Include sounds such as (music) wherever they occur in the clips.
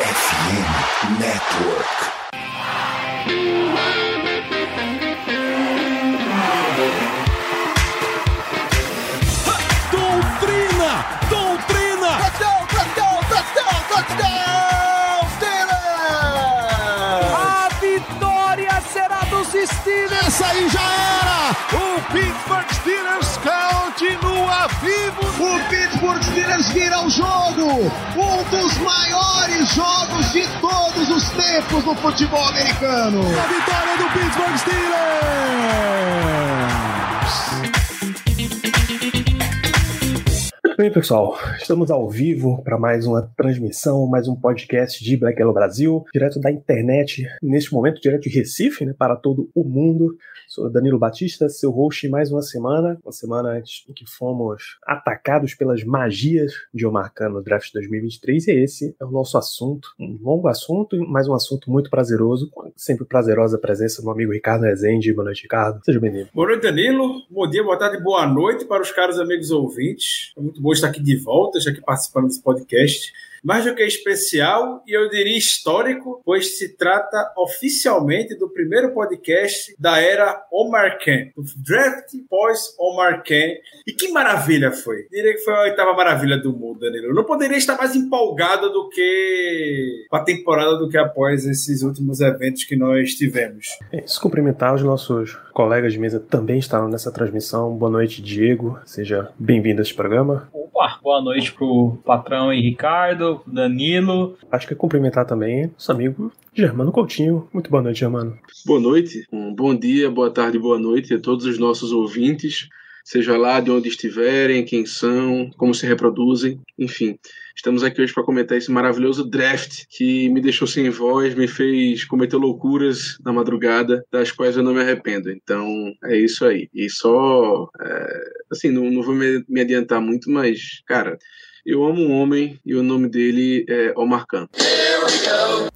FM Network. Doutrina! Doutrina! Touchdown, touchdown, touchdown, touchdown, Steelers! A vitória será dos Steelers! Essa aí já era! O Pittsburgh Steelers continua vivo! O Steelers vira o jogo! Um dos maiores jogos de todos os tempos no futebol americano! A vitória do Pittsburgh Steelers! Bem, pessoal, estamos ao vivo para mais uma transmissão, mais um podcast de Black Yellow Brasil, direto da internet, neste momento, direto de Recife, né, para todo o mundo. Sou Danilo Batista, seu host mais uma semana, uma semana antes em que fomos atacados pelas magias de Omar Khan no draft 2023, e esse é o nosso assunto, um longo assunto, mas um assunto muito prazeroso, a sempre prazerosa presença do meu amigo Ricardo Rezende. Boa noite, Ricardo. Seja bem-vindo. Boa noite, Danilo. Bom dia, boa tarde, boa noite para os caros amigos ouvintes. É muito bom estar aqui de volta, já aqui participando desse podcast. Mais do que especial e eu diria histórico, pois se trata oficialmente do primeiro podcast da era Omar Khan, do draft pós Omar Khan. E que maravilha foi! Diria que foi a oitava maravilha do mundo, Danilo. Eu não poderia estar mais empolgado do que a temporada do que após esses últimos eventos que nós tivemos. É isso, cumprimentar os nossos colegas de mesa também estavam nessa transmissão. Boa noite, Diego. Seja bem-vindo a este programa. Opa, boa noite pro patrão e Ricardo, Danilo. Acho que é cumprimentar também nosso amigo Germano Coutinho. Muito boa noite, Germano. Boa noite, um bom dia, boa tarde, boa noite a todos os nossos ouvintes, seja lá de onde estiverem, quem são, como se reproduzem, enfim. Estamos aqui hoje para comentar esse maravilhoso draft que me deixou sem voz, me fez cometer loucuras na madrugada, das quais eu não me arrependo. Então é isso aí. E só, é, assim, não, não vou me, me adiantar muito, mas, cara, eu amo um homem e o nome dele é Omar Khan.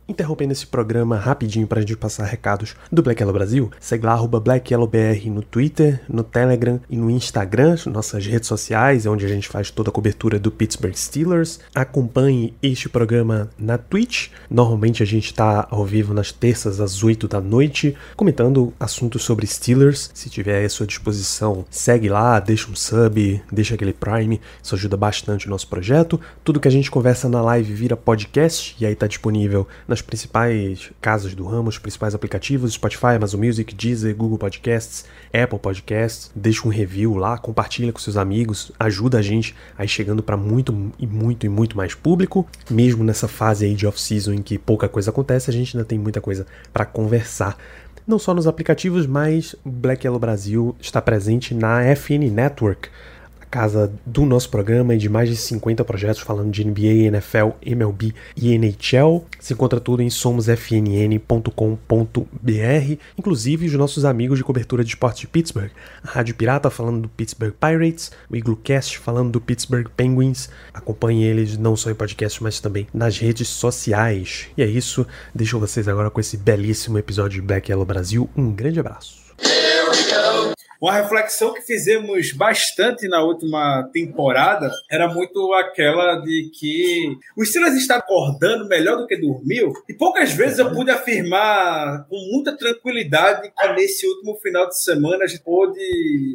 Interrompendo esse programa rapidinho para a gente passar recados do Black Yellow Brasil, segue lá arroba BlackYellowBR no Twitter, no Telegram e no Instagram, nossas redes sociais, é onde a gente faz toda a cobertura do Pittsburgh Steelers. Acompanhe este programa na Twitch. Normalmente a gente está ao vivo nas terças às 8 da noite, comentando assuntos sobre Steelers. Se tiver à sua disposição, segue lá, deixa um sub, deixa aquele Prime, isso ajuda bastante o nosso projeto. Tudo que a gente conversa na live vira podcast e aí tá disponível nas principais casas do ramo, os principais aplicativos, Spotify, Amazon Music, Deezer, Google Podcasts, Apple Podcasts. Deixa um review lá, compartilha com seus amigos, ajuda a gente aí chegando para muito e muito e muito mais público. Mesmo nessa fase aí de off-season em que pouca coisa acontece, a gente ainda tem muita coisa para conversar não só nos aplicativos, mas Black Yellow Brasil está presente na FN Network, casa do nosso programa e de mais de 50 projetos falando de NBA, NFL, MLB e NHL. Se encontra tudo em somosfnn.com.br, inclusive os nossos amigos de cobertura de esportes de Pittsburgh. A Rádio Pirata falando do Pittsburgh Pirates, o Iglocast falando do Pittsburgh Penguins. Acompanhe eles não só em podcast, mas também nas redes sociais. E é isso, deixo vocês agora com esse belíssimo episódio de Black Yellow Brasil. Um grande abraço. Uma reflexão que fizemos bastante na última temporada era muito aquela de que o Steelers está acordando melhor do que dormiu. E poucas vezes eu pude afirmar com muita tranquilidade que nesse último final de semana a gente pôde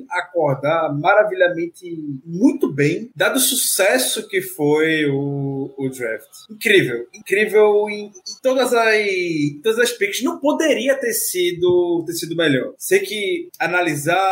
acordar maravilhosamente muito bem, dado o sucesso que foi o, o draft. Incrível, incrível em, em todas as em todas as picks. Não poderia ter sido ter sido melhor. Sei que analisar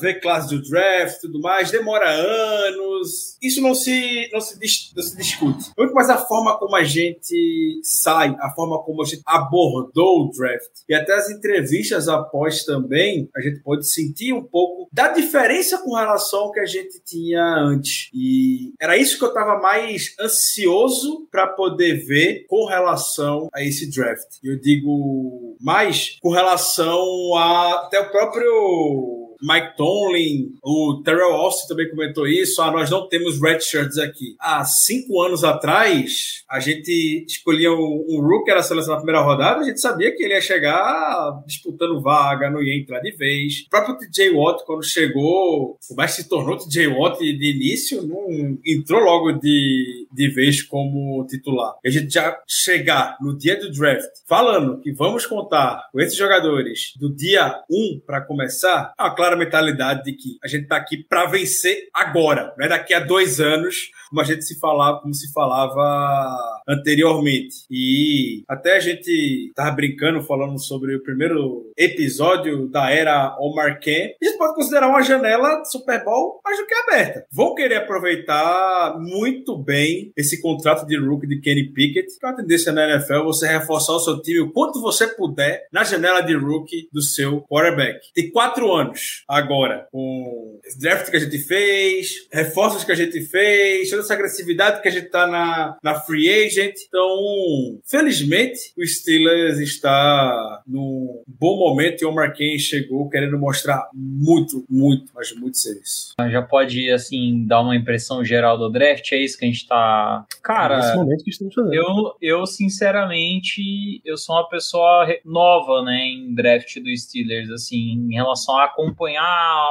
ver classe do draft tudo mais, demora anos. Isso não se, não se, não se discute. Muito mais a forma como a gente sai, a forma como a gente abordou o draft. E até as entrevistas após também, a gente pode sentir um pouco da diferença com relação ao que a gente tinha antes. E era isso que eu estava mais ansioso para poder ver com relação a esse draft. Eu digo mais com relação a até o próprio Mike Tomlin, o Terrell Austin também comentou isso. Ah, nós não temos red shirts aqui. Há cinco anos atrás, a gente escolhia um, um Rook, era seleção na primeira rodada, a gente sabia que ele ia chegar disputando vaga, não ia entrar de vez. O próprio TJ Watt, quando chegou, o mais se tornou TJ Watt de início, não entrou logo de, de vez como titular. A gente já chegar no dia do draft falando que vamos contar com esses jogadores do dia 1 para começar, é uma clara mentalidade de que a gente tá aqui para vencer agora, não é daqui a dois anos como a gente se falava, como se falava anteriormente. E até a gente tava brincando falando sobre o primeiro episódio da era Omar Ken. A gente pode considerar uma janela de Super Bowl mais do que aberta. Vão querer aproveitar muito bem esse contrato de rookie de Kenny Pickett, que é uma tendência na NFL você reforçar o seu time o quanto você puder na janela de rookie do seu quarterback. Tem quatro anos agora, com draft que a gente fez, reforços que a gente fez, toda essa agressividade que a gente tá na, na free agent. Então, felizmente, o Steelers está num bom momento e o Omar Kane chegou querendo mostrar muito, muito, mas muito serviço. Já pode, assim, dar uma impressão geral do draft? É isso que a gente tá. Cara, Nesse momento que estamos fazendo. eu, eu sinceramente, eu sou uma pessoa nova, né, em draft do Steelers, assim, em relação a acompanhar,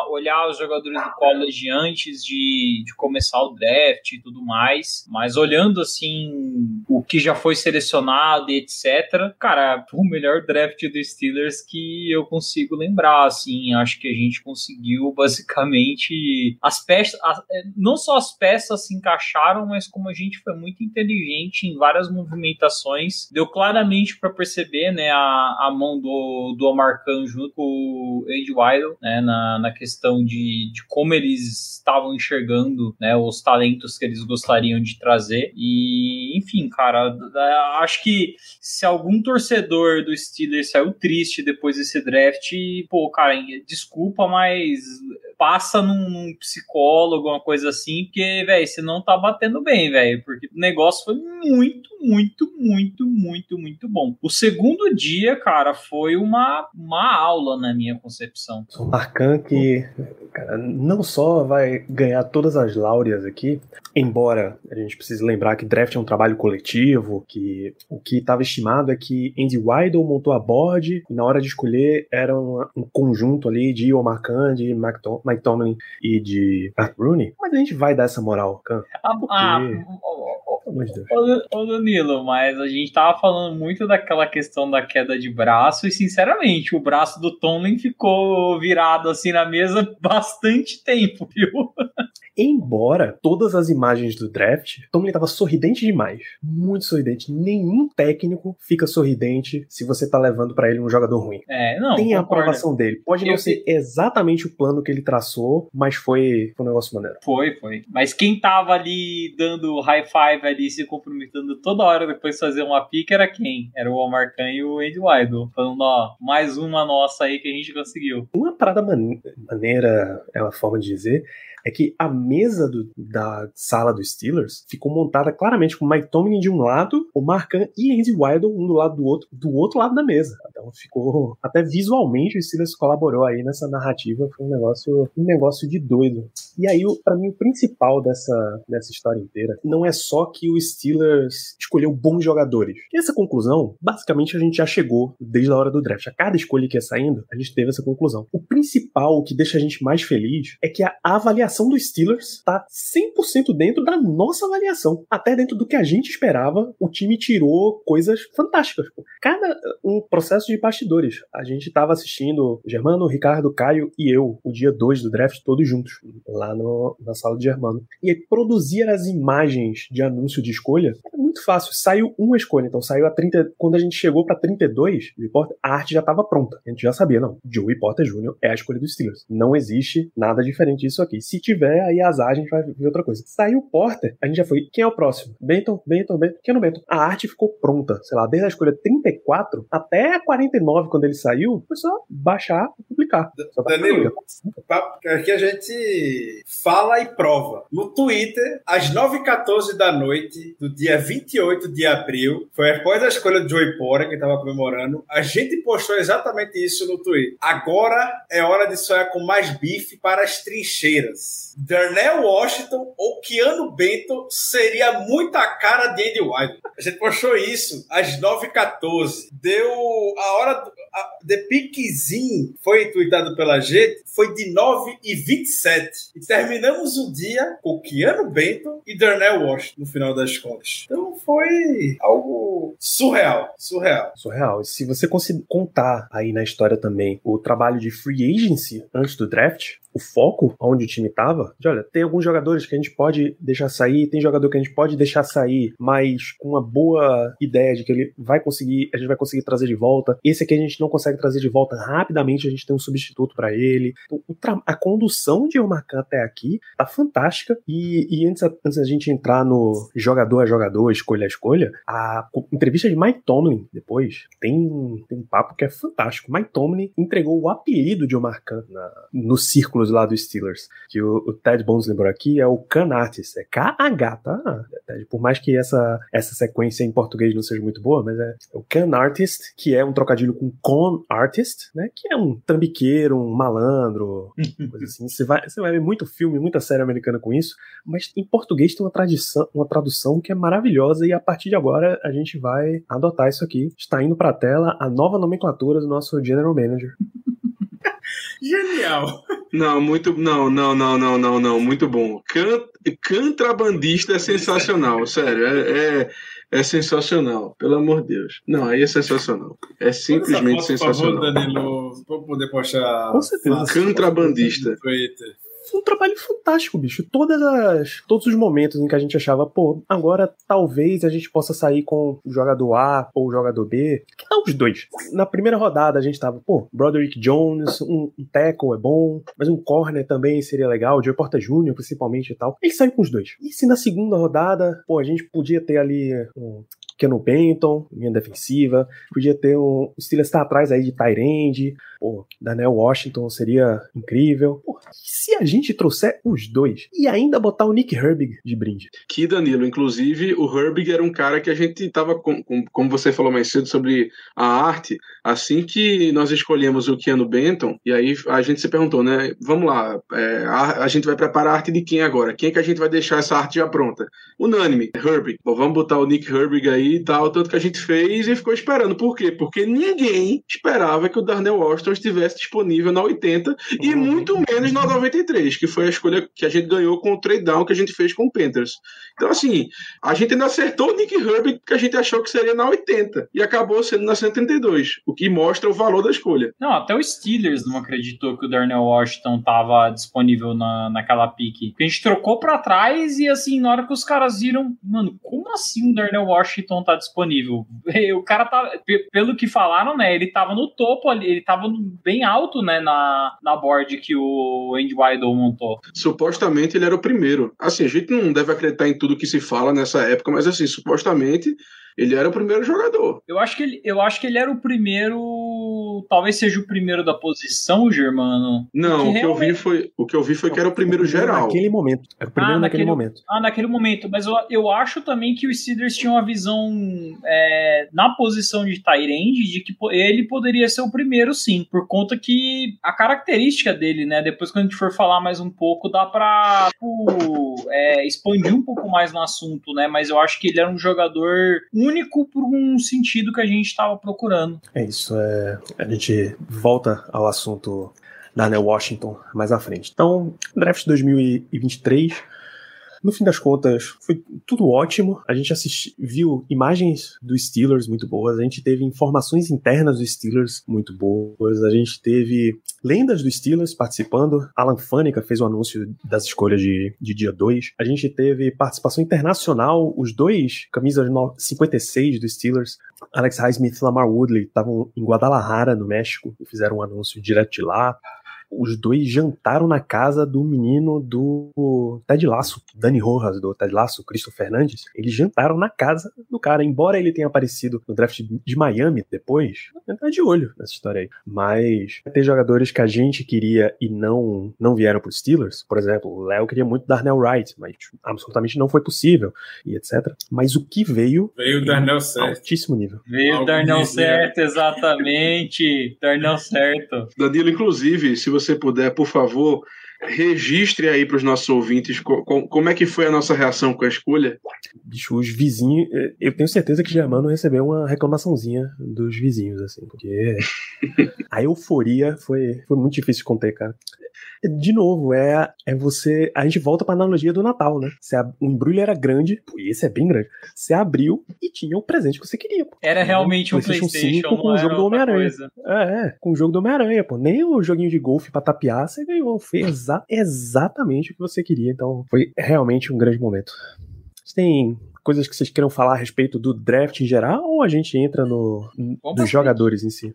olhar os jogadores do college antes de, de começar o draft e tudo mais, mas olhando, assim, o que já foi selecionado e etc, cara, o melhor draft do Steelers que eu consigo lembrar, assim, acho que a gente conseguiu (laughs) basicamente as peças, as- é, não só as peças se encaixaram, mas como a gente foi muito inteligente em várias movimentações, deu claramente para perceber, né, a, a mão do, do Omar Khan junto com o Andy Weidel, né, na, na questão de, de como eles estavam enxergando, né, os talentos que eles gostariam de trazer e, enfim, cara, da- acho que se algum torcedor do Steelers saiu triste depois desse draft, pô, cara, desculpa, mas passa num, num psicólogo, uma coisa assim, porque, velho, você não tá batendo bem, velho, porque o negócio foi muito, muito, muito, muito, muito bom. O segundo dia, cara, foi uma, uma aula na minha concepção. O Marcan que cara, não só vai ganhar todas as láureas aqui, embora a gente precise lembrar que draft é um trabalho coletivo, que o que estava estimado é que Andy Weidel montou a board e na hora de escolher era um, um conjunto ali de Omar Khan, de Mike, Tom- Mike Tomlin e de Pat Rooney. Mas a gente vai dar essa moral, Khan. Ah, Por ah, ô Danilo, mas a gente tava falando muito daquela questão da queda de braço e, sinceramente, o braço do Tomlin ficou virado assim na mesa bastante tempo, viu? Embora todas as imagens do draft, Tomlin estava sorridente demais. Muito sorridente. Nenhum técnico fica sorridente se você tá levando pra ele um jogador ruim. É, não. Tem a concordo. aprovação dele. Pode não ser exatamente o plano que ele traçou, mas foi, foi um negócio maneiro. Foi, foi. Mas quem tava ali dando high five ali, se comprometendo toda hora depois de fazer uma pique era quem? Era o Omar Khan e o Andy Weidel. Falando, ó, mais uma nossa aí que a gente conseguiu. Uma parada mane- maneira, é uma forma de dizer, é que a mesa do- da sala dos Steelers ficou montada claramente com Mike Tomlin de um lado, o Marcan e Andy Weidel um do lado do outro, do outro lado da mesa. Então ficou até visualmente o Steelers colaborou aí nessa narrativa, foi um negócio, um negócio de doido. E aí, o- pra mim, o principal dessa, dessa história inteira não é só que o Steelers escolheu bons jogadores. E essa conclusão, basicamente, a gente já chegou desde a hora do draft. A cada escolha que ia saindo, a gente teve essa conclusão. O principal, o que deixa a gente mais feliz, é que a avaliação dos Steelers tá 100% dentro da nossa avaliação. Até dentro do que a gente esperava, o time tirou coisas fantásticas. Cada um processo de bastidores. A gente tava assistindo Germano, Ricardo, Caio e eu, o dia 2 do draft, todos juntos, lá no- na sala de Germano. E produzir as imagens de anúncio de escolha é muito fácil. Saiu uma escolha, então saiu a 30. Quando a gente chegou pra 32, o Porter, a arte já tava pronta. A gente já sabia, não. Joey Porter Jr. é a escolha dos Steelers. Não existe nada diferente disso aqui. Se tiver, aí azar, a gente vai ver outra coisa. Saiu o Porter, a gente já foi. Quem é o próximo? Benton, Benton, Benton. Quem é o Benton? A arte ficou pronta, sei lá, desde a escolha 34 até a 49, quando ele saiu, foi só baixar publicar. Danilo, aqui a gente fala e prova. No Twitter, às 9h14 da noite, do dia 28 de abril, foi após a escolha de Joey Porter, que estava comemorando, a gente postou exatamente isso no Twitter. Agora é hora de sonhar com mais bife para as trincheiras. Darnell Washington ou Keanu Benton seria muita cara de Andy White. A gente postou isso às 9h14. Deu a hora. Do, a, The Piquezinho foi tweetado pela gente, foi de 9h27. E terminamos o dia com Keanu Benton e Darnell Washington no final das contas. Então foi algo surreal. Surreal. Surreal. E se você contar aí na história também o trabalho de free agency antes do draft, o foco onde o time estava, de olha, tem alguns jogadores que a gente pode deixar sair, tem jogador que a gente pode deixar sair, mas com uma boa ideia de que ele vai conseguir, a gente vai conseguir trazer de volta. Esse aqui a gente não consegue trazer de volta rapidamente, a gente tem um substituto para ele. Então, a condução de Omarcan até aqui tá fantástica. E, e antes, antes da gente entrar no jogador a jogador, escolha a escolha, a entrevista de Mike Tomlin depois tem, tem um papo que é fantástico. Mike Tomlin entregou o apelido de Omarcan no círculo lá do Steelers, que o, o Ted Bones lembrou aqui, é o Can Artist, é K-H, tá? Ted, por mais que essa, essa sequência em português não seja muito boa, mas é, é o Can Artist, que é um trocadilho com Con Artist, né? Que é um tambiqueiro, um malandro, (laughs) coisa assim. Você vai, você vai ver muito filme, muita série americana com isso, mas em português tem uma, tradição, uma tradução que é maravilhosa e a partir de agora a gente vai adotar isso aqui. Está indo para a tela a nova nomenclatura do nosso General Manager. (laughs) Genial. Não, muito. Não, não, não, não, não, não. Muito bom. Can, contrabandista é sensacional, sério. É, é, é, sensacional, pelo amor de Deus. Não, aí é sensacional. É simplesmente foto, sensacional. Por favor, Danilo, pra poder postar. Com certeza. Contrabandista. Twitter um trabalho fantástico, bicho. Todas as, todos os momentos em que a gente achava, pô, agora talvez a gente possa sair com o jogador A ou o jogador B. Que tal os dois? Na primeira rodada a gente tava, pô, Broderick Jones, um, um tackle é bom, mas um corner também seria legal, o Joe Porta Jr. principalmente e tal. Ele saiu com os dois. E se na segunda rodada, pô, a gente podia ter ali um Keanu Benton, linha defensiva. Podia ter um. O Steelers está atrás aí de Tyrande. Pô, Daniel Washington seria incrível. Pô, se a gente trouxer os dois e ainda botar o Nick Herbig de brinde? Que Danilo, inclusive, o Herbig era um cara que a gente tava, com, com, como você falou mais cedo sobre a arte, assim que nós escolhemos o Keanu Benton, e aí a gente se perguntou, né? Vamos lá, é, a, a, gente vai preparar a arte de quem agora? Quem é que a gente vai deixar essa arte já pronta? Unânime, Herbig. Bom, vamos botar o Nick Herbig aí e tal, tanto que a gente fez e ficou esperando. Por quê? Porque ninguém esperava que o Darnell Washington estivesse disponível na 80 e uhum. muito menos na 93, que foi a escolha que a gente ganhou com o trade down que a gente fez com o Panthers. Então, assim, a gente ainda acertou o Nick Herbig que a gente achou que seria na 80 e acabou sendo na 132, o que mostra o valor da escolha. Não, até o Steelers não acreditou que o Darnell Washington estava disponível na, naquela pique. Porque a gente trocou para trás e, assim, na hora que os caras viram, mano, como assim o Darnell Washington tá disponível. (laughs) O cara tá, pelo que falaram, né, ele tava no topo ali, ele tava bem alto, né, na, na board que o Andy Weidel montou. Supostamente ele era o primeiro. Assim, a gente não deve acreditar em tudo que se fala nessa época, mas assim, supostamente ele era o primeiro jogador. Eu acho que ele, eu acho que ele era o primeiro, talvez seja o primeiro da posição, Germano. Não, o que, realmente... eu vi foi, o que eu vi foi que era o primeiro geral. Naquele momento. Era o primeiro ah, naquele, naquele, momento. Ah, naquele momento. Mas eu, eu acho também que os Steelers tinham uma visão é, na posição de Tyrande de que ele poderia ser o primeiro, sim, por conta que a característica dele, né? Depois quando a gente for falar mais um pouco, dá pra tipo, é, expandir um pouco mais no assunto, né? Mas eu acho que ele era um jogador único por um sentido que a gente estava procurando. É isso, é, a gente volta ao assunto da Washington mais à frente. Então, draft 2023 no fim das contas, foi tudo ótimo. A gente assisti, viu imagens dos Steelers muito boas, a gente teve informações internas dos Steelers muito boas, a gente teve lendas dos Steelers participando. Alan Faneca fez o anúncio das escolhas de, de dia 2. A gente teve participação internacional, os dois camisas 56 dos Steelers, Alex Highsmith e Lamar Woodley, estavam em Guadalajara, no México, e fizeram um anúncio direto de lá. Os dois jantaram na casa do menino do Ted Lasso, Dani Rojas, do Ted Lasso, Cristo Fernandes. Eles jantaram na casa do cara, embora ele tenha aparecido no draft de Miami depois. Tá de olho nessa história aí. Mas tem jogadores que a gente queria e não, não vieram pro Steelers. Por exemplo, o Léo queria muito Darnell Wright, mas absolutamente não foi possível, e etc. Mas o que veio. Veio o Darnell certo. Altíssimo nível. Veio o Darnell certo, exatamente. Darnell certo. Danilo, inclusive, se você puder, por favor, registre aí para os nossos ouvintes co co como é que foi a nossa reação com a escolha. Bicho, os vizinhos. Eu tenho certeza que Germano recebeu uma reclamaçãozinha dos vizinhos, assim, porque (laughs) a euforia foi, foi muito difícil de conter, cara. De novo, é, é você. A gente volta pra analogia do Natal, né? Você, o embrulho era grande, pô, e esse é bem grande. Você abriu e tinha o presente que você queria. Pô. Era realmente um PlayStation, 5 com o jogo do Homem-Aranha. É, é, com o jogo do Homem-Aranha, pô. Nem o joguinho de golfe pra tapear, você ganhou. Foi exa exatamente o que você queria. Então, foi realmente um grande momento. Você tem coisas que vocês queiram falar a respeito do draft em geral ou a gente entra no dos jogadores em si?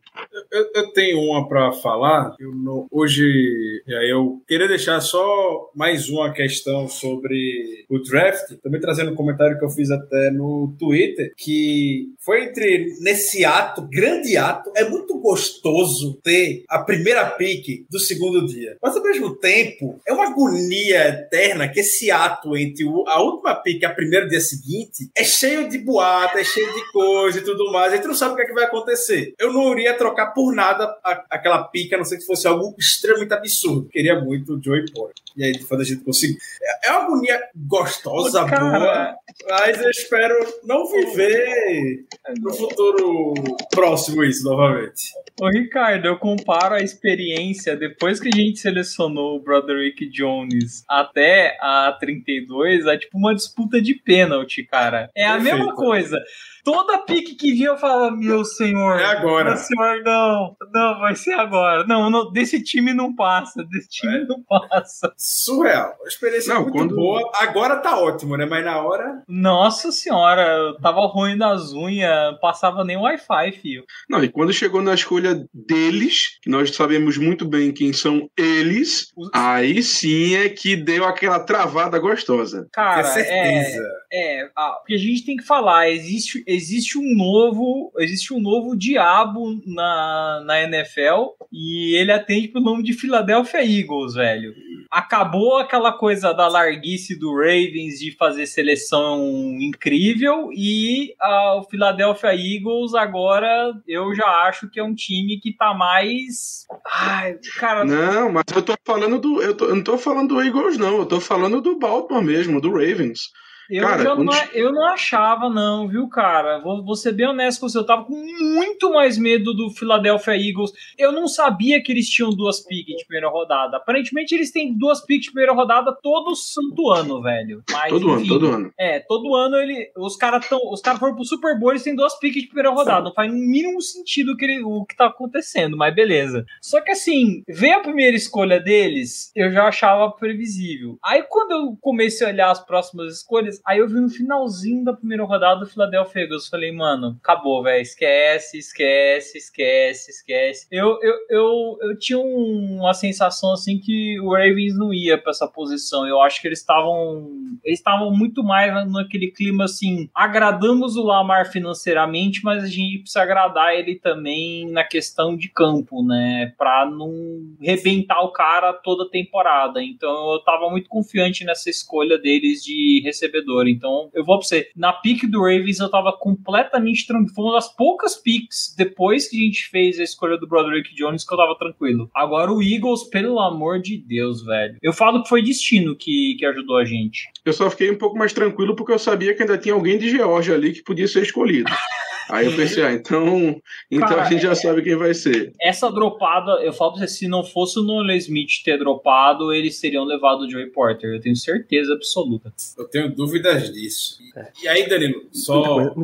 Eu, eu tenho uma para falar. Eu não, hoje eu queria deixar só mais uma questão sobre o draft, também trazendo um comentário que eu fiz até no Twitter, que foi entre nesse ato, grande ato, é muito gostoso ter a primeira pick do segundo dia. Mas ao mesmo tempo, é uma agonia eterna que esse ato entre a última pick e a primeira dia seguinte é cheio de boato, é cheio de coisa e tudo mais. A gente não sabe o que, é que vai acontecer. Eu não iria trocar por nada a, aquela pica, a não ser que fosse algo extremamente absurdo. Queria muito o Joey Porter. E aí, quando a gente conseguir. É, é uma agonia gostosa, Cara. boa, mas eu espero não viver no futuro próximo isso novamente. Ô, Ricardo, eu comparo a experiência depois que a gente selecionou o Broderick Jones até a 32, é tipo uma disputa de pênalti, cara. É a Perfeito. mesma coisa toda pique que vinha eu falava, meu senhor. É agora. Meu senhor, não. Não, vai ser agora. Não, não desse time não passa. Desse time é. não passa. Surreal. A experiência não, muito quando... boa. Agora tá ótimo, né? Mas na hora. Nossa senhora, eu tava ruim das unhas, passava nem Wi-Fi, filho. Não, e quando chegou na escolha deles, que nós sabemos muito bem quem são eles, Os... aí sim é que deu aquela travada gostosa. Cara, é certeza. É, é, porque a gente tem que falar, existe existe um novo, existe um novo diabo na, na NFL e ele atende pelo nome de Philadelphia Eagles, velho. Acabou aquela coisa da larguice do Ravens de fazer seleção incrível e uh, o Philadelphia Eagles agora eu já acho que é um time que tá mais. Ai, cara. Não, mas eu tô falando do. Eu, tô, eu não tô falando do Eagles, não. Eu tô falando do Baltimore mesmo, do Ravens. Eu, cara, não, eu não achava, não, viu, cara? Vou, vou ser bem honesto com você. Eu tava com muito mais medo do Philadelphia Eagles. Eu não sabia que eles tinham duas picks de primeira rodada. Aparentemente, eles têm duas picks de primeira rodada todo santo ano, velho. Mas, todo enfim, ano, todo ano. É, todo ano ele, os caras os cara foram pro Super Bowl, eles têm duas picks de primeira rodada. Não faz no mínimo sentido que ele, o que tá acontecendo, mas beleza. Só que assim, ver a primeira escolha deles, eu já achava previsível. Aí quando eu comecei a olhar as próximas escolhas, Aí eu vi no finalzinho da primeira rodada do Philadelphia Eagles. Falei, mano, acabou, velho. Esquece, esquece, esquece, esquece. Eu, eu, eu, eu tinha uma sensação assim que o Ravens não ia pra essa posição. Eu acho que eles estavam. Eles estavam muito mais naquele clima assim. Agradamos o Lamar financeiramente, mas a gente precisa agradar ele também na questão de campo, né? Pra não rebentar o cara toda temporada. Então eu tava muito confiante nessa escolha deles de então, eu vou pra você. Na pick do Ravens, eu tava completamente tranquilo. Foi uma das poucas picks depois que a gente fez a escolha do Broderick Jones que eu tava tranquilo. Agora, o Eagles, pelo amor de Deus, velho. Eu falo que foi destino que, que ajudou a gente. Eu só fiquei um pouco mais tranquilo porque eu sabia que ainda tinha alguém de Georgia ali que podia ser escolhido. (laughs) Aí eu pensei, ah, então, então Cara, a gente já é, sabe quem vai ser. Essa dropada, eu falo pra você, se não fosse o Nolan Smith ter dropado, eles teriam levado o Joey Porter. Eu tenho certeza absoluta. Eu tenho dúvidas disso. É. E aí, Danilo, só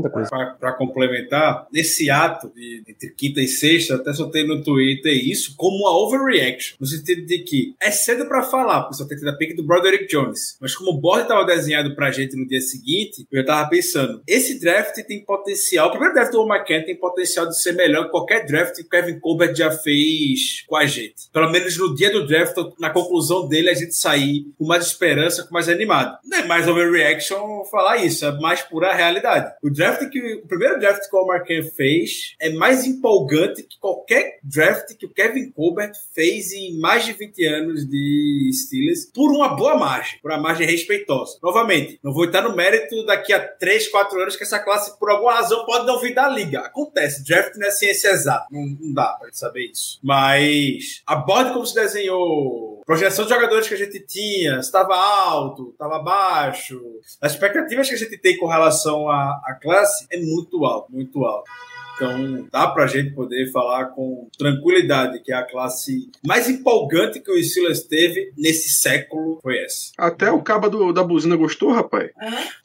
para complementar, nesse ato de, entre quinta e sexta, até soltei no Twitter isso como uma overreaction, no sentido de que é cedo para falar, porque só tem que ter a pick do Broderick Jones. Mas como o board estava desenhado pra gente no dia seguinte, eu já tava pensando, esse draft tem potencial. Primeiro draft do McCann tem potencial de ser melhor que qualquer draft que Kevin Colbert já fez com a gente. Pelo menos no dia do draft, na conclusão dele, a gente sair com mais esperança, com mais animado. Não é mais overreaction falar isso, é mais pura realidade. O draft que o primeiro draft que o McCann fez é mais empolgante que qualquer draft que o Kevin Colbert fez em mais de 20 anos de Steelers por uma boa margem, por uma margem respeitosa. Novamente, não vou entrar no mérito daqui a 3, 4 anos que essa classe, por alguma razão, pode não vir da liga. Acontece, draft não é ciência exata, não, não dá pra saber isso. Mas a board como se desenhou, projeção de jogadores que a gente tinha, estava alto, estava baixo, as expectativas que a gente tem com relação à, à classe é muito alto, muito alto. Então, dá pra gente poder falar com tranquilidade que a classe mais empolgante que o Steelers teve nesse século foi essa. Até o cabo do, da buzina gostou, rapaz.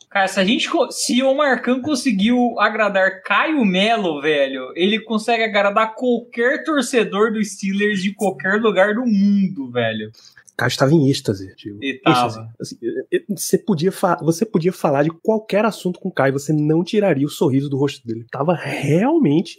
Cara, se a gente. Se o Marcão conseguiu agradar Caio Melo, velho, ele consegue agradar qualquer torcedor do Steelers de qualquer lugar do mundo, velho. Caio estava em êxtase. Tipo, E êxtase. Assim, você, podia você podia falar de qualquer assunto com o Caio, você não tiraria o sorriso do rosto dele. Tava realmente.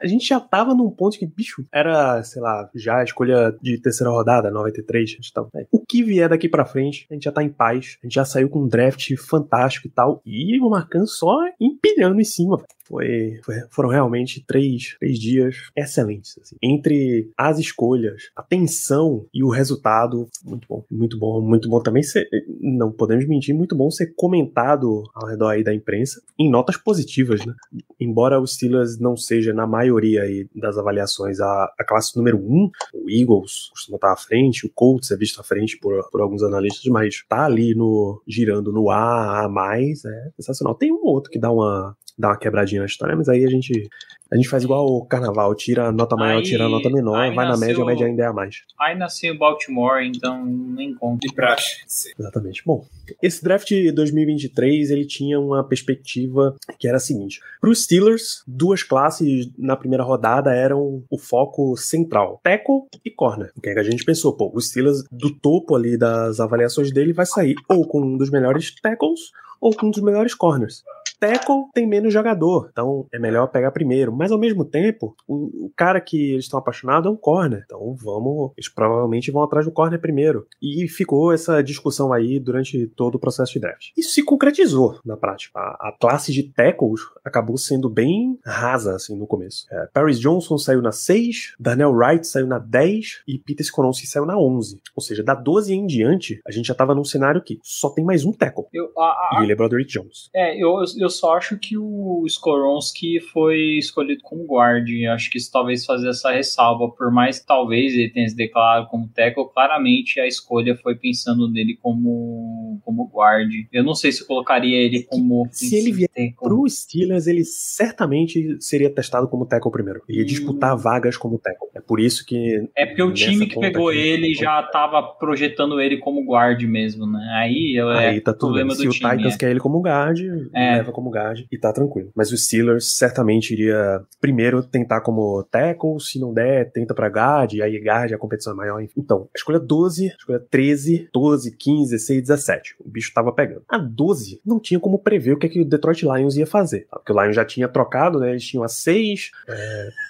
A gente já tava num ponto que, bicho, era, sei lá, já a escolha de terceira rodada, 93. A gente tava, é, o que vier daqui pra frente, a gente já tá em paz. A gente já saiu com um draft fantástico e tal. E o Marcan só empilhando em cima. Foi, foi- foram realmente três, três dias excelentes. assim. Entre as escolhas, a tensão e o resultado, muito bom. Muito bom, muito bom também ser, não podemos mentir, muito bom ser comentado ao redor aí da imprensa em notas positivas, né? Embora o Steelers não seja, na maioria aí das avaliações, a, a classe número um, o Eagles costuma estar à frente, o Colts é visto à frente por, por alguns analistas, mas tá ali no girando no A, A+, é sensacional. Tem um ou outro que dá uma, dá uma quebradinha na história, mas aí a gente, a gente faz igual o carnaval, tira a nota maior, Aí- tira a nota menor, vai na média, a média ainda é a mais. Aí nasceu em Baltimore, então nem conta. De praxe. Exatamente. Bom, esse draft de 2023 ele tinha uma perspectiva que era a seguinte: para os Steelers, duas classes na primeira rodada eram o foco central, tackle e corner. O que, é que a gente pensou? Pô, os Steelers do topo ali das avaliações dele vai sair ou com um dos melhores tackles ou com um dos melhores corners. Tackle tem menos jogador, então é melhor pegar primeiro. Mas ao mesmo tempo, o, o cara que eles estão apaixonados é um corner. Então vamos, eles provavelmente vão atrás do corner primeiro. E ficou essa discussão aí durante todo o processo de draft. Isso se concretizou na prática. A, a classe de tackles acabou sendo bem rasa assim no começo. É, Paris Johnson saiu na 6, Darnell Wright saiu na 10 e Peter Skoronski saiu na 11. Ou seja, da 12 em diante, a gente já tava num cenário que só tem mais um tackle. Eu, a- a- E ele é Broderick Jones. É, eu, eu só acho que o Skoronski foi escolhido como guard. Acho que isso talvez fazer essa ressalva. Por mais que talvez ele tenha se declarado como tackle, claramente a escolha foi pensando nele como, como guard. Eu não sei se eu colocaria ele como Se ele vier tackle. Pro Steelers, ele certamente seria testado como tackle primeiro. Ele ia Hum. disputar vagas como tackle. É por isso que. É porque o time que pegou ele já tava projetando ele como guard mesmo, né? Aí é Aí tá tudo problema bem. Se do o time. Titans é. quer ele como guard, É. leva como guard e tá tranquilo. Mas o Steelers certamente iria primeiro tentar como tackle, se não der, tenta pra guard, e aí guard a competição é maior. enfim. Então, a escolha 12, a escolha 13, 12, 15, 16, 17. O bicho tava pegando. A 12 não tinha como prever o que, é que o Detroit Lions ia fazer. tá? Porque o Lions já tinha trocado, né? Eles tinham a 6,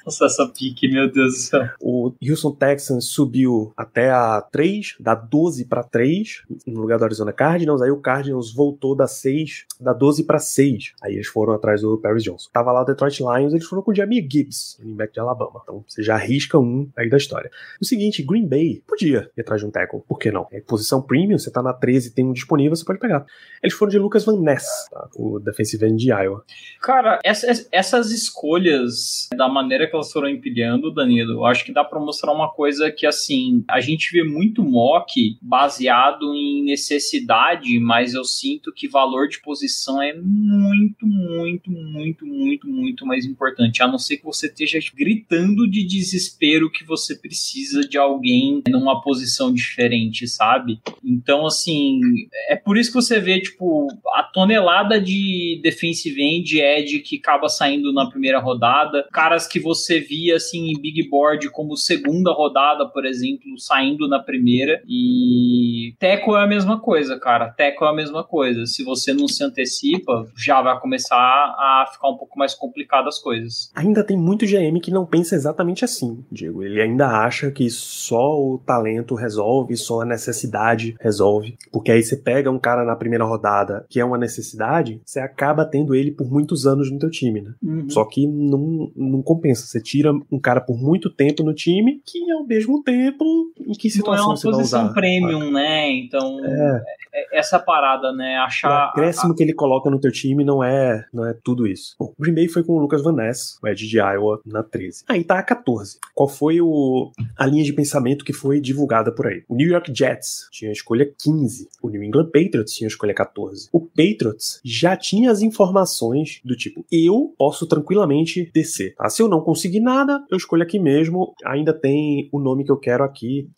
Nossa, essa pique, meu Deus do céu. O Houston Texans subiu até a 3, da 12 para 3, no lugar do Arizona Cardinals. Aí o Cardinals voltou da 6, da 12 para 6. Aí eles foram atrás do Paris Johnson. Tava lá o Detroit Lions, eles foram com o Jamie Gibbs, running de Alabama. Então você já arrisca um aí da história. O seguinte, Green Bay podia ir atrás de um tackle. Por que não? É posição premium, você tá na 13 tem um disponível, você pode pegar. Eles foram de Lucas Van Ness, tá? o defensive end de Iowa. Cara, essas, essas escolhas, da maneira que elas foram empilhando, Danilo, eu acho que dá pra mostrar uma coisa que, assim, a gente vê muito mock baseado em necessidade, mas eu sinto que valor de posição é muito, muito, muito, muito, muito mais importante. A não ser que você esteja gritando de desespero que você precisa de alguém numa posição diferente, sabe? Então, assim, é por isso que você vê, tipo, a tonelada de defensive end, edge que acaba saindo na primeira rodada, caras que você via, assim, em big board como segunda rodada, por exemplo, saindo na primeira. E Teco é a mesma coisa, cara. Teco é a mesma coisa. Se você não se antecipa, já vai começar a ficar um pouco mais complicado as coisas. Ainda tem muito GM que não pensa exatamente assim, Diego. Ele ainda acha que só o talento resolve, só a necessidade resolve. Porque aí você pega um cara na primeira rodada que é uma necessidade, você acaba tendo ele por muitos anos no teu time, né? Uhum. Só que não, não compensa. Você tira um cara por muito tempo no time, que ao mesmo tempo, em que situação não é uma você vai usar? posição premium, né? Então, é. é. essa parada, né? Achar. O acréscimo a... que ele coloca no teu time não é, não é tudo isso. Bom, o Green Bay foi com o Lucas Van Ness, o Ed de Iowa, na 13. Aí tá a 14. Qual foi o, a linha de pensamento que foi divulgada por aí? O New York Jets tinha a escolha 15. O New England Patriots tinha a escolha 14. O Patriots já tinha as informações do tipo, eu posso tranquilamente descer. Tá? Se eu não conseguir nada, eu escolho aqui mesmo. Ainda tem o nome que eu quero aqui.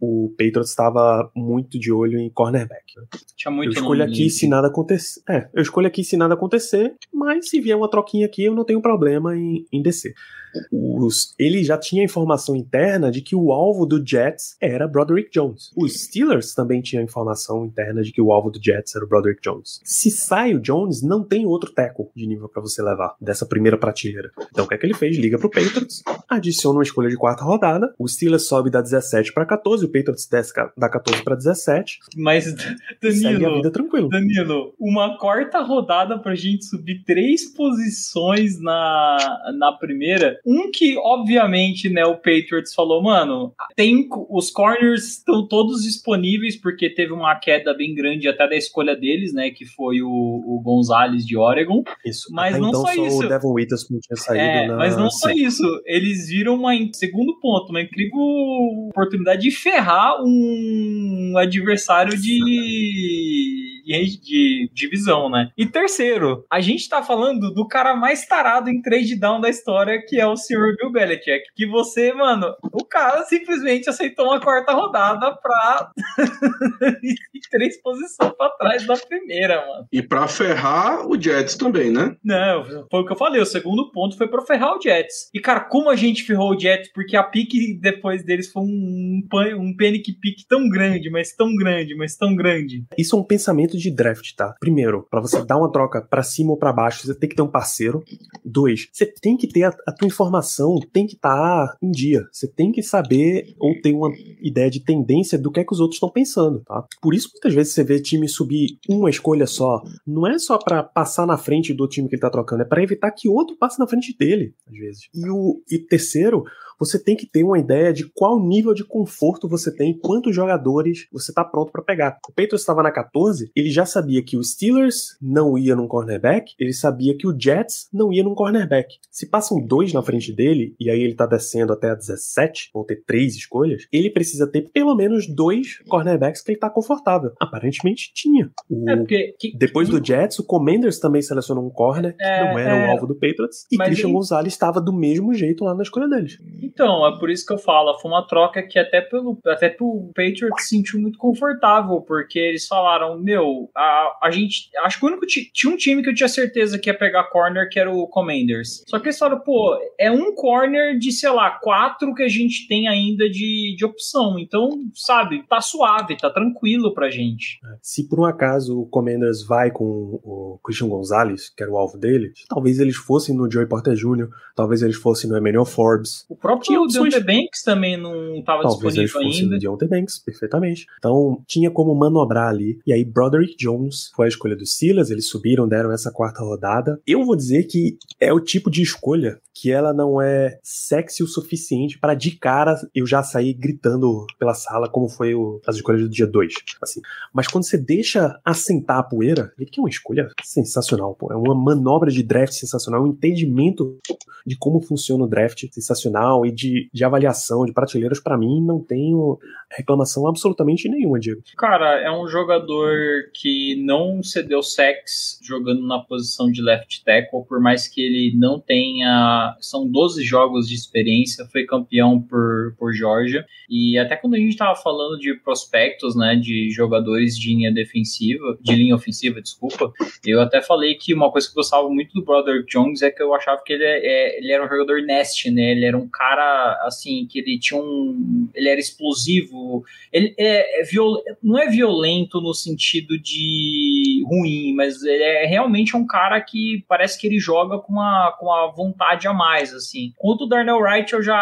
O Patriots estava muito de olho em cornerback. Tinha muito eu escolho aqui se nada acontecer. É, eu escolho aqui se nada acontecer, mas se vier uma troquinha aqui, eu não tenho problema em, em descer os, ele já tinha informação interna de que o alvo do Jets era Broderick Jones. Os Steelers também tinham informação interna de que o alvo do Jets era o Broderick Jones. Se sai o Jones, não tem outro teco de nível para você levar dessa primeira prateleira. Então o que é que ele fez? Liga pro Patriots, adiciona uma escolha de quarta rodada, o Steelers sobe da 17 para 14, o Patriots desce da 14 para 17. Mas Danilo. Danilo, uma quarta rodada pra gente subir três posições na, na primeira um que, obviamente, né, o Patriots falou, mano, tem os corners estão todos disponíveis porque teve uma queda bem grande até da escolha deles, né, que foi o, o Gonzalez de Oregon. Isso. Mas até não então, só, só isso. O Devon Witherspoon tinha saído é, na... mas não só isso. Eles viram uma segundo ponto, uma incrível oportunidade de ferrar um adversário de de, de divisão, né? E terceiro, a gente tá falando do cara mais tarado em trade down da história, que é o senhor Bill Belichick. Que você, mano, o cara simplesmente aceitou uma quarta rodada pra (laughs) três posições pra trás da primeira, mano. E pra ferrar o Jets também, né? Não, foi o que eu falei. O segundo ponto foi pra ferrar o Jets. E, cara, como a gente ferrou o Jets? Porque a pique depois deles foi um, um panic pick tão grande, mas tão grande, mas tão grande. Isso é um pensamento de draft, tá? Primeiro, para você dar uma troca para cima ou para baixo, você tem que ter um parceiro. Dois, você tem que ter a, a tua informação, tem que estar tá em dia. Você tem que saber ou ter uma ideia de tendência do que é que os outros estão pensando, tá? Por isso muitas vezes você vê time subir uma escolha só, não é só para passar na frente do time que ele tá trocando, é para evitar que outro passe na frente dele, às vezes. E o e terceiro, você tem que ter uma ideia de qual nível de conforto você tem, quantos jogadores você está pronto para pegar. O Patriots estava na 14, ele já sabia que o Steelers não ia num cornerback, ele sabia que o Jets não ia num cornerback. Se passam dois na frente dele, e aí ele está descendo até a 17, vão ter três escolhas, ele precisa ter pelo menos dois cornerbacks que ele está confortável. Aparentemente tinha. O... É porque, que, Depois do Jets, o Commanders também selecionou um corner, que É, não era é. o alvo do Patriots, e Christian e- Gonzalez estava do mesmo jeito lá na escolha deles. Então, é por isso que eu falo, foi uma troca que até pelo até pro Patriots se sentiu muito confortável, porque eles falaram, meu, a, a gente, acho que o único ti- tinha um time que eu tinha certeza que ia pegar corner, que era o Commanders. Só que eles falaram, pô, é um corner de, sei lá, quatro que a gente tem ainda de, de opção. Então, sabe, tá suave, tá tranquilo pra gente. Se por um acaso o Commanders vai com o Christian Gonzalez, que era o alvo dele, talvez eles fossem no Joey Porter Jr., talvez eles fossem no Emmanuel Forbes, O próprio Opções. Deontay Banks também não tava talvez eles disponível ainda. Deontay Banks, perfeitamente. Então tinha como manobrar ali. E aí Broderick Jones foi a escolha dos Steelers, eles subiram, deram essa quarta rodada. Eu vou dizer que é o tipo de escolha que ela não é sexy o suficiente para de cara eu já sair gritando pela sala como foi o, as escolhas do dia 2. Assim. Mas quando você deixa assentar a poeira, ele que é uma escolha sensacional, pô. É uma manobra de draft sensacional, um entendimento de como funciona o draft sensacional e de, de avaliação de prateleiras, pra mim, não tenho reclamação absolutamente nenhuma, Diego. Cara, é um jogador que não cedeu sex jogando na posição de left tackle, por mais que ele não tenha. São 12 jogos de experiência, foi campeão por, por Georgia. E até quando a gente tava falando de prospectos, né, de jogadores de linha defensiva, de linha ofensiva, desculpa, eu até falei que uma coisa que eu gostava muito do Brother Jones é que eu achava que ele, é, é- ele era um jogador nest, né? Ele era um cara cara, assim, que ele tinha um. Ele era explosivo. Ele é, é viol, não é violento no sentido de ruim, mas ele é realmente um cara que parece que ele joga com uma, com uma vontade a mais, assim. Quanto o Darnell Wright, eu já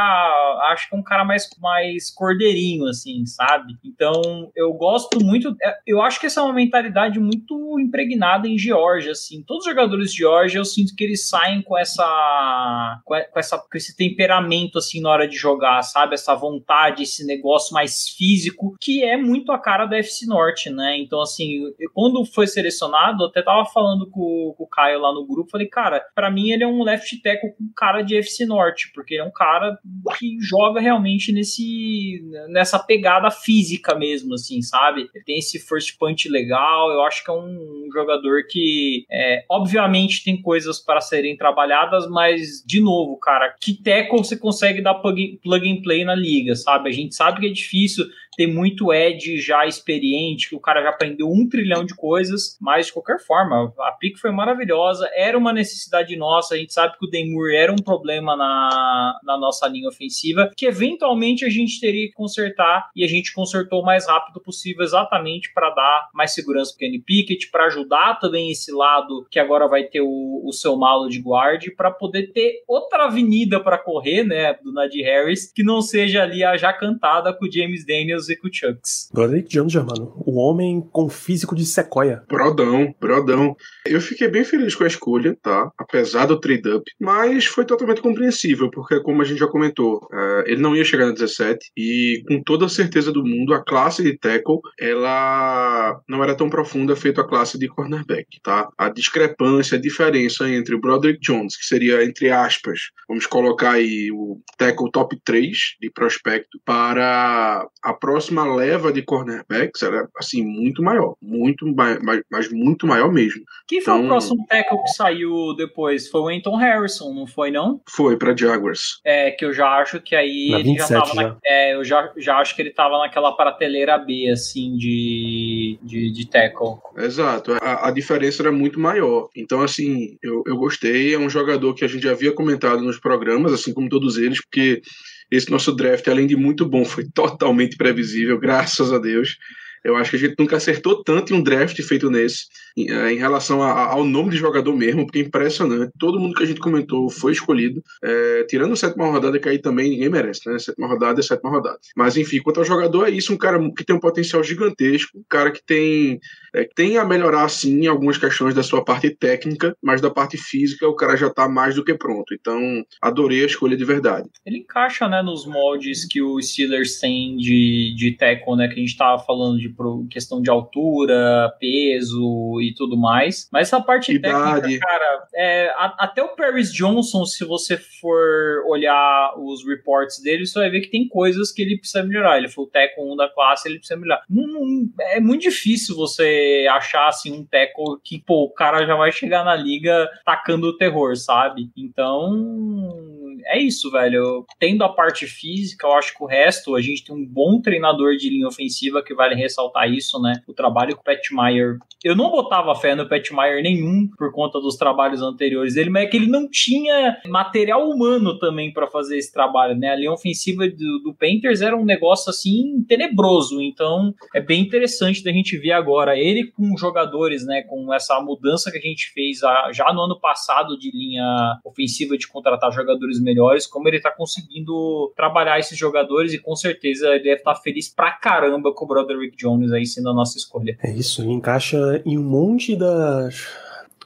acho que é um cara mais, mais cordeirinho, assim, sabe? Então, eu gosto muito. É, eu acho que essa é uma mentalidade muito impregnada em Georgia, assim. Todos os jogadores de Georgia, eu sinto que eles saem com essa, com essa, com esse temperamento assim na hora de jogar, sabe? Essa vontade, esse negócio mais físico, que é muito a cara da FC Norte, né? Então, assim, quando foi selecionado, até tava falando com, com o Caio lá no grupo, falei, cara, para mim ele é um left tackle com cara de FC Norte, porque ele é um cara que joga realmente nesse nessa pegada física mesmo, assim, sabe? Ele tem esse first punch legal, eu acho que é um, um jogador que, é, obviamente, tem coisas para serem trabalhadas, mas, de novo, cara, que tackle você consegue dar plug, plug and play na liga, sabe? A gente sabe que é difícil ter muito Ed já experiente, que o cara já aprendeu um trilhão de coisas, mas de qualquer forma, a pick foi maravilhosa, era uma necessidade nossa, a gente sabe que o Demur era um problema na, na nossa linha ofensiva, que eventualmente a gente teria que consertar, e a gente consertou o mais rápido possível, exatamente para dar mais segurança para o Kenny Pickett, para ajudar também esse lado que agora vai ter o, o seu malo de guarde, para poder ter outra avenida para correr, né, do Nadir Harris, que não seja ali a já cantada com o James Daniels com o Chucks. Broderick Jones, mano. O homem com físico de sequoia. Brodão, brodão. Eu fiquei bem feliz com a escolha, tá? Apesar do trade-up, mas foi totalmente compreensível, porque como a gente já comentou, uh, ele não ia chegar na 17 e com toda a certeza do mundo, a classe de tackle, ela não era tão profunda feito a classe de cornerback, tá? A discrepância, a diferença entre o Broderick Jones, que seria, entre aspas, vamos colocar aí o tackle top 3 de prospecto, para a próxima leva de cornerbacks era assim muito maior, muito mais, mas muito maior mesmo. Quem foi então, o próximo tackle que saiu depois? Foi o Anton Harrison, não foi não? Foi para Jaguars. É que eu já acho que aí na ele 27, já tava já. Na, é, eu já, já acho que ele tava naquela prateleira B assim de de, de tackle. Exato, a, a diferença era muito maior. Então assim, eu, eu gostei, é um jogador que a gente já havia comentado nos programas, assim como todos eles, porque esse nosso draft, além de muito bom, foi totalmente previsível, graças a Deus. Eu acho que a gente nunca acertou tanto em um draft feito nesse, em, eh, relação a, ao nome de jogador mesmo, porque é impressionante. Todo mundo que a gente comentou foi escolhido. É, tirando a sétima rodada, que aí também ninguém merece, né? Sétima rodada é sétima rodada. Mas enfim, quanto ao jogador, é isso: um cara que tem um potencial gigantesco, um cara que tem, é, tem a melhorar, sim, algumas questões da sua parte técnica, mas da parte física o cara já está mais do que pronto. Então, adorei a escolha de verdade. Ele encaixa, né, nos moldes que o Steelers tem de, de tackle, né? Que a gente estava falando de pro, questão de altura, peso e tudo mais. Mas essa parte Idade. técnica, cara, é, a, até o Paris Johnson, se você for olhar os reports dele, você vai ver que tem coisas que ele precisa melhorar. Ele foi o tackle 1 da classe, ele precisa melhorar. Não, não, é muito difícil você achar assim um tackle que, pô, o cara já vai chegar na liga tacando o terror, sabe? Então, é isso, velho. Tendo a parte física, eu acho que o resto, a gente tem um bom treinador de linha ofensiva que vale ressaltar isso, né? O trabalho com o Pat Meyer. Eu não botava fé no Pat Meyer nenhum por conta dos trabalhos anteriores dele, mas é que ele não tinha material humano também para fazer esse trabalho, né? A linha ofensiva do, do Panthers era um negócio assim tenebroso, então é bem interessante da gente ver agora ele com jogadores, né? Com essa mudança que a gente fez já no ano passado de linha ofensiva de contratar jogadores melhores, como ele tá conseguindo trabalhar esses jogadores e com certeza ele deve estar tá feliz pra caramba com o Broderick Jones aí sendo a nossa escolha. É isso, ele encaixa em um monte das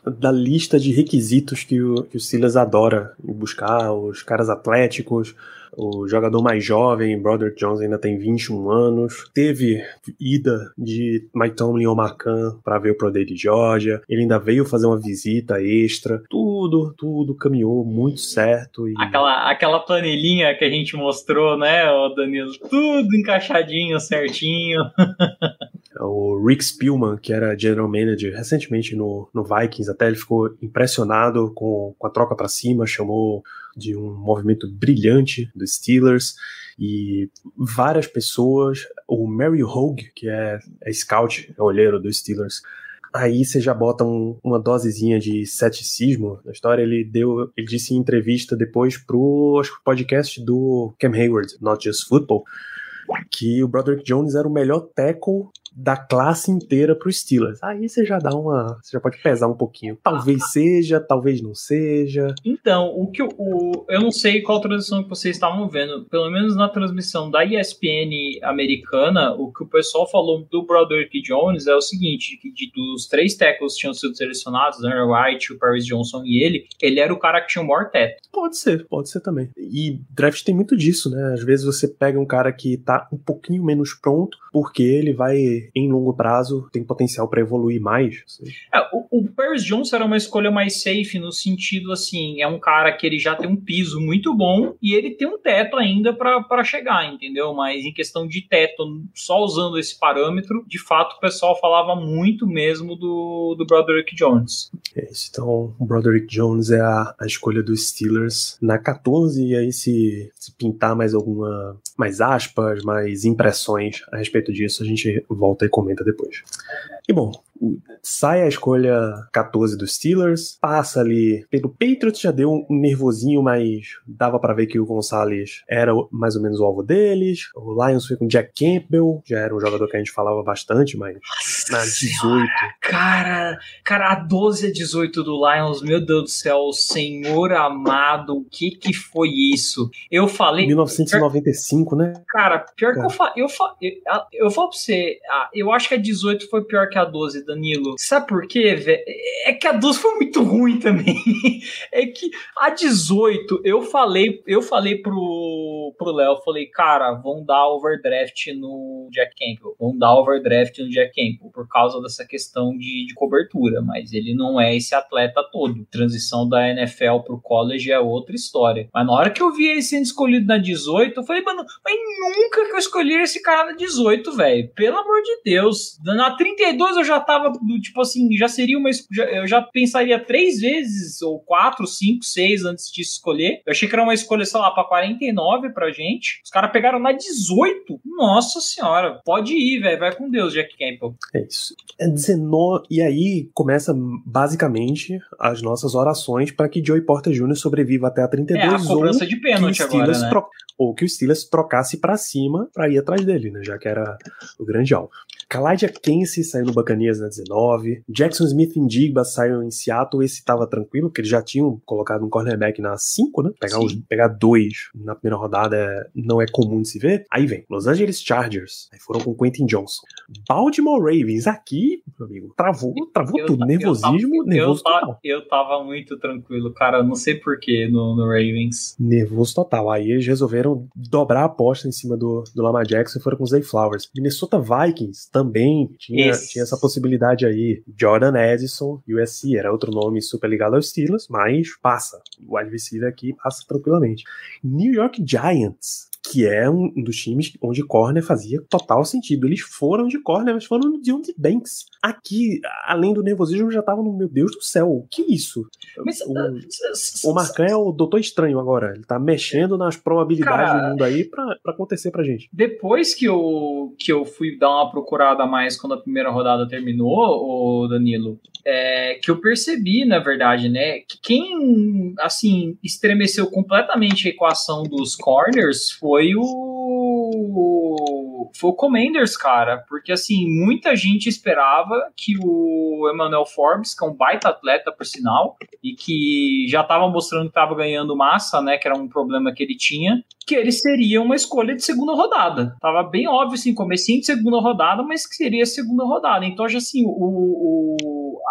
da lista de requisitos que o, que o Silas adora buscar, os caras atléticos, o jogador mais jovem, Brother Jones, ainda tem 21 anos. Teve ida de Mike Tomlin ou Marcan para ver o Pro Day de Georgia. Ele ainda veio fazer uma visita extra. Tudo, tudo caminhou muito certo. E... Aquela, aquela planilhinha que a gente mostrou, né, Danilo? Tudo encaixadinho, certinho. (laughs) o Rick Spielman, que era general manager recentemente no, no Vikings, até ele ficou impressionado com, com a troca para cima, chamou de um movimento brilhante dos Steelers e várias pessoas, o Mary Hogue, que é, é scout, é olheiro dos Steelers, Aí você já bota um, uma dosezinha de ceticismo na história. Ele deu, ele disse em entrevista depois pro acho, podcast do Cam Hayward, Not Just Football, que o Broderick Jones era o melhor tackle da classe inteira pro Steelers. Aí você já dá uma. Você já pode pesar um pouquinho. Talvez ah, seja, talvez não seja. Então, o que o, eu não sei qual transmissão que vocês estavam vendo. Pelo menos na transmissão da ESPN americana, o que o pessoal falou do Broderick Jones é o seguinte: que de, dos três tackles que tinham sido selecionados, Daniel White, o Paris Johnson e ele, ele era o cara que tinha o maior teto. Pode ser, pode ser também. E draft tem muito disso, né? Às vezes você pega um cara que tá um pouquinho menos pronto, porque ele vai em longo prazo tem potencial para evoluir mais. É, o, o Paris Johnson era uma escolha mais safe no sentido assim, é um cara que ele já tem um piso muito bom e ele tem um teto ainda para chegar, entendeu? Mas em questão de teto, só usando esse parâmetro, de fato o pessoal falava muito mesmo do, do Broderick Jones. É isso, então o Broderick Jones é a, a escolha dos Steelers na 14 e aí se, se pintar mais alguma mais aspas, mais impressões a respeito disso, a gente volta e comenta depois. E bom, sai a escolha 14 dos Steelers, passa ali pelo Patriots, já deu um nervosinho, mas dava para ver que o Gonçalves era mais ou menos o alvo deles. O Lions foi com Jack Campbell, já era um jogador que a gente falava bastante, mas Nossa na 18. Senhora, cara, cara, a 12 a 18 do Lions, meu Deus do céu, senhor amado, o que que foi isso? Eu falei. 1995, né? Cara, pior cara. que eu falo. Eu, falo, eu, eu falo pra você, eu acho que a 18 foi pior que a 12, Danilo. Sabe por quê, velho? É que a 12 foi muito ruim também. (laughs) é que a 18, eu falei, eu falei pro pro Léo, falei, cara, vão dar overdraft no Jack Campbell. Vão dar overdraft no Jack Campbell por causa dessa questão de, de cobertura, mas ele não é esse atleta todo. Transição da NFL pro college é outra história. Mas na hora que eu vi ele sendo escolhido na 18, eu falei, mano, mas nunca que eu escolhi esse cara na 18, velho. Pelo amor de Deus. Na 32 eu já tava, tipo assim, já seria uma. Já, eu já pensaria três vezes, ou quatro, cinco, seis antes de escolher. Eu achei que era uma escolha, sei lá, pra 49 pra gente. Os caras pegaram na 18. Nossa senhora, pode ir, velho. Vai com Deus, Jack Campbell. É isso. É 19. E aí começa basicamente as nossas orações para que Joey Porter Jr. sobreviva até a 32 é, a cobrança de pênalti agora, né? Tro... Ou que o Steelers trocasse para cima para ir atrás dele, né? Já que era o grande alvo. Kaladia Kense saiu no Bacanias na 19. Jackson Smith em Digba saiu em Seattle. Esse tava tranquilo, porque eles já tinham colocado um cornerback na 5, né? Pegar, os, pegar dois na primeira rodada é, não é comum de se ver. Aí vem Los Angeles Chargers. Aí foram com Quentin Johnson. Baltimore Ravens. Aqui, meu amigo, travou, travou eu, tudo. Nervosismo, eu tava, nervoso eu total. Eu tava muito tranquilo, cara. Não sei porquê no, no Ravens. Nervoso total. Aí eles resolveram dobrar a aposta em cima do, do Lamar Jackson e foram com os Zay Flowers. Minnesota Vikings também tinha, tinha essa possibilidade aí. Jordan Edison, USC, era outro nome super ligado aos Steelers, mas passa. O wide receiver aqui passa tranquilamente. New York Giants que é um dos times onde corner fazia total sentido. Eles foram de corner, mas foram de onde Banks. Aqui, além do nervosismo, já tava no meu Deus do céu, o que é isso? Mas, o, uh, o Marcan é o doutor estranho agora. Ele tá mexendo nas probabilidades cara, do mundo aí pra, pra acontecer pra gente. Depois que eu, que eu fui dar uma procurada mais quando a primeira rodada terminou, o Danilo, é, que eu percebi, na verdade, né, que quem, assim, estremeceu completamente a equação dos corners foi o foi o Commanders, cara, porque assim, muita gente esperava que o Emmanuel Forbes, que é um baita atleta por sinal, e que já estava mostrando que estava ganhando massa, né, que era um problema que ele tinha, que ele seria uma escolha de segunda rodada. Tava bem óbvio assim, comecinho de segunda rodada, mas que seria segunda rodada. Então, já assim, o, o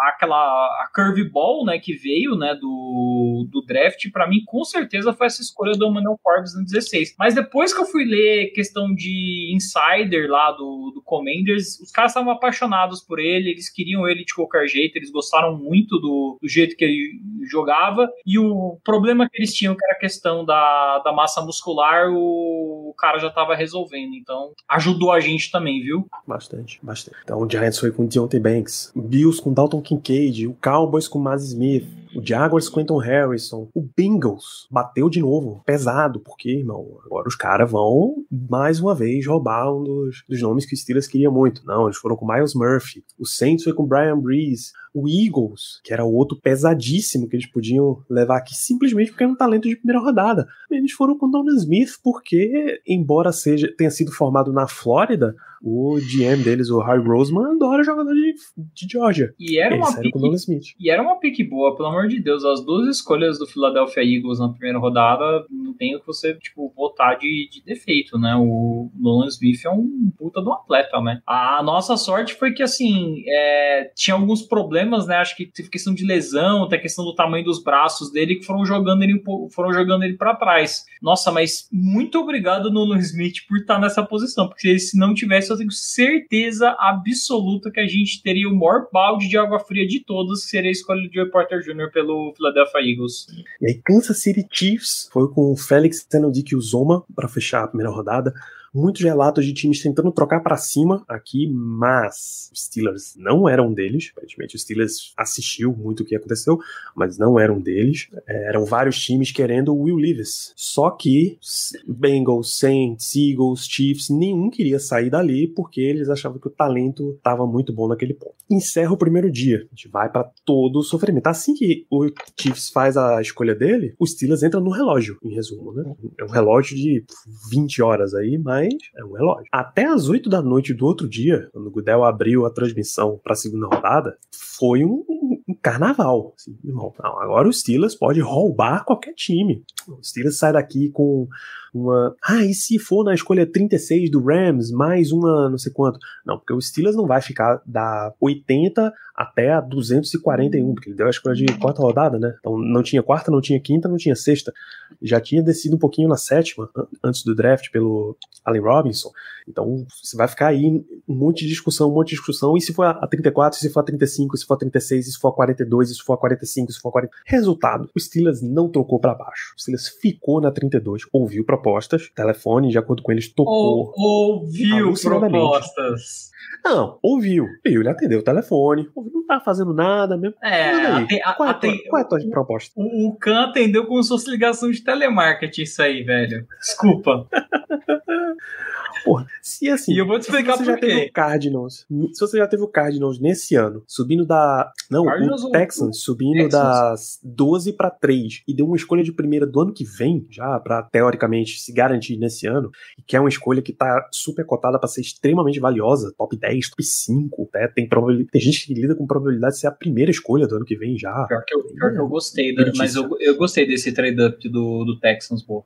aquela a curveball, né, que veio, né, do, do draft, para mim com certeza foi essa escolha do Emmanuel Forbes no 16. Mas depois que eu fui ler questão de insider lá do, do Commanders, os caras estavam apaixonados por ele, eles queriam ele de qualquer jeito, eles gostaram muito do, do jeito que ele jogava, e o problema que eles tinham, que era a questão da, da massa muscular, o, o cara já estava resolvendo, então ajudou a gente também, viu? Bastante, bastante. Então o Giants foi com Deontay Banks, Bills com Dalton Kincaid, o Cowboys com Maz Smith, O Jaguars, Quentin Harrison. O Bengals bateu de novo, pesado, porque, irmão, agora os caras vão mais uma vez roubar um dos, dos nomes que o Steelers queria muito. Não, eles foram com Miles Murphy. O Saints foi com Brian Breeze. O Eagles, que era o outro pesadíssimo que eles podiam levar aqui simplesmente porque era um talento de primeira rodada. Eles foram com Donovan Smith porque, embora seja tenha sido formado na Flórida, o GM deles, o Harry Roseman, adora jogador de, de Georgia. E era, uma pique, e era uma pique boa, pelo amor de Deus. As duas escolhas do Philadelphia Eagles na primeira rodada, não tem o que você, tipo, botar de, de defeito, né? O Nolan Smith é um puta do um atleta, né? A nossa sorte foi que, assim, é, tinha alguns problemas, né? Acho que teve questão de lesão, até questão do tamanho dos braços dele, que foram jogando ele, foram jogando ele para trás. Nossa, mas muito obrigado, Nolan Smith, por estar nessa posição, porque se não tivesse eu tenho certeza absoluta que a gente teria o maior balde de água fria de todos, que seria a escolha de Joe Porter Jr. pelo Philadelphia Eagles. E aí, Kansas City Chiefs foi com o Félix Senodic Uzoma para fechar a primeira rodada muitos relatos de times tentando trocar para cima aqui, mas os Steelers não eram deles. Aparentemente, os Steelers assistiu muito o que aconteceu, mas não eram deles. É, eram vários times querendo o Will Levis. Só que Bengals, Saints, Eagles, Chiefs, nenhum queria sair dali porque eles achavam que o talento estava muito bom naquele ponto. Encerra o primeiro dia. A gente vai para todo o sofrimento. Assim que o Chiefs faz a escolha dele, os Steelers entram no relógio, em resumo, né? É um relógio de 20 horas aí, mas mas é um relógio. Até as 8 da noite do outro dia, quando o Gudel abriu a transmissão para a segunda rodada, foi um, um carnaval. Assim, irmão, não, agora o Steelers pode roubar qualquer time. O Steelers sai daqui com uma. Ah, e se for na escolha 36 do Rams, mais uma não sei quanto? Não, porque o Steelers não vai ficar da 80 até a 241, porque ele deu a escolha de quarta rodada, né? Então não tinha quarta, não tinha quinta, não tinha sexta. Já tinha descido um pouquinho na sétima, antes do draft, pelo Allen Robinson. Então você vai ficar aí um monte de discussão, um monte de discussão. E se for a 34, se for a 35, se for a 36, se for a 42, se for a 45, se for a 40. Resultado: o Steelers não trocou para baixo. O Steelers ficou na 32, ouviu propostas, telefone, de acordo com eles, tocou. Ou, ouviu propostas. Não, ouviu. Viu, ele atendeu o telefone, não tá fazendo nada mesmo. É, a, qual, é a, tua, qual é a tua proposta? O, o Khan atendeu como se fosse ligação de telemarketing isso aí, velho. Desculpa. (laughs) Porra, se assim. E eu vou te explicar por quê. Cardinals, se você já teve o Cardinals nesse ano, subindo da. Não, Cardinals o Texans subindo Texans. das 12 para 3 e deu uma escolha de primeira do ano que vem, já para teoricamente se garantir nesse ano, e que é uma escolha que tá super cotada para ser extremamente valiosa, top 10, top 5, né? Tem, probabilidade, tem gente que lida com probabilidade de ser a primeira escolha do ano que vem já. Pior que eu, pior que eu gostei, mas eu, eu gostei desse trade-up do, do Texans, pô.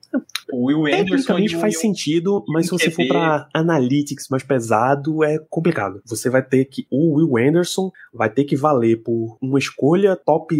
O Will Anderson. faz Will, sentido, mas se você for pra analytics mais pesado, é complicado. Você vai ter que. O Will Anderson vai ter que valer por uma escolha top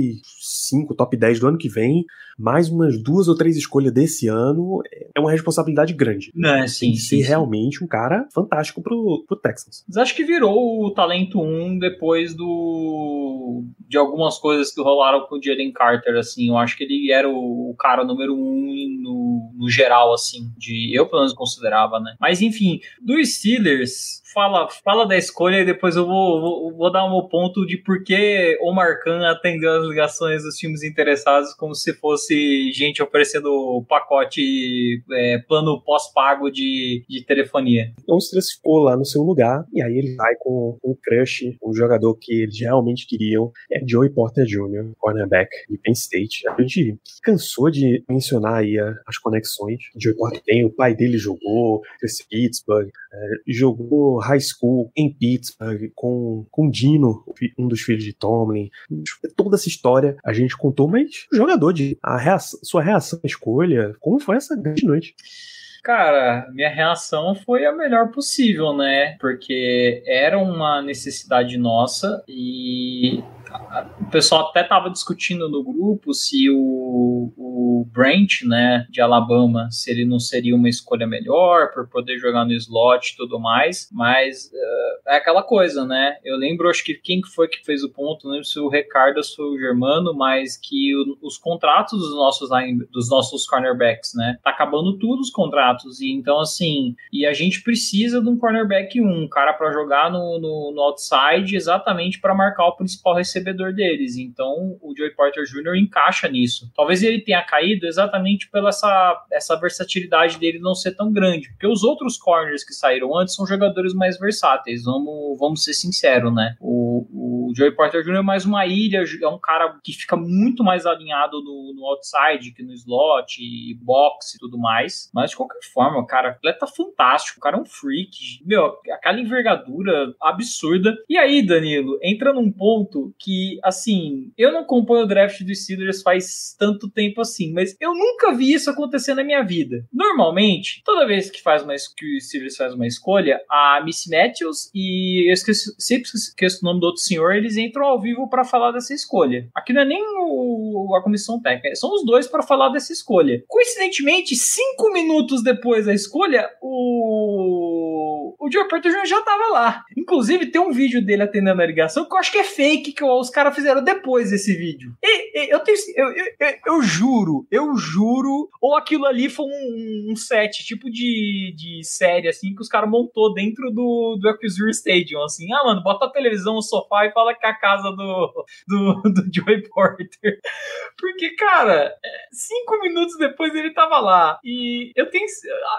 5, top 10 do ano que vem, mais umas duas ou três escolhas desse ano. É uma responsabilidade grande. Não, é, sim, Tem que ser sim. realmente um cara fantástico pro, pro Texans. Mas acho que virou o talento 1 depois do. de algumas coisas que rolaram com o Jalen Carter, assim. Eu acho que ele era o, o cara número 1 no, no geral, assim. De, eu, pelo menos, considerava, né? Mas enfim, dos Steelers, fala, fala da escolha e depois eu vou, vou, vou dar um ponto de por que o Marcan atendeu as ligações dos times interessados como se fosse gente oferecendo pacote, é, plano pós-pago de, de telefonia. Então o Steelers ficou lá no seu lugar e aí ele vai com o crush, o jogador que eles realmente queriam, é Joey Porter Jr., cornerback de Penn State. A gente cansou de mencionar aí as conexões. Joey Porter tem, o pai dele jogou, Pittsburgh, é, jogou high school em Pittsburgh com, com Dino, um dos filhos de Tomlin. Toda essa história a gente contou, mas o jogador de a reação, sua reação à escolha, como foi essa grande noite? Cara, minha reação foi a melhor possível, né? Porque era uma necessidade nossa e o pessoal até estava discutindo no grupo se o, o Brent, né, de Alabama, se ele não seria uma escolha melhor por poder jogar no slot e tudo mais, mas uh, é aquela coisa, né? Eu lembro, acho que quem foi que fez o ponto, não lembro se o Ricardo ou o Germano, mas que o, os contratos dos nossos dos nossos cornerbacks, né, tá acabando tudo os contratos. E então assim, e a gente precisa de um cornerback um cara para jogar no, no, no outside exatamente para marcar o principal recebedor recebedor deles. Então o Joey Porter Jr. encaixa nisso. Talvez ele tenha caído exatamente pela essa, essa versatilidade dele não ser tão grande, porque os outros corners que saíram antes são jogadores mais versáteis. Vamos, vamos ser sinceros, né? O, o Joey Porter Jr. é mais uma ilha, é um cara que fica muito mais alinhado no, no outside que no slot, e box e tudo mais. Mas de qualquer forma, cara, atleta fantástico, o cara é um freak. Meu, aquela envergadura absurda. E aí, Danilo, entra num ponto que, assim, eu não acompanho o draft dos Steelers faz tanto tempo assim, mas eu nunca vi isso acontecer na minha vida. Normalmente, toda vez que faz uma que o Steelers faz uma escolha, a Miss Matthews e eu esqueci, sempre esqueço o nome do outro senhor, eles entram ao vivo para falar dessa escolha. Aqui não é nem o, a comissão técnica, são os dois para falar dessa escolha. Coincidentemente, cinco minutos depois da escolha, o, o Joe Jr. já tava lá. Inclusive, tem um vídeo dele atendendo a ligação que eu acho que é fake, que os caras fizeram depois desse vídeo. E, e eu, tenho, eu, eu, eu, juro, eu juro, ou aquilo ali foi um, um set, tipo de, de série, assim, que os caras montou dentro do, do Stadium, assim, ah, mano, bota a televisão no sofá e fala que é a casa do, do, do Joey Porter. Porque, cara, é, cinco minutos depois ele tava lá. E eu tenho,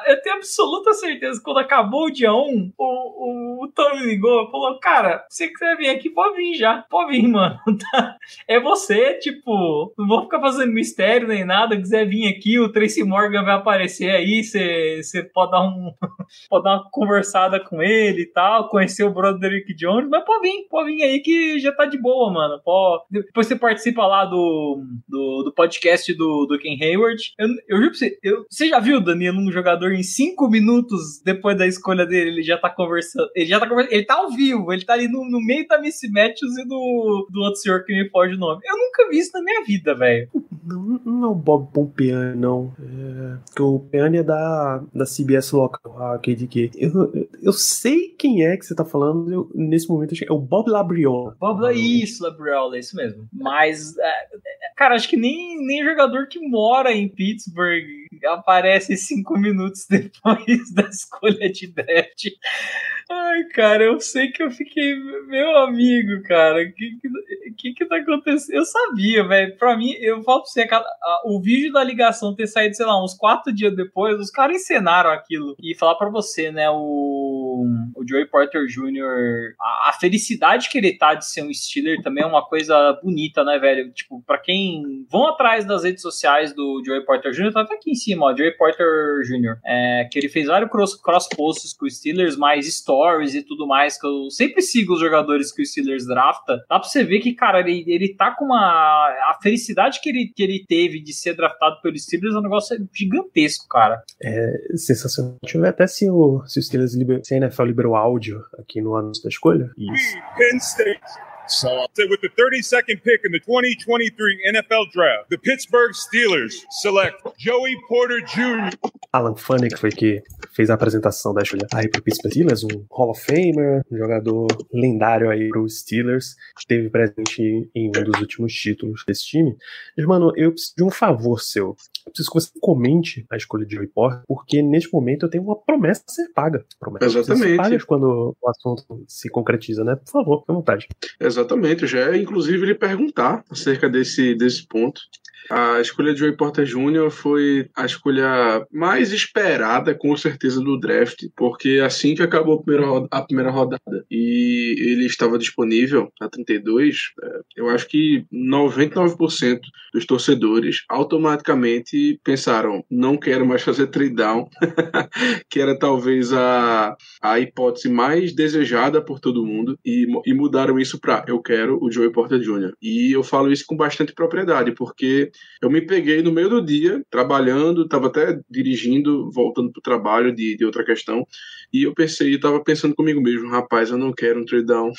eu tenho absoluta certeza que quando acabou o dia 1, um, o, o, o Tony ligou e falou: Cara, você quiser vir aqui, pode vir já. Pode vir, mano. (laughs) Tá? É você, tipo, não vou ficar fazendo mistério nem nada. Quiser vir aqui, o Tracy Morgan vai aparecer aí. Você pode dar um. (laughs) pode dar uma conversada com ele e tal. Conhecer o brother Rick Jones. Mas pode vir, pode vir aí que já tá de boa, mano. Pode... Depois você participa lá do, do, do podcast do, do Ken Hayward. Eu, eu juro pra você, eu, você já viu, Danilo, um jogador em cinco minutos depois da escolha dele, ele já tá conversando. Ele já tá conversando. Ele tá ao vivo, ele tá ali no, no meio da Miss Matthews e do, do outro senhor que me foge o nome. Eu nunca vi isso na minha vida, velho. Não, não é o Bob Pompeani, não. É, que o Pompeani é da, da CBS local, a KDQ. Eu, eu sei quem é que você tá falando, eu, nesse momento é o Bob Labriola. Bob, ah, isso, Labriola, é isso mesmo. Mas, é, é, cara, acho que nem, nem jogador que mora em Pittsburgh aparece cinco minutos (laughs) depois da escolha de draft. Ai, cara, eu sei que eu fiquei. Meu amigo, cara, o que, que que tá acontecendo? Eu sabia, velho. Pra mim, eu falo pra você, a, o vídeo da ligação ter saído, sei lá, uns quatro dias depois, os caras encenaram aquilo. E falar pra você, né, o, o Joey Porter Jr., a, a, felicidade que ele tá de ser um Steeler também é uma coisa bonita, né, velho? Tipo, pra quem vão atrás das redes sociais do Joey Porter Jr., tá até aqui em cima, ó, Joey Porter Jr., é, que ele fez vários cross, cross posts com os Steelers, mais stories e tudo mais, que eu sempre sigo os jogadores que o Steelers drafta. Dá pra você ver que, cara, ele, ele tá com uma. A felicidade que ele, que ele teve de ser draftado pelo Steelers é um negócio gigantesco, cara. É sensacional. Deixa eu ver até se o, se o Steelers liber, se a NFL liberou áudio aqui no anúncio da escolha. Isso. Penn State. So with the 32nd pick in the 2023 NFL Draft, the Pittsburgh Steelers select Joey Porter Jr. Alan que foi que fez a apresentação da escolha aí pro Pittsburgh Steelers, um Hall of Famer, um jogador lendário aí pro Steelers, esteve presente em um dos últimos títulos desse time. Mano, eu preciso de um favor seu. Eu preciso que você comente a escolha de Joey Porter, porque neste momento eu tenho uma promessa a ser paga. Promessa Exatamente. Ser paga quando o assunto se concretiza, né? Por favor, fique à vontade. Exatamente. Já ia inclusive lhe perguntar acerca desse, desse ponto. A escolha de Joey Porter Jr. foi a escolha mais esperada, com certeza, do draft, porque assim que acabou a primeira, a primeira rodada e ele estava disponível a 32, é, eu acho que 99% dos torcedores automaticamente pensaram: não quero mais fazer trade down, (laughs) que era talvez a, a hipótese mais desejada por todo mundo, e, e mudaram isso para eu quero o Joey Porter Jr. E eu falo isso com bastante propriedade, porque eu me peguei no meio do dia, trabalhando, estava até dirigindo, voltando para o trabalho de, de outra questão, e eu pensei, estava pensando comigo mesmo, rapaz, eu não quero um trade (laughs) down.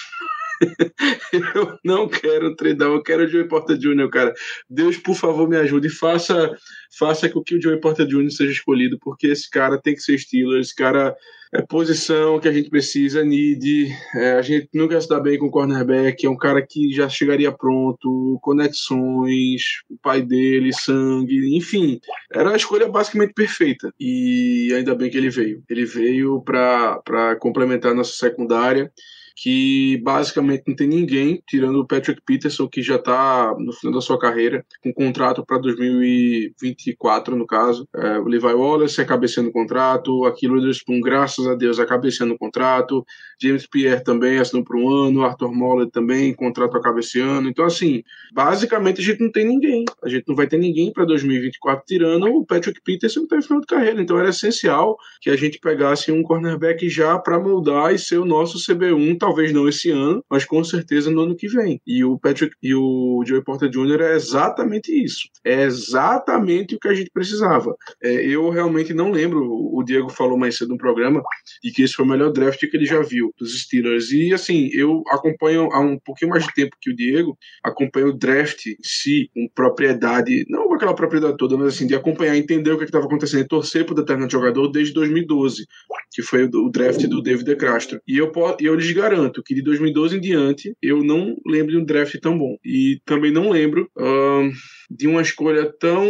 (laughs) eu não quero treinar, eu quero o Joey Porter Jr., cara. Deus, por favor, me ajude faça, faça com que o Joey Porter Jr. seja escolhido, porque esse cara tem que ser Steelers, esse cara é posição que a gente precisa, need, é, a gente nunca se dá bem com o cornerback, é um cara que já chegaria pronto, conexões, o pai dele, sangue, enfim, era a escolha basicamente perfeita, e ainda bem que ele veio. Ele veio para complementar nossa secundária, que basicamente não tem ninguém, tirando o Patrick Peterson, que já está no final da sua carreira, com contrato para 2024, no caso. É, o Levi Wallace é cabeceando o contrato, aquilo Witherspoon, graças a Deus, é cabeceando o contrato, James Pierre também assinou por um ano, Arthur Moller também, contrato a cabeceando. Então, assim, basicamente a gente não tem ninguém. A gente não vai ter ninguém para 2024, tirando o Patrick Peterson, que está em final de carreira. Então, era essencial que a gente pegasse um cornerback já para moldar e ser o nosso CB1, talvez não esse ano, mas com certeza no ano que vem. E o Patrick e o Joey Porter Jr. é exatamente isso. É exatamente o que a gente precisava. É, eu realmente não lembro, o Diego falou mais cedo no programa, de que esse foi o melhor draft que ele já viu dos Steelers. E assim, eu acompanho há um pouquinho mais de tempo que o Diego, acompanho o draft em si, com propriedade, não com aquela propriedade toda, mas assim, de acompanhar, entender o que estava acontecendo torcer por determinado jogador desde 2012, que foi o draft do David De Castro. E eu, eu lhes garanto que de 2012 em diante, eu não lembro de um draft tão bom. E também não lembro uh, de uma escolha tão.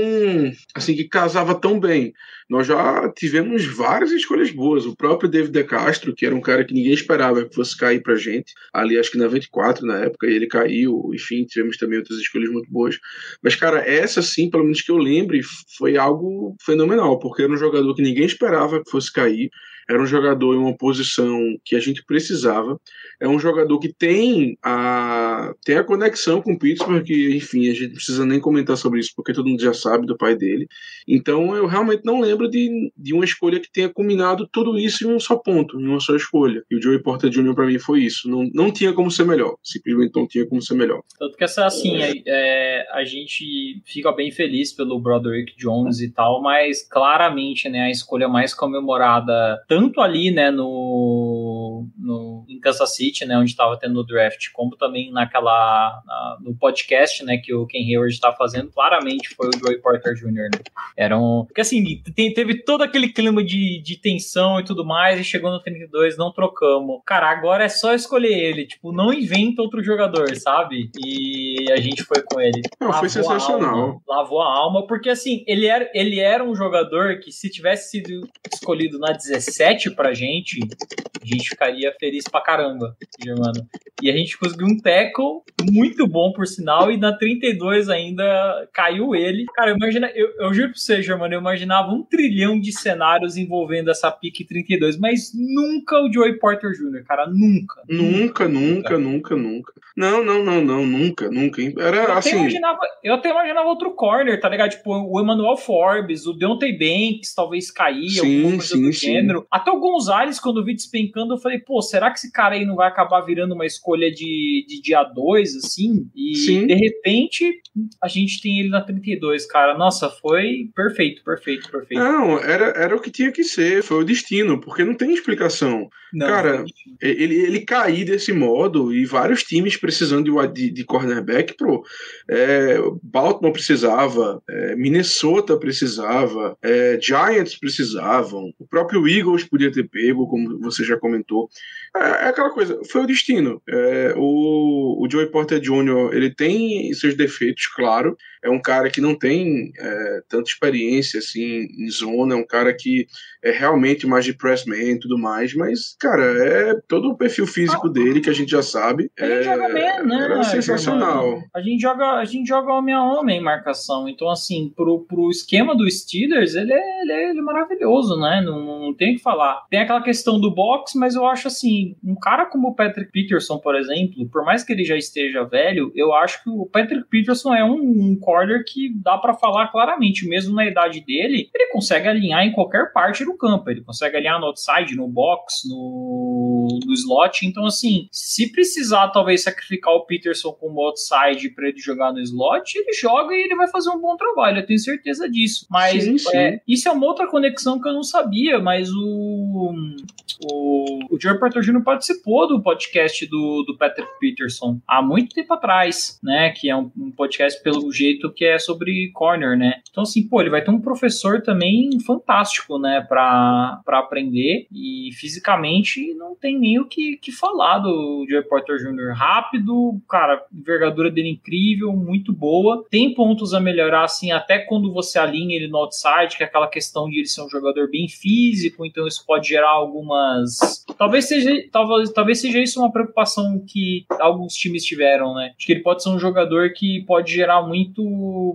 assim, que casava tão bem. Nós já tivemos várias escolhas boas. O próprio David De Castro, que era um cara que ninguém esperava que fosse cair pra gente, ali acho que na 24 na época, e ele caiu. Enfim, tivemos também outras escolhas muito boas. Mas, cara, essa sim, pelo menos que eu lembre, foi algo fenomenal, porque era um jogador que ninguém esperava que fosse cair era um jogador em uma posição que a gente precisava. É um jogador que tem a, tem a conexão com o Pittsburgh, que, enfim, a gente não precisa nem comentar sobre isso, porque todo mundo já sabe do pai dele. Então, eu realmente não lembro de, de uma escolha que tenha combinado tudo isso em um só ponto, em uma só escolha. E o Joey Porter Jr., para mim, foi isso. Não, não tinha como ser melhor. Simplesmente não tinha como ser melhor. Tanto que essa, assim, é, a gente fica bem feliz pelo Broderick Jones e tal, mas claramente, né, a escolha mais comemorada, tanto tanto ali, né, no, no em Kansas City, né, onde estava tendo o draft, como também naquela na, no podcast, né, que o Ken Hayward está fazendo, claramente foi o Joey Porter Jr. Né? Era um, porque assim, tem, teve todo aquele clima de, de tensão e tudo mais, e chegou no 32, não trocamos. Cara, agora é só escolher ele, tipo, não inventa outro jogador, sabe? E a gente foi com ele. Não, foi sensacional. A alma, lavou a alma, porque assim, ele era, ele era um jogador que se tivesse sido escolhido na 17 7 pra gente, a gente ficaria feliz pra caramba, Germano. E a gente conseguiu um tackle muito bom, por sinal, e na 32 ainda caiu ele. Cara, imagina, eu, eu juro pra você, Germano, eu imaginava um trilhão de cenários envolvendo essa pique 32, mas nunca o Joey Porter Jr., cara, nunca. Nunca, nunca, nunca, nunca. Não, não, não, não, nunca, nunca. Era eu assim. Imaginava, eu até imaginava outro corner, tá ligado? Tipo, o Emmanuel Forbes, o Deontay Banks talvez cair, sim, alguma coisa sim, do sim. gênero. Até o Gonzalez, quando eu vi despencando, eu falei, pô, será que esse cara aí não vai acabar virando uma escolha de, de dia 2, assim? E Sim. de repente a gente tem ele na 32, cara. Nossa, foi perfeito, perfeito, perfeito. Não, era, era o que tinha que ser, foi o destino, porque não tem explicação. Não, cara, ele, ele cair desse modo e vários times precisando de, de, de cornerback, pro. É, Baltimore precisava, é, Minnesota precisava, é, Giants precisavam, o próprio Eagles podia ter pego, como você já comentou. É, é aquela coisa, foi o destino. É, o, o Joey Porter Jr., ele tem seus defeitos, claro. É um cara que não tem é, tanta experiência assim em zona, é um cara que é realmente mais de pressman e tudo mais, mas, cara, é todo o perfil físico ah, dele que a gente já sabe. A gente é, joga bem, né? Era sensacional. A gente joga, a gente joga homem a homem em marcação. Então, assim, pro, pro esquema do Steelers, ele é, ele é, ele é maravilhoso, né? Não, não tem o que falar. Tem aquela questão do box, mas eu acho assim, um cara como o Patrick Peterson, por exemplo, por mais que ele já esteja velho, eu acho que o Patrick Peterson é um, um corner que dá para falar claramente, mesmo na idade dele, ele consegue alinhar em qualquer parte do campo. Ele consegue alinhar no outside, no box, no, no slot. Então, assim, se precisar talvez sacrificar o Peterson como outside para ele jogar no slot, ele joga e ele vai fazer um bom trabalho. Eu tenho certeza disso. Mas sim, sim. É, isso é uma outra conexão que eu não sabia, mas o o, o Joe Porter Jr. participou do podcast do, do Patrick Peterson há muito tempo atrás, né? Que é um, um, podcast, pelo jeito, que é sobre corner, né? Então, assim, pô, ele vai ter um professor também fantástico, né? Pra, pra aprender e fisicamente não tem nem o que, que falar do Joey Porter Jr. Rápido, cara, envergadura dele incrível, muito boa. Tem pontos a melhorar, assim, até quando você alinha ele no outside, que é aquela questão de ele ser um jogador bem físico, então isso pode gerar algumas. Talvez seja, talvez, talvez seja isso uma preocupação que alguns times tiveram, né? Acho que ele pode ser um jogador que pode gerar muito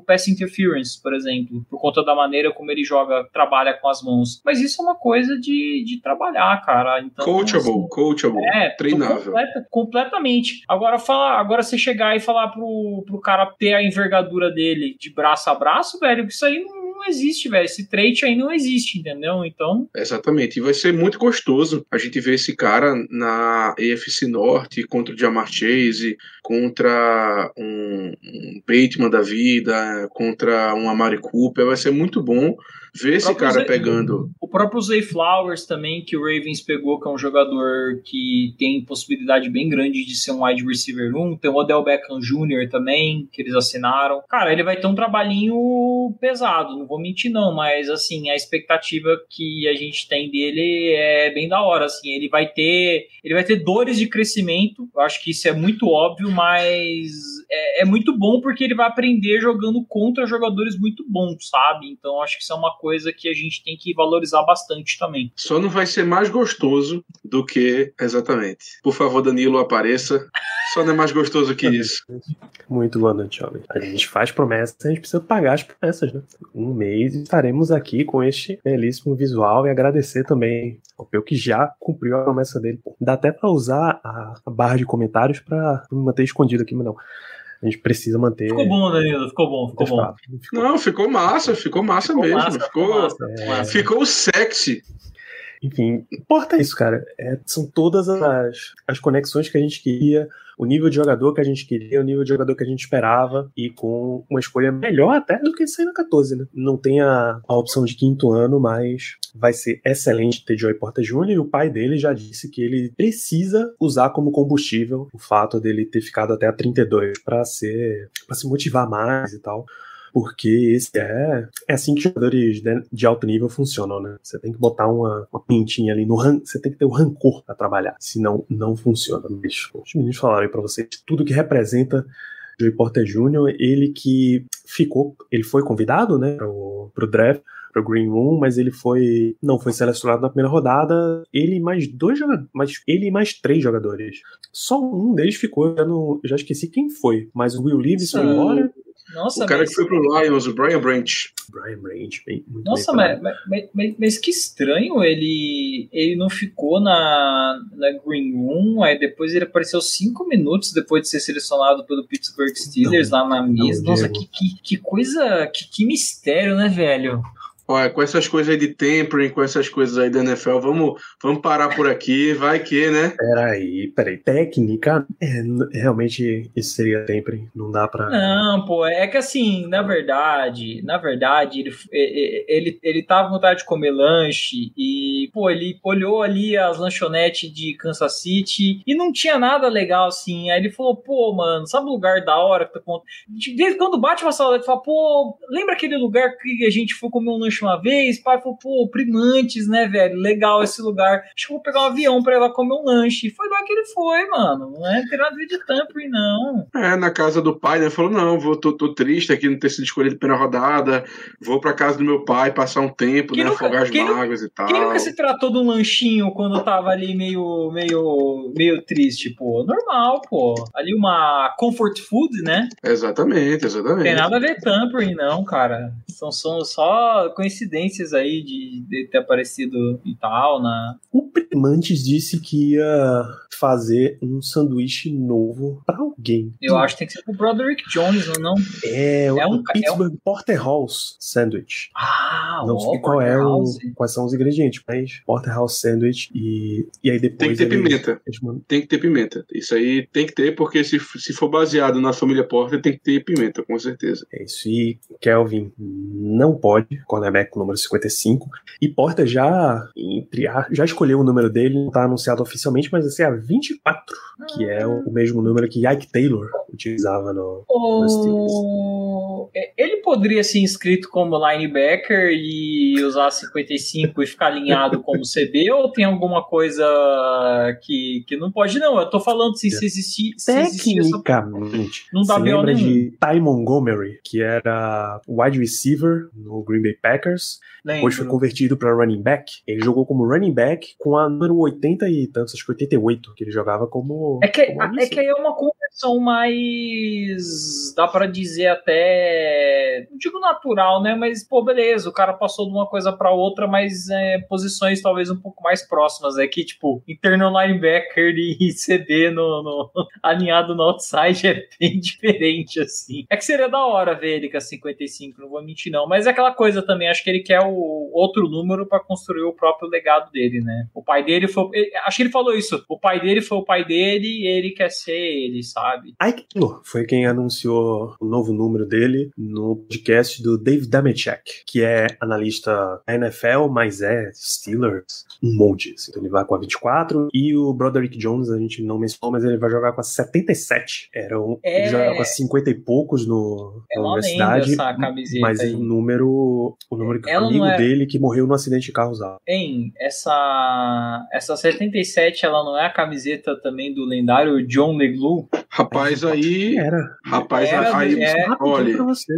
pass interference, por exemplo, por conta da maneira como ele joga, trabalha com as mãos. Mas isso é uma coisa de, de trabalhar, cara. Então, coachable, assim, coachable, é, treinável. Completa, completamente. Agora, fala, agora você chegar e falar pro, pro cara ter a envergadura dele de braço a braço, velho, isso aí não não existe, velho. Esse trait aí não existe, entendeu? Então. Exatamente. E vai ser muito gostoso a gente ver esse cara na EFC Norte contra o Jamar Chase, contra um, um Bateman da vida, contra um Amari Cooper. Vai ser muito bom ver esse cara Zay, pegando. O próprio Zay Flowers também, que o Ravens pegou, que é um jogador que tem possibilidade bem grande de ser um wide receiver 1. Tem o Odell Beckham Jr. também, que eles assinaram. Cara, ele vai ter um trabalhinho pesado, não vou mentir não, mas assim, a expectativa que a gente tem dele é bem da hora, assim, ele vai ter, ele vai ter dores de crescimento, eu acho que isso é muito óbvio, mas é, é muito bom porque ele vai aprender jogando contra jogadores muito bons, sabe? Então acho que isso é uma coisa que a gente tem que valorizar bastante também. Só não vai ser mais gostoso do que exatamente. Por favor, Danilo, apareça. Só não é mais gostoso que isso. Muito boa noite, jovem. A gente faz promessas, a gente precisa pagar as promessas, né? Um mês estaremos aqui com este belíssimo visual e agradecer também ao Peu que já cumpriu a promessa dele. Dá até para usar a barra de comentários para me manter escondido aqui, mas não. A gente precisa manter. Ficou bom, Danilo, ficou bom, ficou bom. Ficou. Não, ficou massa, ficou massa ficou mesmo. Massa, ficou, massa, é... ficou sexy. Enfim, importa isso, cara. É, são todas as, as conexões que a gente queria, o nível de jogador que a gente queria, o nível de jogador que a gente esperava, e com uma escolha melhor até do que sair na 14, né? Não tem a, a opção de quinto ano, mas vai ser excelente ter Joey Porta Jr. e o pai dele já disse que ele precisa usar como combustível o fato dele ter ficado até a 32 para ser para se motivar mais e tal porque esse é, é assim que jogadores de, de alto nível funcionam, né? Você tem que botar uma, uma pintinha ali no ran, você tem que ter o rancor para trabalhar, senão não funciona. Mas, os meninos falaram aí pra vocês tudo que representa Joey Porter Jr., ele que ficou, ele foi convidado, né, pro, pro draft, pro Green Room, mas ele foi não foi selecionado na primeira rodada. Ele mais dois jogadores, mas ele mais três jogadores. Só um deles ficou, eu, não, já esqueci quem foi, mas o Will Levis foi embora nossa, o cara mas... que foi pro Lions, o Brian Branch. Brian Branch, bem, muito Nossa, bem mas, mas, mas, mas, que estranho, ele, ele não ficou na, na Green Room, aí depois ele apareceu cinco minutos depois de ser selecionado pelo Pittsburgh Steelers não, lá na mesa. Nossa, que, que, que coisa, que, que mistério, né, velho? Olha, com essas coisas aí de tempering, com essas coisas aí da NFL, vamos, vamos parar por aqui, vai que, né? Peraí, peraí. Técnica, é, realmente isso seria tempering, não dá pra. Não, pô, é que assim, na verdade, na verdade, ele, ele, ele tava com vontade de comer lanche e, pô, ele olhou ali as lanchonetes de Kansas City e não tinha nada legal assim. Aí ele falou, pô, mano, sabe o lugar da hora que tá com. Desde quando bate uma saudade, ele fala, pô, lembra aquele lugar que a gente foi comer um lanche uma vez, pai falou, pô, primantes, né, velho? Legal esse lugar. Acho que vou pegar um avião pra ir lá comer um lanche. E foi lá que ele foi, mano. Não é ter nada de tampering, não. É, na casa do pai, né? Falou, não, vou, tô, tô triste aqui não ter sido escolhido pela rodada. Vou pra casa do meu pai passar um tempo, quem né? Nunca, afogar as mágoas e tal. Quem nunca se tratou de um lanchinho quando tava ali meio, meio, meio triste, pô? Normal, pô. Ali uma comfort food, né? Exatamente, exatamente. Tem nada a ver tampering, não, cara. São, são só coincidências aí de, de ter aparecido e tal na. O Primantes disse que ia fazer um sanduíche novo para alguém. Eu acho que tem que ser pro Broderick Jones, não? É, é um Pittsburgh é um... Porterhouse Sandwich. Ah, não sei qual é o, quais são os ingredientes, mas Porterhouse Sandwich e, e aí depois. Tem que ter ele, pimenta. Tem que ter pimenta. Isso aí tem que ter, porque se, se for baseado na família Porter, tem que ter pimenta, com certeza. É isso. E Kelvin não pode, cornerback número 55. E Porter já, entre, já escolheu o número dele não tá anunciado oficialmente, mas vai ser a 24, que é o mesmo número que Ike Taylor utilizava no, no Steelers. O... é, Ele poderia ser inscrito como linebacker e usar 55 e ficar alinhado como (laughs) CB, ou tem alguma coisa que, que não pode? Não, eu tô falando se, se existir. Se. Tecnicamente, Não dá você lembra nenhum. de Ty Montgomery, que era wide receiver no Green Bay Packers, depois foi Lembro. convertido para running back. Ele jogou como running back com a número 80 e tantos, acho que 88, que ele jogava como. É que, como é que aí é uma conversão mais. dá pra dizer até. não digo natural, né? Mas, pô, beleza, o cara passou de uma coisa pra outra, mas é, posições talvez um pouco mais próximas. É que, tipo, internal linebacker e (laughs) CD no, no- (laughs) alinhado no outside é bem (laughs) diferente, assim. É que seria da hora ver ele com a 55, não vou mentir, não. Mas é aquela coisa também, acho que ele quer o outro número pra construir o próprio legado dele, né? O pai dele foi. ele- acho que ele falou isso. O pai dele foi o pai dele e ele quer ser ele, sabe? Ike Taylor foi quem anunciou o novo número dele no podcast do Dave Damechek, que é analista da NFL, mas é Steelers, um monte. assim. Então ele vai com a 24 e o Broderick Jones, a gente não mencionou, mas ele vai jogar com a 77. Era um, É. Ele jogava com a 50 e poucos no, É na lenda universidade. camiseta Mas aí. o número, não amigo é- dele que morreu no acidente de carro usava. Hein, essa, essa 77, ela não é a camiseta também do lendário John LeGlue? Rapaz, aí. Era. Rapaz, Era, aí. é. Olha, pra você.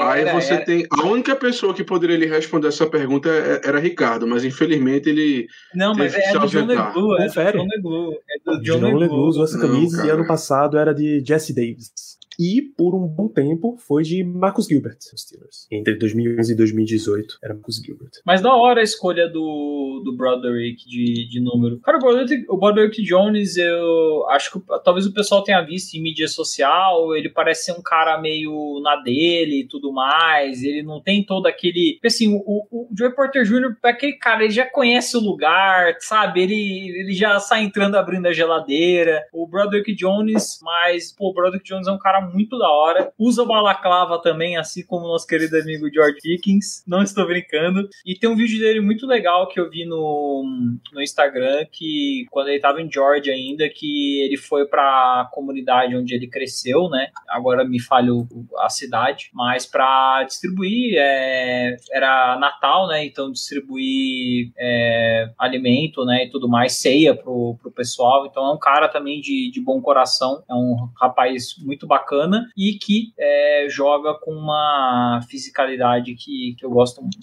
aí Era- você era- tem. A única pessoa que poderia lhe responder essa pergunta é- era Ricardo, mas infelizmente ele. Não, mas é do John ausentar. LeGlue, é do. John LeGlue. É do John, John LeGlue usou essa Não, camisa e cara. ano passado era de Jesse Davis. E por um bom tempo foi de Marcus Gilbert, Steelers. Entre 2011 e 2018 era Marcus Gilbert. Mas da hora a escolha do, do Broderick de, de número. Cara, o Broderick, o Broderick Jones, eu acho que talvez o pessoal tenha visto em mídia social. Ele parece ser um cara meio na dele e tudo mais. Ele não tem todo aquele. Assim, o, o, o Joey Porter Jr. é aquele cara, ele já conhece o lugar, sabe? Ele, ele já sai entrando abrindo a geladeira. O Broderick Jones, mas, pô, o Broderick Jones é um cara muito da hora. Usa balaclava também, assim como o nosso querido amigo George Pickens. Não estou brincando. E tem um vídeo dele muito legal que eu vi no, no Instagram, que quando ele tava em Georgia ainda, que ele foi pra comunidade onde ele cresceu, né? Agora me falho a cidade, mas pra distribuir, é, era Natal, né? Então distribuir é, alimento, né? E tudo mais, ceia pro, pro pessoal. Então é um cara também de, de bom coração, é um rapaz muito bacana e que é, joga com uma fisicalidade que, que eu gosto muito.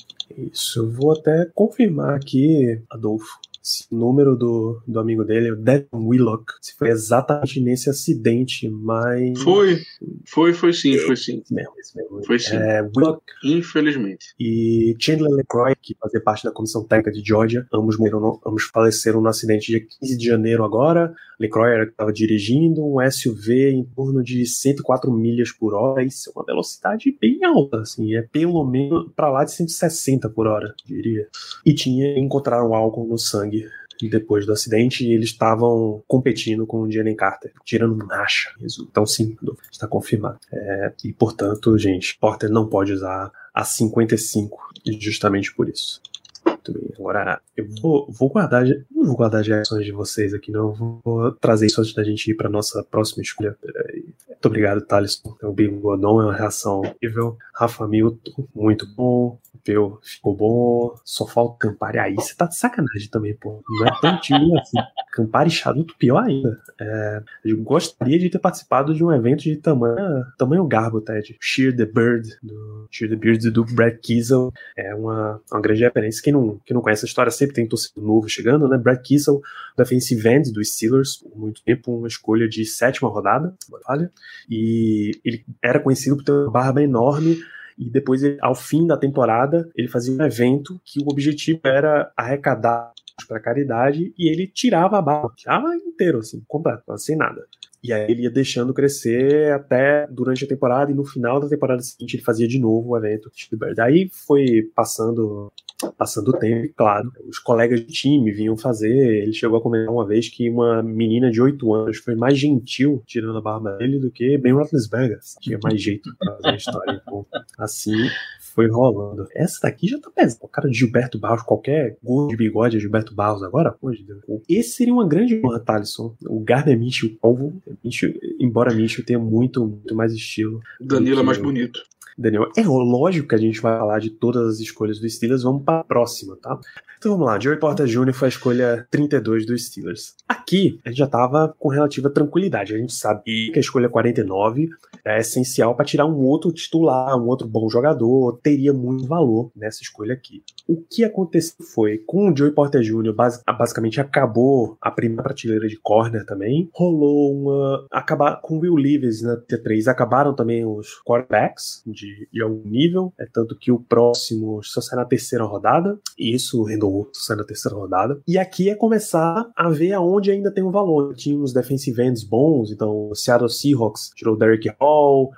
Isso, eu vou até confirmar aqui, Adolfo. Se o número do, do amigo dele, o Devin Willock, se foi exatamente nesse acidente, mas. Foi. Foi, foi sim, foi sim. Esse mesmo, esse mesmo. Foi sim. É, Willock Infelizmente. e Chandler LeCroy, que fazia parte da comissão técnica de Georgia, ambos morreram, no- ambos faleceram no acidente dia 15 de janeiro agora. LeCroy era que estava dirigindo um SUV em torno de 104 milhas por hora, isso é uma velocidade bem alta, assim, é pelo menos para lá de 160 por hora, diria. E tinha encontraram álcool no sangue depois do acidente e eles estavam competindo com o Jalen Carter, tirando marcha. Então sim, está confirmado. É, e portanto, gente, Porter não pode usar a 55 justamente por isso. Muito bem. Agora, eu vou, vou guardar. Não vou guardar as reações de vocês aqui, não. Vou trazer isso antes da gente ir para nossa próxima escolha. Muito obrigado, Thaleson. O Big Godon é uma reação horrível. Rafa Milton, muito bom. O Peu ficou bom. Só falta Campari. Aí você tá de sacanagem também, pô. Não é tão time assim. Campari Charuto, pior ainda. É, eu gostaria de ter participado de um evento de tamanho, tamanho garbo, Ted. Shear the Bird, do Shear the Bird do Brad Kiesel. É uma, uma grande referência. Quem não, quem não conhece a história sempre tem torcedor novo chegando, né? Brad Kiesel, defensive end dos Steelers, por muito tempo, uma escolha de sétima rodada, olha. E ele era conhecido por ter uma barba enorme e depois, ao fim da temporada, ele fazia um evento que o objetivo era arrecadar para caridade e ele tirava a barba, tirava inteiro, assim, completo, sem nada. E aí ele ia deixando crescer até durante a temporada e no final da temporada seguinte ele fazia de novo o evento. Daí foi passando passando o tempo, claro, os colegas de time vinham fazer. Ele chegou a comentar uma vez que uma menina de 8 anos foi mais gentil tirando a barba dele do que Ben Roethlisberger. Tinha mais jeito pra fazer a história. Então, assim foi rolando. Essa daqui já tá pesada. O cara de Gilberto Barros, qualquer gol de bigode é Gilberto Barros agora, pô, de Deus. Esse seria uma grande honra, Thalisson. O Gardner Minshew, o povo, embora Minshew tenha muito, muito mais estilo. Danilo é mais bonito. Daniel, é lógico que a gente vai falar de todas as escolhas do Steelers, vamos para a próxima, tá? Então vamos lá, Joey Porter Jr. foi a escolha 32 do Steelers. Aqui, a gente já tava com relativa tranquilidade, a gente sabia que a escolha 49 é essencial para tirar um outro titular, um outro bom jogador, teria muito valor nessa escolha aqui. O que aconteceu foi, com o Joey Porter Jr., basicamente acabou a primeira prateleira de corner também, rolou uma... acabar com o Will Leaves na T3, acabaram também os quarterbacks de, de algum nível, é tanto que o próximo só sai na terceira rodada, e isso rendou sai na terceira rodada. E aqui é começar a ver aonde ainda tem um valor. Tinha uns defensive ends bons, então o Seattle Seahawks tirou o Derek Hall,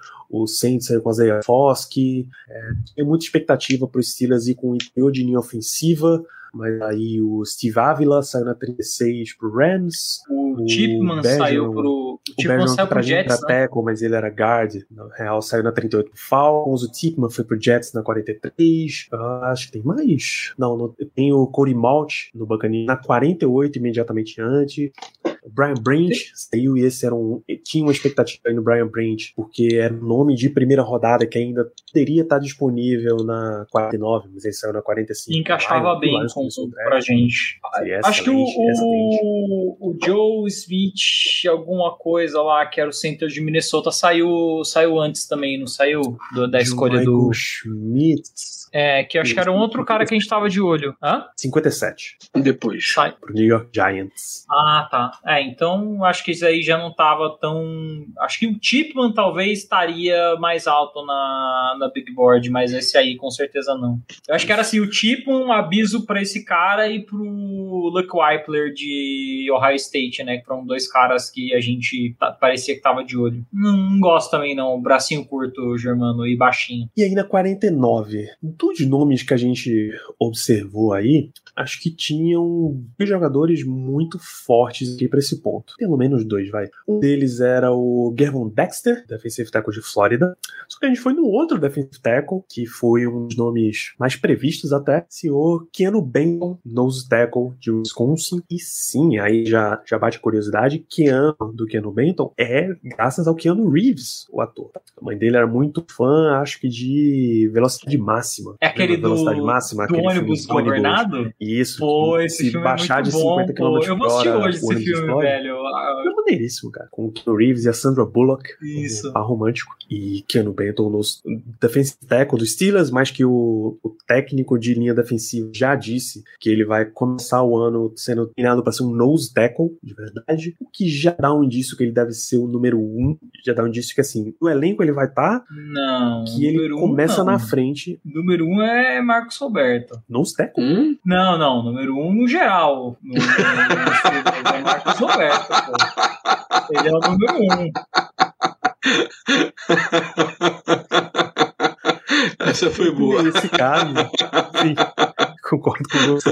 o Saints saiu com a Zaya Foskey, é, tem muita expectativa para os Steelers ir com um interior de linha ofensiva, mas aí o Steve Avila saiu na 36 pro Rams. O, o Chipman Bergeron, saiu pro. O Chipman saiu pro Jets. Pra né? tackle, mas ele era guard. Na real, saiu na 38 pro Falcons. O Chipman foi pro Jets na 43. Uh, acho que tem mais. Não, não tem o Cody Malt no Buccaneers na 48, imediatamente antes. O Brian Branch saiu e esse era um. Tinha uma expectativa aí no Brian Branch, porque era um nome de primeira rodada que ainda poderia estar disponível na 49, mas ele saiu na 45. E encaixava bem com, pra gente. Acho que o, o, o, Joe Smith, alguma coisa lá, que era o center de Minnesota, saiu, saiu antes também, não saiu? Do, da escolha Michael do. Schmidt. É, que acho que era um outro cara que a gente tava de olho. Hã? 57. Depois. Sai. Pro New York Giants. Ah, tá. É, então acho que isso aí já não tava tão. Acho que o Tipman talvez estaria mais alto na, na Big Board, mas esse aí com certeza não. Eu acho que era assim: o Tipman, um aviso para esse cara e pro Luke Weipler de Ohio State, né? Que foram dois caras que a gente parecia que tava de olho. Não, não gosto também, não. Bracinho curto, Germano, e baixinho. E aí na 49, dos nomes que a gente observou aí, acho que tinham jogadores muito fortes aqui para esse ponto. Pelo menos dois, vai. Um deles era o Gervon Dexter, defensive tackle de Flórida. Só que a gente foi no outro defensive tackle, que foi um dos nomes mais previstos até, senhor Keanu Benton, nose tackle de Wisconsin. E sim, aí já, já bate a curiosidade, Keanu do Keanu Benton é graças ao Keanu Reeves, o ator. A mãe dele era muito fã, acho que de velocidade máxima. É aquele do, velocidade máxima, do ônibus governado? Isso. Pô, esse filme baixar é muito de 50 bom, Eu vou assistir hoje esse filme, explode. velho. É maneiríssimo, cara. Com o Keanu Reeves e a Sandra Bullock. Isso. Um par romântico. E Keanu Benton nos defensive tackle dos Steelers, mas que o, o técnico de linha defensiva já disse que ele vai começar o ano sendo treinado para ser um nose tackle, de verdade. O que já dá um indício que ele deve ser o número um. Já dá um indício que, assim, no elenco ele vai estar. Tá, não. Que ele começa um, na frente. Número um é Marcos Roberto. Nose tackle? Hum? Não, não. Número um no geral. No, no, no, é Marcos Roberto, pô. Ele é o número um. Essa foi boa. Esse cara, sim, concordo com você.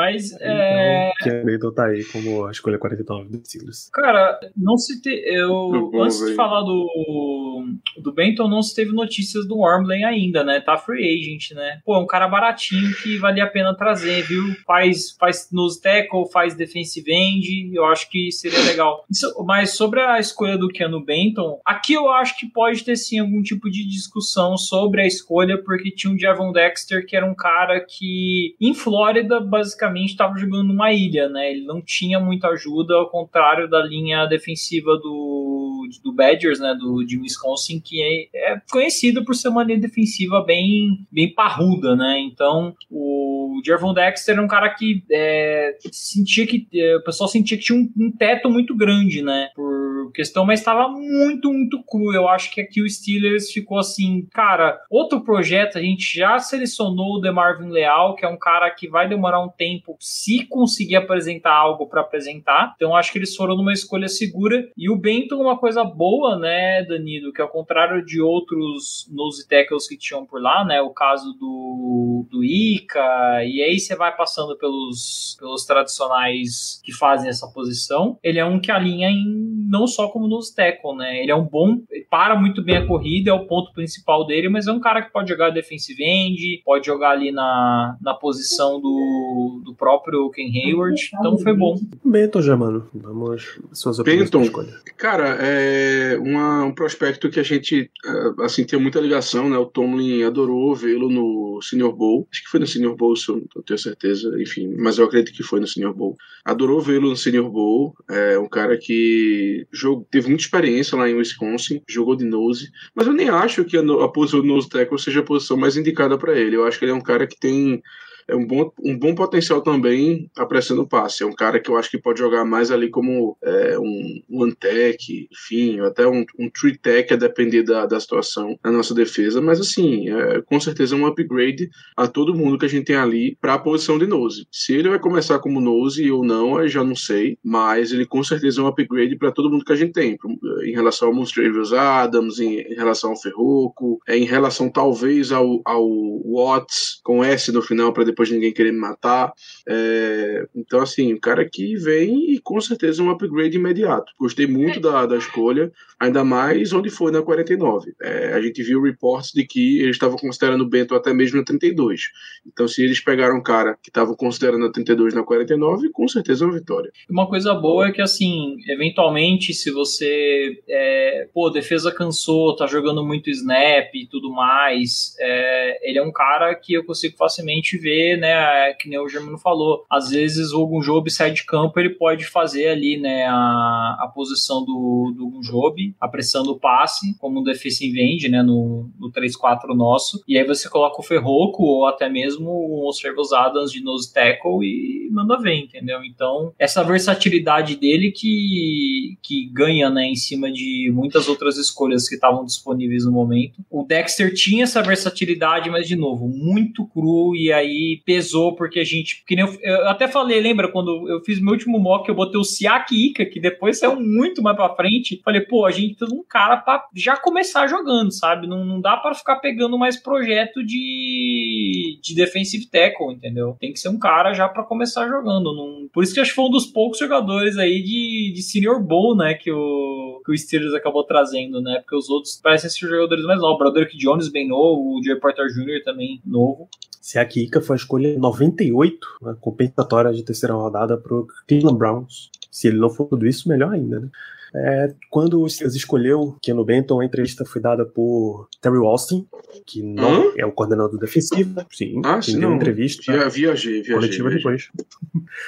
Mas. Então, é... Que tá aí como a escolha 49 dos Steelers. Cara, não se te... eu Antes de falar do, do Benton, não se teve notícias do Wormley ainda, né? Tá free agent, né? Pô, é um cara baratinho que vale a pena trazer, viu? Faz, faz nos tackle, faz defensive end, eu acho que seria legal. Isso, mas sobre a escolha do Keanu Benton, aqui eu acho que pode ter sim algum tipo de discussão sobre a escolha, porque tinha um Javon Dexter que era um cara que em Flórida, basicamente estava jogando numa ilha, né? Ele não tinha muita ajuda, ao contrário da linha defensiva do, do Badgers, né? Do, de Wisconsin, que é, é conhecido por ser uma linha defensiva bem, bem parruda, né? Então, o Jervon Dexter era um cara que é, sentia que é, o pessoal sentia que tinha um, um, teto muito grande, né? Por, questão, mas estava muito, muito cru. Eu acho que aqui o Steelers ficou assim, cara, outro projeto, a gente já selecionou o DeMarvin Leal, que é um cara que vai demorar um tempo se conseguir apresentar algo para apresentar. Então acho que eles foram numa escolha segura. E o Benton, uma coisa boa, né, Danilo, que ao contrário de outros nose tackles que tinham por lá, né, o caso do, do Ica, e aí você vai passando pelos, pelos tradicionais que fazem essa posição, ele é um que alinha em não só como nose tackle, né, ele é um bom, para muito bem a corrida, é o ponto principal dele, mas é um cara que pode jogar defensive end, pode jogar ali na, na posição do, do próprio Ken Hayward, então foi bom. Benton já, mano, vamos suas opiniões Benton, cara, é uma, um prospecto que a gente, é, assim, tem muita ligação, né, o Tomlin adorou vê-lo no Senior Bowl, acho que foi no Senior Bowl, se eu não tenho certeza, enfim, mas eu acredito que foi no Senior Bowl. Adorou vê-lo no Senior Bowl, é um cara que jogou, teve muita experiência lá em Wisconsin, jogou de nose, mas eu nem acho que a, a posição do nose tackle seja a posição mais indicada para ele. Eu acho que ele é um cara que tem é um bom, um bom potencial também apressando o passe. É um cara que eu acho que pode jogar mais ali como é, um one tech, enfim, até um, um three tech, a depender da, da situação na nossa defesa. Mas assim, é, com certeza é um upgrade a todo mundo que a gente tem ali para a posição de nose. Se ele vai começar como nose ou não, eu já não sei, mas ele com certeza é um upgrade para todo mundo que a gente tem, em relação ao Monstravius Adams, em, em, relação ao Ferroco, é, em relação talvez ao, ao Watts com S no final para depois depois ninguém querer me matar. É, então, assim, o cara que vem e com certeza um upgrade imediato. Gostei muito é. da, da escolha, ainda mais onde foi na 49. É, a gente viu reports de que eles estavam considerando o Bento até mesmo na 32. Então, se eles pegaram um cara que estavam considerando a 32 na 49, com certeza é uma vitória. Uma coisa boa é que, assim, eventualmente, se você, é, pô, defesa cansou, tá jogando muito snap e tudo mais, é, ele é um cara que eu consigo facilmente ver né, que nem o Germano falou, às vezes o Gunjob sai de campo, ele pode fazer ali, né, a, a posição do, do Gunjob, apressando o passe, como um defensive end, né, no, no 3-4 nosso, e aí você coloca o Ferroco ou até mesmo os Servos Adams de nose tackle e manda ver, entendeu? Então, essa versatilidade dele que, que ganha, né, em cima de muitas outras escolhas que estavam disponíveis no momento. O Dexter tinha essa versatilidade, mas de novo, muito cru e aí pesou porque a gente. Que eu, eu, até falei, lembra quando eu fiz meu último mock, eu botei o Siak Ika, que depois saiu muito mais pra frente. Falei, pô, a gente tem um cara pra já começar jogando, sabe? Não, não dá para ficar pegando mais projeto de, de defensive tackle, entendeu? Tem que ser um cara já para começar jogando. Não... Por isso que acho que foi um dos poucos jogadores aí de, de Senior Bowl, né? Que o, que o Steelers acabou trazendo, né? Porque os outros parecem ser jogadores mais novos. O Broderick Jones, bem novo, o Joey Porter Jr. também novo. Siak Ika foi a escolha 98, né, compensatória de terceira rodada para o Cleveland Browns. Se ele não for tudo isso, melhor ainda, né? É, quando o Steelers escolheu Keno Benton, a entrevista foi dada por Terry Austin, que não hum? é o coordenador defensivo. Sim, ah, sim, deu entrevista. Via, viajei, viajei. Coletiva viajei. depois.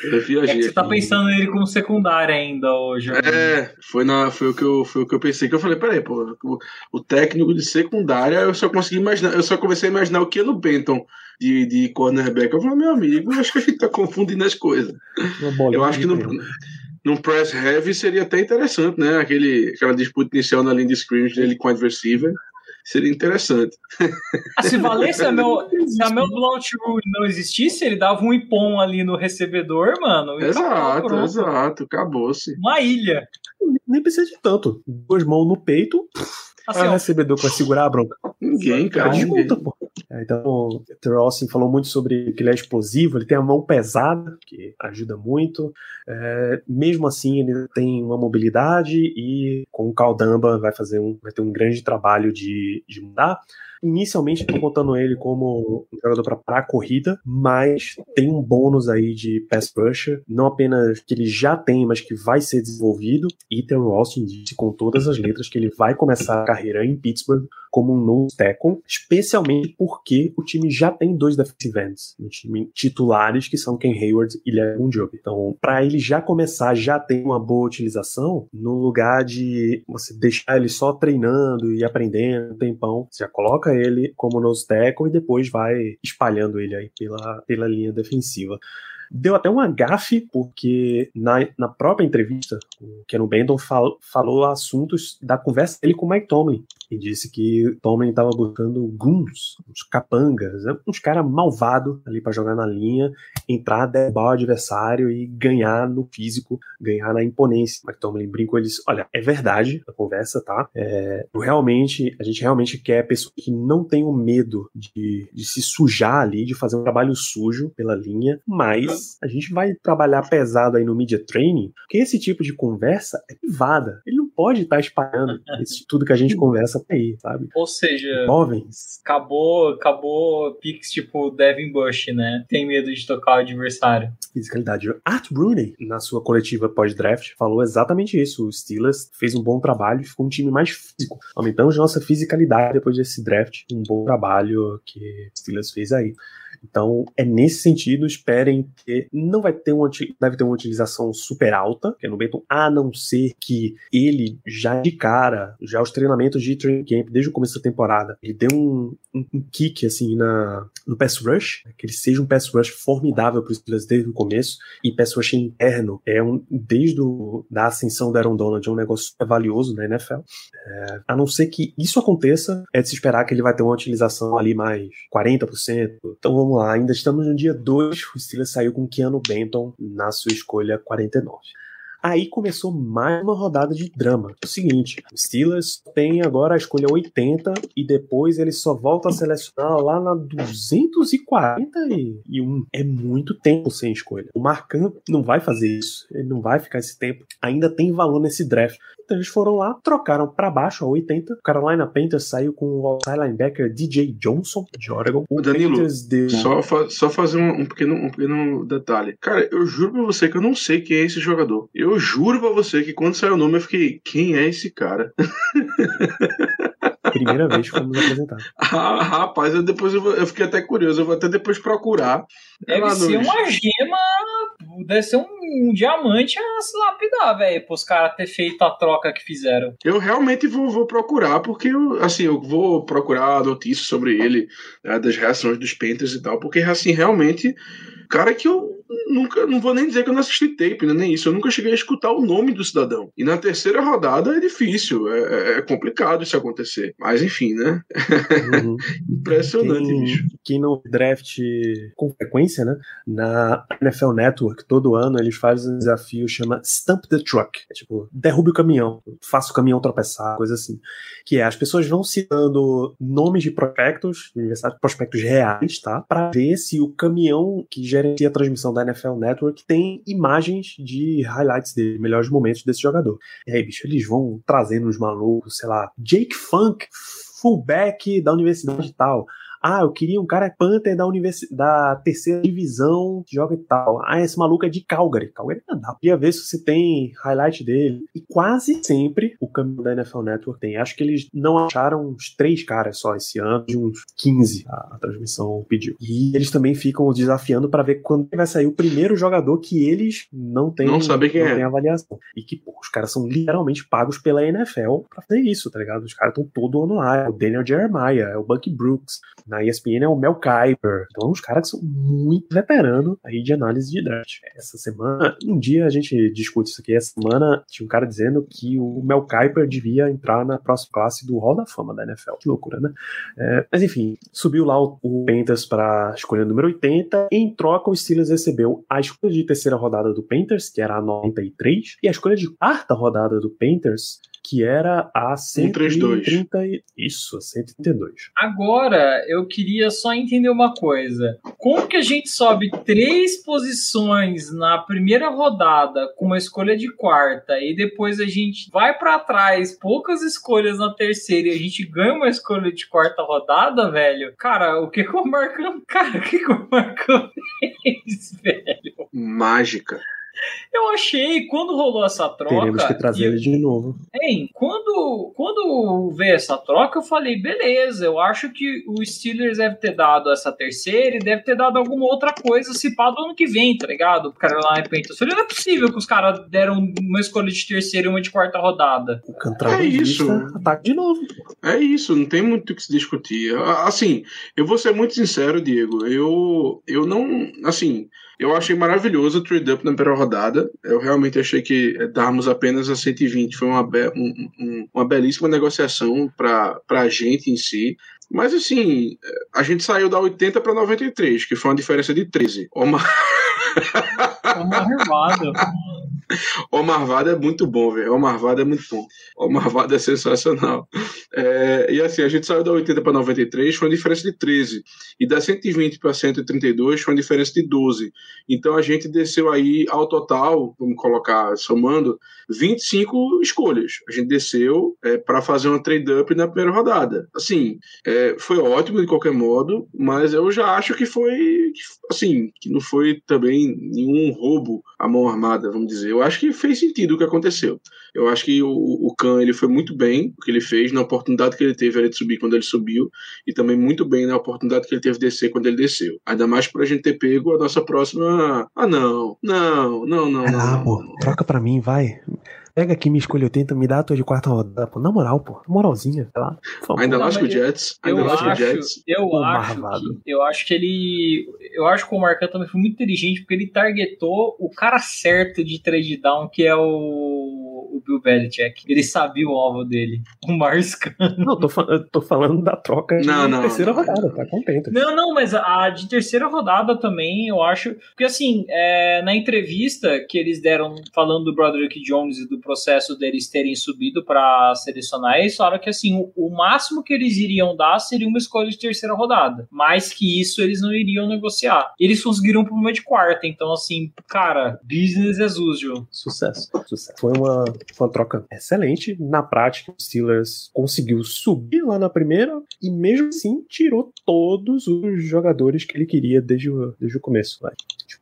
Eu viajei. É você tá pensando nele como secundário ainda hoje. É, foi, na, foi, o que eu, foi o que eu pensei. Que eu falei, peraí, pô, o, o técnico de secundária, eu só consegui imaginar, eu só comecei a imaginar o Keno Benton de, de cornerback. Eu falei, meu amigo, acho que a gente tá confundindo as coisas. Eu acho que no, num press heavy seria até interessante, né? Aquele, aquela disputa inicial na linha de scrimmage dele com o adversário seria interessante. Ah, se valesse a meu, (laughs) se a meu blunt rule não existisse, ele dava um ipom ali no recebedor, mano. Exato, acabou, exato, acabou-se. Uma ilha. Nem precisa de tanto. Duas mãos no peito. Assim, ah, recebedor vai segurar a bronca. Ninguém, cara. Desmonta, pô. É, então, o Terrell falou muito sobre que ele é explosivo, ele tem a mão pesada, que ajuda muito. É, mesmo assim, ele tem uma mobilidade e com o Caldamba vai fazer um, vai ter um grande trabalho de, de mudar. Inicialmente estou contando ele como um jogador para a corrida, mas tem um bônus aí de pass rusher, não apenas que ele já tem, mas que vai ser desenvolvido. E Terrell Austin disse com todas as letras que ele vai começar a carreira em Pittsburgh como um nose tackle, especialmente porque o time já tem dois defensive ends, um time titulares que são Ken Hayward e Leon Job. Então, para ele já começar, já tem uma boa utilização, no lugar de você deixar ele só treinando e aprendendo um tempão, você já coloca ele como nose tackle e depois vai espalhando ele aí pela, pela linha defensiva. Deu até uma gafe, porque na, na própria entrevista, o Ken Benton fal, falou assuntos da conversa dele com o Mike Tomlin. E disse que Tomlin estava buscando goons, uns capangas, né? uns caras malvados ali para jogar na linha, entrar, derrubar o adversário e ganhar no físico, ganhar na imponência. Tomlin brincou e disse: Olha, é verdade a conversa, tá? É, realmente, a gente realmente quer pessoas que não tenham medo de, de se sujar ali, de fazer um trabalho sujo pela linha, mas a gente vai trabalhar pesado aí no media training, porque esse tipo de conversa é privada. Ele não pode estar tá espalhando tudo que a gente (laughs) conversa aí, sabe? Ou seja, jovens. Acabou, acabou Pix tipo Devin Bush, né? Tem medo de tocar o adversário. Fisicalidade. Art Rooney, na sua coletiva pós-draft, falou exatamente isso. O Steelers fez um bom trabalho e ficou um time mais físico. Aumentamos nossa fisicalidade depois desse draft. Um bom trabalho que o Steelers fez aí. Então, é nesse sentido, esperem que não vai ter uma, deve ter uma utilização super alta, que é no Benton, a não ser que ele já de cara, já os treinamentos de training camp, desde o começo da temporada, ele deu um, um, um kick assim na, no pass rush, que ele seja um pass rush formidável para os Steelers desde o começo, e pass rush interno é um, desde o, da ascensão do Aaron Donald, é um negócio valioso na NFL. É, a não ser que isso aconteça, é de se esperar que ele vai ter uma utilização ali mais 40%. Então vamos lá, ainda estamos no dia 2, o Steelers saiu com Keanu Benton na sua escolha 49. Aí começou mais uma rodada de drama. É o seguinte, o Steelers tem agora a escolha 80 e depois ele só volta a selecionar lá na 241. É muito tempo sem escolha. O Marcan não vai fazer isso. Ele não vai ficar esse tempo. Ainda tem valor nesse draft. Então eles foram lá, trocaram para baixo a 80. O Carolina Panthers saiu com o outside linebacker DJ Johnson de Oregon. O Danilo, deu... só, fa só fazer um, um, pequeno, um pequeno detalhe. Cara, eu juro pra você que eu não sei quem é esse jogador. Eu juro pra você que quando saiu o nome eu fiquei, quem é esse cara? (laughs) Primeira vez que fomos apresentados. (laughs) Ah, rapaz, eu depois eu, eu, fiquei até curioso, eu vou até depois procurar. Deve ser nos... uma gema, deve ser um, um, diamante a se lapidar, velho, pros caras ter feito a troca que fizeram. Eu realmente vou, vou procurar, porque eu, assim, eu vou procurar notícias sobre ele, né, das reações dos Panthers e tal, porque assim, realmente cara que eu nunca, não vou nem dizer que eu não assisti tape, né, nem isso, eu nunca cheguei a escutar o nome do cidadão. E na terceira rodada é difícil, é, é, é complicado isso acontecer. Mas enfim, né? Uhum. (laughs) Impressionante, quem, bicho. Quem não draft com frequência, né? Na NFL Network, todo ano eles fazem um desafio chama Stump the Truck. É tipo, derrube o caminhão, faça o caminhão tropeçar, coisa assim. Que é, as pessoas vão citando nomes de prospectos, prospectos reais, tá? Pra ver se o caminhão que gerencia a transmissão da NFL Network tem imagens de highlights dele, melhores momentos desse jogador. E aí, bicho, eles vão trazendo uns malucos, sei lá, Jake Funk, fullback da universidade e tal. Ah, eu queria um cara Panther da, univers... da terceira divisão que joga e tal. Ah, esse maluco é de Calgary. Calgary não dá. Podia ver se você tem highlight dele. E quase sempre o caminho da NFL Network tem. Acho que eles não acharam uns três caras só esse ano, de uns 15 a, a transmissão pediu. E eles também ficam desafiando para ver quando vai sair o primeiro jogador que eles não têm, não sabe quem não é. avaliação. E que, pô, os caras são literalmente pagos pela NFL pra fazer isso, tá ligado? Os caras estão todo ano lá. É o Daniel Jeremiah, é o Bucky Brooks. Na ESPN é o Mel Kiper. Então, os caras que são muito veteranos aí de análise de draft. Essa semana, um dia a gente discute isso aqui. Essa semana tinha um cara dizendo que o Mel Kiper devia entrar na próxima classe do Hall da Fama da NFL. Que loucura, né? É, mas enfim, subiu lá o, o Panthers para escolha número 80. Em troca, o Steelers recebeu a escolha de terceira rodada do Panthers, que era a 93, e a escolha de quarta rodada do Panthers, que era a 130 e... Isso, a 132. Agora, eu queria só entender uma coisa. Como que a gente sobe três posições na primeira rodada com uma escolha de quarta e depois a gente vai para trás, poucas escolhas na terceira e a gente ganha uma escolha de quarta rodada, velho? Cara, o que que o Marcão... Cara, o que que o Marcão fez, velho? Mágica. Eu achei, quando rolou essa troca. Teremos que trazer ele de novo. Hein, quando, quando veio essa troca, eu falei, beleza, eu acho que o Steelers deve ter dado essa terceira e deve ter dado alguma outra coisa se pá do ano que vem, tá ligado? O Carolina Panthers. Não é possível que os caras deram uma escolha de terceira e uma de quarta rodada. O É isso. Ataque de novo. É isso, não tem muito o que se discutir. Assim, eu vou ser muito sincero, Diego. Eu, eu não. Assim, eu achei maravilhoso o trade up na primeira rodada. Eu realmente achei que darmos apenas a 120 foi uma, be um, um, uma belíssima negociação para a gente em si. Mas assim, a gente saiu da 80 para 93, que foi uma diferença de 13. Omar... O Marvado. (laughs) O Marvado é muito bom, velho. O Marvado é muito bom. O Marvado é sensacional. É, e assim, a gente saiu da 80 para 93, foi uma diferença de 13. E da 120 para 132 foi uma diferença de 12. Então a gente desceu aí ao total, vamos colocar somando, 25 escolhas. A gente desceu é, para fazer uma trade-up na primeira rodada. Assim, é, foi ótimo de qualquer modo, mas eu já acho que foi, assim, que não foi também nenhum roubo à mão armada, vamos dizer. Eu acho que fez sentido o que aconteceu. Eu acho que o, o Khan ele foi muito bem o que ele fez na oportunidade que ele teve de subir quando ele subiu e também muito bem na oportunidade que ele teve de descer quando ele desceu. Ainda mais por a gente ter pego a nossa próxima. Ah, não, não, não, não. Ah, não. pô, troca pra mim, vai. Pega aqui minha escolha 80, me dá a tua de quarta rodada, pô. Na moral, pô. Moralzinha, sei lá. Ainda Não, lasca o mas eu- Jets. Ainda Eu o acho, Jets. eu Pô, acho marvado. que eu acho que ele eu acho que o Marcão também foi muito inteligente porque ele targetou o cara certo de trade down que é o, o Belichick. Ele sabia o alvo dele, o Marscan. Não, tô, tô falando da troca de Não, não, terceira não. rodada, tá contente. Não, não, mas a de terceira rodada também, eu acho. Porque, assim, é, na entrevista que eles deram falando do Broderick Jones e do processo deles terem subido para selecionar, eles falaram que, assim, o, o máximo que eles iriam dar seria uma escolha de terceira rodada. Mais que isso, eles não iriam negociar. Eles conseguiram por uma de quarta. Então, assim, cara, business as usual. Sucesso, sucesso. Foi uma, foi uma troca excelente. Na prática, o Steelers conseguiu subir lá na primeira e mesmo assim tirou todos os jogadores que ele queria desde o, desde o começo. Vai.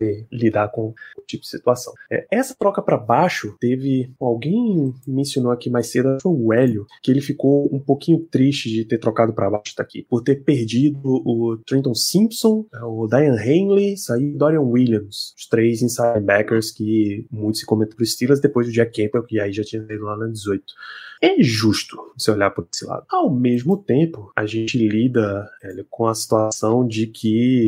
Tipo, lidar com o tipo de situação. É, essa troca para baixo teve. Alguém mencionou aqui mais cedo, foi o Hélio, que ele ficou um pouquinho triste de ter trocado para baixo tá aqui, por ter perdido o Trenton Simpson, o Diane Henley, saiu Dorian Williams, os três inside linebackers que muito se comentam pro Steelers depois do Jack Campbell, que aí já tinha ido lá na 18. É justo você olhar por esse lado. Ao mesmo tempo, a gente lida Hélio, com a situação de que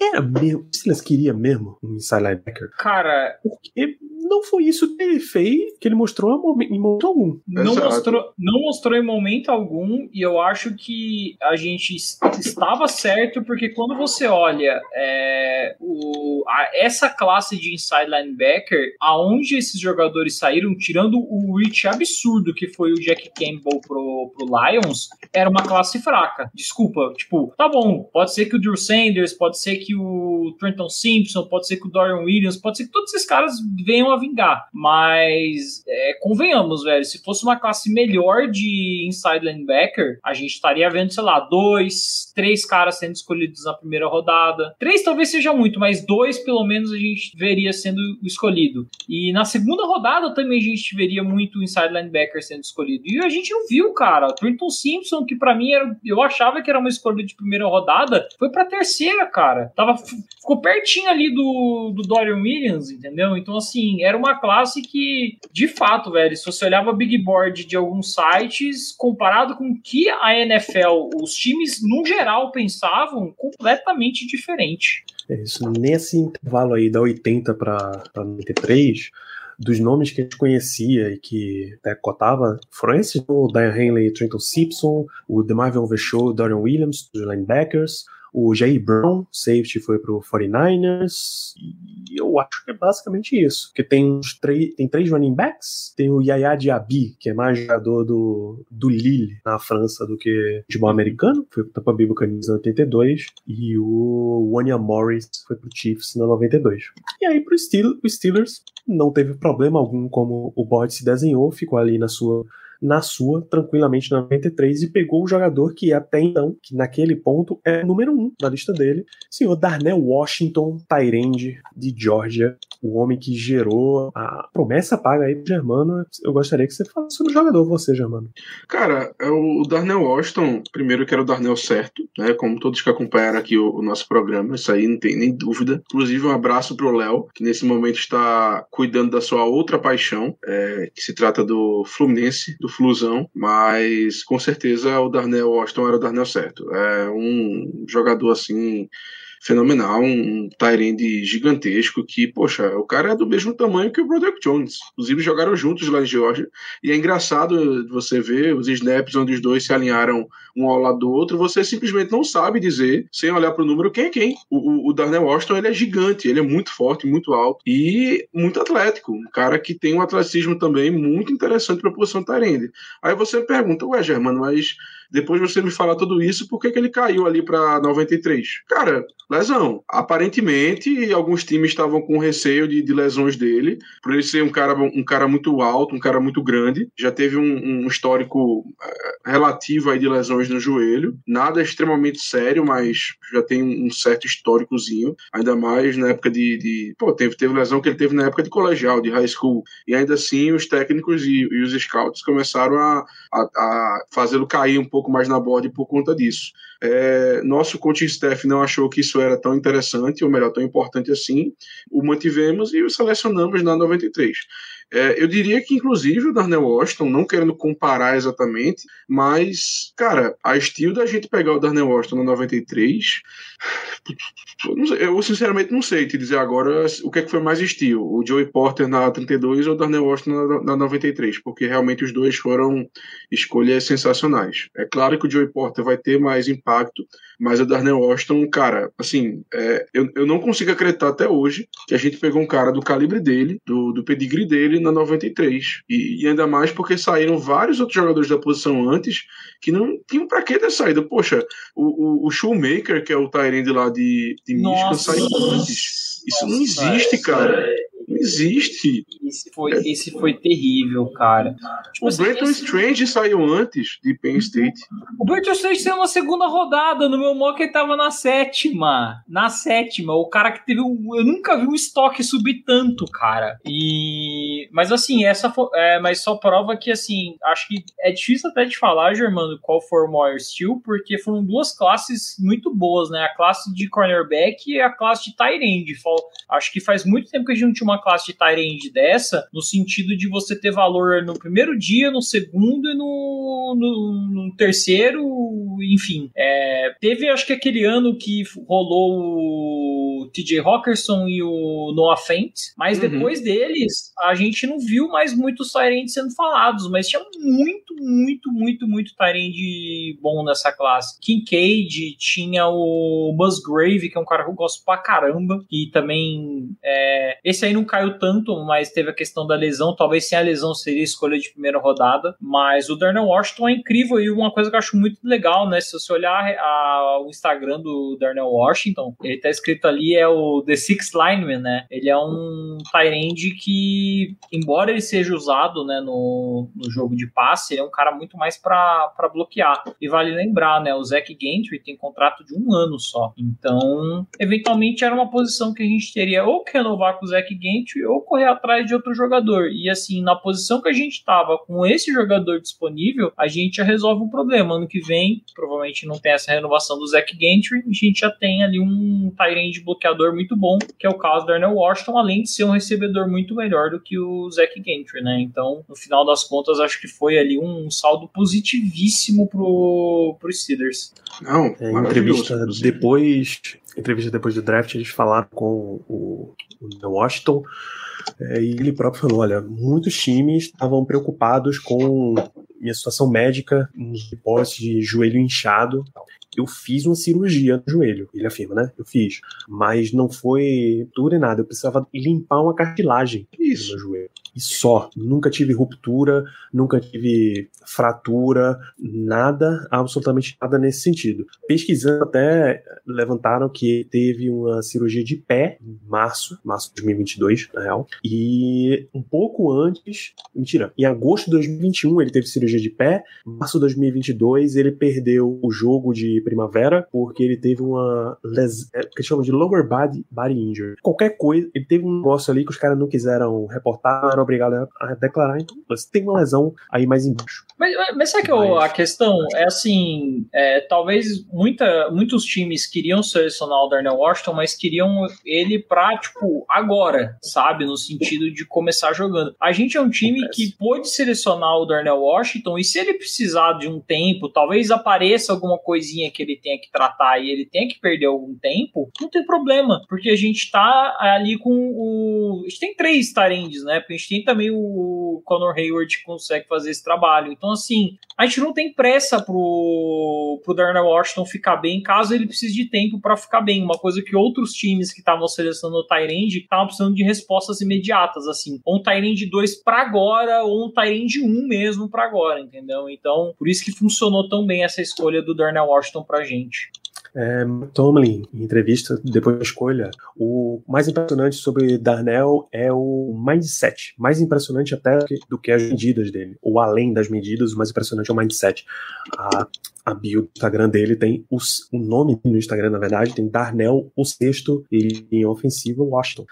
era mesmo, o Steelers queria mesmo um inside linebacker, Cara, porque não foi isso que ele fez, que ele mostrou em momen- em momento algum. Não Exato. mostrou, não mostrou em momento algum, e eu acho que a gente es- estava certo, porque quando você olha é, o- a- essa classe de inside linebacker, aonde esses jogadores saíram, tirando o reach absurdo que foi o Jack Campbell pro, pro Lions, era uma classe fraca. Desculpa, tipo, tá bom, pode ser que o Drew Sanders, pode ser que o Trenton Simpson, pode ser que o Dorian Williams, pode ser que todos esses caras venham a vingar, mas é, convenhamos, velho, se fosse uma classe melhor de inside linebacker, a gente estaria vendo, sei lá, dois, três caras sendo escolhidos na primeira rodada. Três talvez seja muito, mas dois pelo menos a gente veria sendo escolhido. E na segunda rodada também a gente veria muito inside linebacker sendo escolhido. E a gente não viu, cara. Trenton Simpson, que pra mim era, eu achava que era uma escolha de primeira rodada, foi pra terceira, cara. Tava, ficou pertinho ali do, do Dorian Williams, entendeu? Então, assim, era uma classe que, de fato, velho, se você olhava big board de alguns sites, comparado com o que a NFL, os times no geral pensavam, completamente diferente. É isso. Nesse intervalo aí da 80 para 93, dos nomes que a gente conhecia e que até cotava, foram esses, o Diane Henley e Trenton Simpson, o DeMarvin Overshow, o Dorian Williams, dos linebackers, o Jair Brown, safety, foi pro 49ers, e eu acho que é basicamente isso, porque tem, tem três running backs, tem o Yaya Diaby, que é mais jogador do, do Lille na França do que futebol americano, foi pro Tampa Bay Buccaneers em 82, e o Wanya Morris foi pro Chiefs na 92. E aí pro Steel, o Steelers não teve problema algum como o board se desenhou, ficou ali na sua na sua, tranquilamente, na 93, e pegou o jogador que até então, que naquele ponto é o número um da lista dele, senhor Darnell Washington, Tyrande de Georgia, o homem que gerou a promessa paga aí pro Germano. Eu gostaria que você falasse sobre o jogador, você, Germano. Cara, é o Darnell Washington, primeiro que era o Darnell certo, né? Como todos que acompanharam aqui o, o nosso programa, isso aí não tem nem dúvida. Inclusive, um abraço pro Léo, que nesse momento está cuidando da sua outra paixão, é, que se trata do Fluminense, do Flusão, mas com certeza o Darnell Washington era o Darnell certo. É um jogador assim fenomenal, um Tyrande gigantesco que, poxa, o cara é do mesmo tamanho que o Broderick Jones. Inclusive jogaram juntos lá em Georgia. E é engraçado você ver os snaps onde os dois se alinharam um ao lado do outro, você simplesmente não sabe dizer, sem olhar para o número, quem é quem. O, o, o Darnell Washington, ele é gigante, ele é muito forte, muito alto e muito atlético. Um cara que tem um atleticismo também muito interessante para a posição Tyrande. Aí você pergunta, ué, Germano, mas depois de você me falar tudo isso, por que, que ele caiu ali para 93? Cara, lesão. Aparentemente, alguns times estavam com receio de, de, lesões dele, por ele ser um cara, um cara muito alto, um cara muito grande. Já teve um, um histórico uh, relativo aí de lesões no joelho. Nada extremamente sério, mas já tem um certo históricozinho. Ainda mais na época de. de pô, teve, teve lesão que ele teve na época de colegial, de high school. E ainda assim, os técnicos e, e os scouts começaram a, a, a fazê-lo cair um pouco mais na board por conta disso. É, nosso coaching staff não achou que isso era tão interessante, ou melhor, tão importante assim. O mantivemos e o selecionamos na 93. É, eu diria que, inclusive, o Darnell Washington, não querendo comparar exatamente, mas, cara, a estilo da gente pegar o Darnell Washington na 93, (sighs) eu sinceramente não sei te dizer agora o que, é que foi mais estilo, o Joey Porter na 32 ou o Darnell Washington na, na 93, porque realmente os dois foram escolhas sensacionais. É claro que o Joey Porter vai ter mais impacto, mas o Darnell Washington, cara, assim, é, eu, eu não consigo acreditar até hoje que a gente pegou um cara do calibre dele, do, do pedigree dele, na 93. E, e, ainda mais porque saíram vários outros jogadores da posição antes que não tinham para que ter saído. Poxa, o, o, o Shoemaker, que é o Tyrande lá de, de Michigan, saiu antes. Isso Nossa, não existe, cara. Não existe. Esse foi, é. esse foi terrível, cara. Tipo, o assim, Brenton esse... Strange saiu antes de Penn State. O Brenton Strange saiu na segunda rodada. No meu mock ele tava na sétima. Na sétima. O cara que teve um. Eu nunca vi um estoque subir tanto, cara. E. Mas assim, essa foi. É, mas só prova que, assim, acho que é difícil até de falar, Germano, qual foi o maior steel, porque foram duas classes muito boas, né? A classe de cornerback e a classe de tight end. Acho que faz muito tempo que a gente não tinha uma classe de tight end dessa, no sentido de você ter valor no primeiro dia, no segundo e no, no, no terceiro, enfim. É, teve, acho que aquele ano que rolou o TJ Rockerson e o Noah Fent, mas uhum. depois deles, a gente não viu mais muitos Tyrande sendo falados, mas tinha muito, muito, muito, muito Tyrande bom nessa classe. Kincaid, tinha o Musgrave, que é um cara que eu gosto pra caramba, e também é, esse aí não caiu tanto, mas teve a questão da lesão. Talvez sem a lesão seria escolha de primeira rodada. Mas o Darnell Washington é incrível e uma coisa que eu acho muito legal, né? Se você olhar a, o Instagram do Darnell Washington, ele tá escrito ali é o The Six Lineman, né? Ele é um Tyrande que, embora ele seja usado né, no, no jogo de passe, ele é um cara muito mais para bloquear. E vale lembrar, né? O Zach Gentry tem contrato de um ano só. Então, eventualmente era uma posição que a gente teria ou que renovar com o Zach Gentry ou correr atrás de outro jogador. E assim, na posição que a gente estava com esse jogador disponível, a gente já resolve um problema. Ano que vem, provavelmente não tem essa renovação do Zach Gentry, a gente já tem ali um Tyrande bloqueador muito bom, que é o caso do Arnell Washington, além de ser um recebedor muito melhor do que o Zach Gentry, né? Então, no final das contas, acho que foi ali um saldo positivíssimo pro, pro Steelers. Não, é, entrevista depois entrevista depois do draft, eles falaram com o, o Washington é, e ele próprio falou: olha, muitos times estavam preocupados com minha situação médica, pós de joelho inchado. Eu fiz uma cirurgia no joelho, ele afirma, né? Eu fiz. Mas não foi dura nada, eu precisava limpar uma cartilagem Isso. no joelho. E só. Nunca tive ruptura, nunca tive fratura, nada, absolutamente nada nesse sentido. Pesquisando até levantaram que teve uma cirurgia de pé em março, março de 2022, na real, e um pouco antes, mentira, em agosto de 2021 ele teve cirurgia de pé, março de 2022 ele perdeu o jogo de primavera porque ele teve uma les... é, que chama de lower body, body injury. Qualquer coisa, ele teve um negócio ali que os caras não quiseram reportar, não eram obrigados a declarar, então você tem uma lesão aí mais embaixo. Mas, mas sabe que a questão é assim, é, talvez muita, muitos times queriam selecionar o Darnell Washington, mas queriam ele pra, tipo, agora, sabe? No sentido de começar jogando. A gente é um time que pôde selecionar o Darnell Washington e se ele precisar de um tempo, talvez apareça alguma coisinha que ele tenha que tratar e ele tenha que perder algum tempo, não tem problema, porque a gente tá ali com o. A gente tem três Tarendes, né? Porque a gente tem também o Conor Hayward consegue fazer esse trabalho. Então, assim, a gente não tem pressa pro, pro Darnell Washington ficar bem, caso ele precise de tempo para ficar bem. Uma coisa que outros times que estavam selecionando o Tyrande estavam precisando de respostas imediatas, assim. Ou um Tyrande 2 para agora, ou um Tyrande 1 mesmo para agora, entendeu? Então, por isso que funcionou tão bem essa escolha do Darnell Washington pra gente. É, Tomlin, em entrevista depois da escolha, o mais impressionante sobre Darnell é o mindset. Mais impressionante até do que as medidas dele. Ou além das medidas, o mais impressionante é o mindset. A, a bio do Instagram dele tem o, o nome no Instagram, na verdade, tem Darnell, o sexto, e em ofensiva, Washington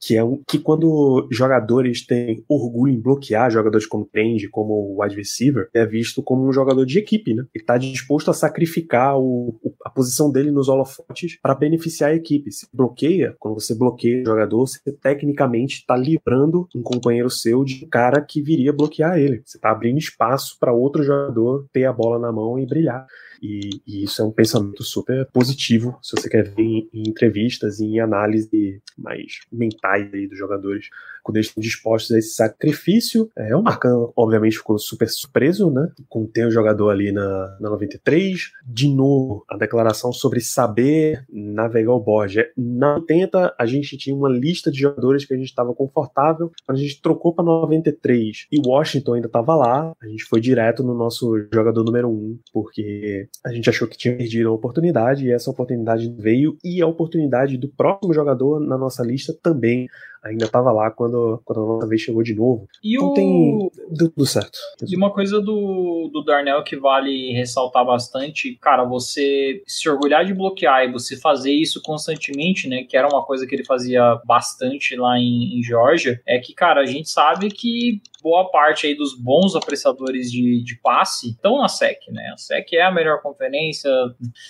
que é um, que quando jogadores têm orgulho em bloquear jogadores como Trend, como o wide receiver, é visto como um jogador de equipe, né? Ele está disposto a sacrificar o, a posição dele nos holofotes para beneficiar a equipe. Se bloqueia, quando você bloqueia o jogador, você tecnicamente está livrando um companheiro seu de um cara que viria bloquear ele. Você está abrindo espaço para outro jogador ter a bola na mão e brilhar. E, e, isso é um pensamento super positivo se você quer ver em, em entrevistas e em análise mais mentais dos jogadores quando eles estão dispostos a esse sacrifício. É, o Marcan, obviamente, ficou super surpreso, né? Com ter o jogador ali na, na 93. De novo, a declaração sobre saber navegar o board. Na 80, a gente tinha uma lista de jogadores que a gente estava confortável. Quando a gente trocou para 93 e Washington ainda estava lá, a gente foi direto no nosso jogador número 1, porque a gente achou que tinha perdido a oportunidade e essa oportunidade veio e a oportunidade do próximo jogador na nossa lista também ainda estava lá quando, quando a nossa vez chegou de novo. E então o... tem deu tudo certo. E uma coisa do, do Darnell que vale ressaltar bastante, cara, você se orgulhar de bloquear e você fazer isso constantemente, né, que era uma coisa que ele fazia bastante lá em, em Georgia, é que, cara, a gente sabe que boa parte aí dos bons apreciadores de, de passe estão na SEC, né? A SEC é a melhor conferência,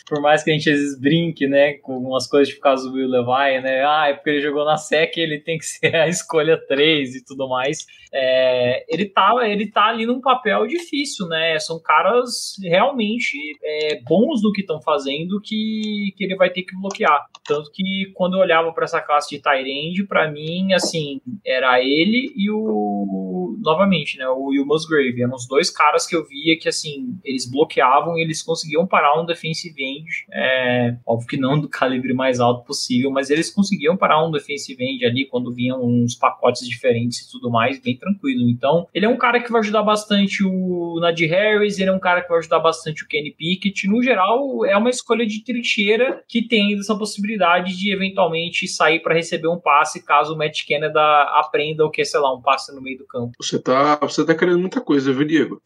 por mais que a gente às vezes brinque, né, com algumas coisas de caso do Will Levi, né? Ah, é porque ele jogou na SEC, ele tem que (laughs) ser a escolha 3 e tudo mais. É, ele, tá, ele tá ali num papel difícil, né? São caras realmente é, bons no que estão fazendo que, que ele vai ter que bloquear. Tanto que quando eu olhava para essa classe de Tyrande, para mim, assim, era ele e o novamente, né, o Will Musgrave. Eram os dois caras que eu via que, assim, eles bloqueavam e eles conseguiam parar um defensive end. É, óbvio que não do calibre mais alto possível, mas eles conseguiam parar um defensive end ali quando vinham uns pacotes diferentes e tudo mais, bem tranquilo. Então, ele é um cara que vai ajudar bastante o Nadir Harris, ele é um cara que vai ajudar bastante o Kenny Pickett. No geral, é uma escolha de trincheira que tem essa possibilidade de eventualmente sair para receber um passe caso o Matt Canada aprenda o que, sei lá, um passe no meio do campo. Você tá, você tá querendo muita coisa, viu, Diego?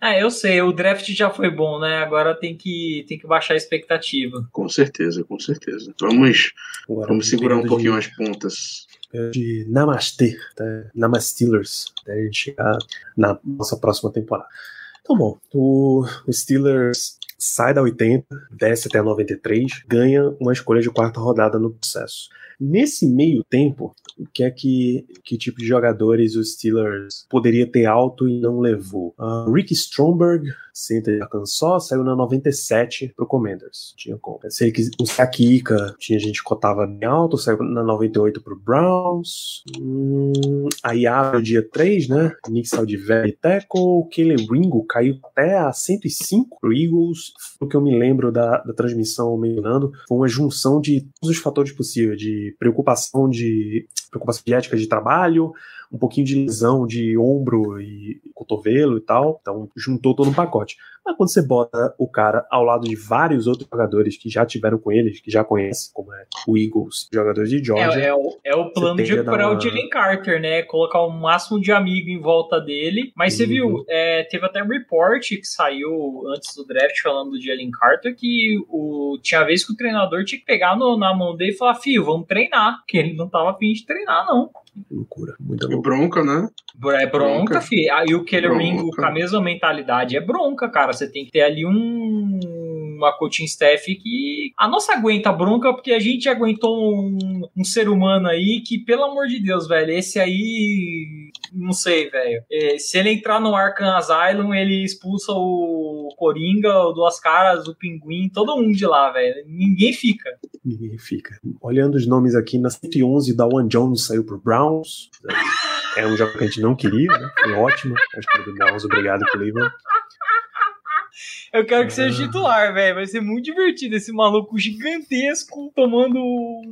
É, eu sei, o draft já foi bom, né? Agora tem que, tem que baixar a expectativa. Com certeza, com certeza. Vamos, Agora, vamos segurar um pouquinho de, as pontas. De Namastê, tá? Namastillers, até a gente chegar na nossa próxima temporada. Então, bom, o, o Steelers sai da 80, desce até a 93, ganha uma escolha de quarta rodada no processo. Nesse meio tempo, o que é que, que tipo de jogadores os Steelers poderia ter alto e não levou? Uh, Rick Stromberg, center de Arkansas, saiu na 97 pro Commanders. Tinha como. Sei que o Sakika tinha gente que cotava bem alto, saiu na 98 pro Browns. Hum, aí abre o dia 3, né? Nick Saldivari tackle. Kellen Ringo caiu até a 105 pro Eagles. O que eu me lembro da, da transmissão mencionando foi uma junção de todos os fatores possíveis, de preocupação de preocupação de ética de trabalho, um pouquinho de lesão de ombro e cotovelo e tal, então juntou todo um pacote. Mas quando você bota o cara ao lado de vários outros jogadores que já tiveram com eles, que já conhecem, como é o Eagles, jogadores de Georgia. É, é, o, é o plano de recuperar uma... o Jalen Carter, né? Colocar o máximo de amigo em volta dele. Mas uhum. você viu, é, teve até um report que saiu antes do draft falando do Jalen Carter que o, tinha vez que o treinador tinha que pegar no, na mão dele e falar: Fio, vamos treinar. Que ele não tava afim de treinar, não. Loucura, muita loucura. Bronca, né? É bronca, bronca. filho. Aí o Keller Ringo com a mesma mentalidade é bronca, cara. Você tem que ter ali um uma coaching staff que a nossa aguenta bronca porque a gente aguentou um, um ser humano aí que, pelo amor de Deus, velho, esse aí não sei, velho. É, se ele entrar no Arkham Asylum, ele expulsa o Coringa, o Duas Caras, o Pinguim, todo mundo de lá, velho. Ninguém fica. Ninguém fica. Olhando os nomes aqui, na 111, da One Jones saiu pro Browns. É um jogo que a gente não queria, né? Foi ótimo. Acho que o Browns, obrigado, Cleveland. Eu quero que seja ah. titular, velho. Vai ser muito divertido esse maluco gigantesco tomando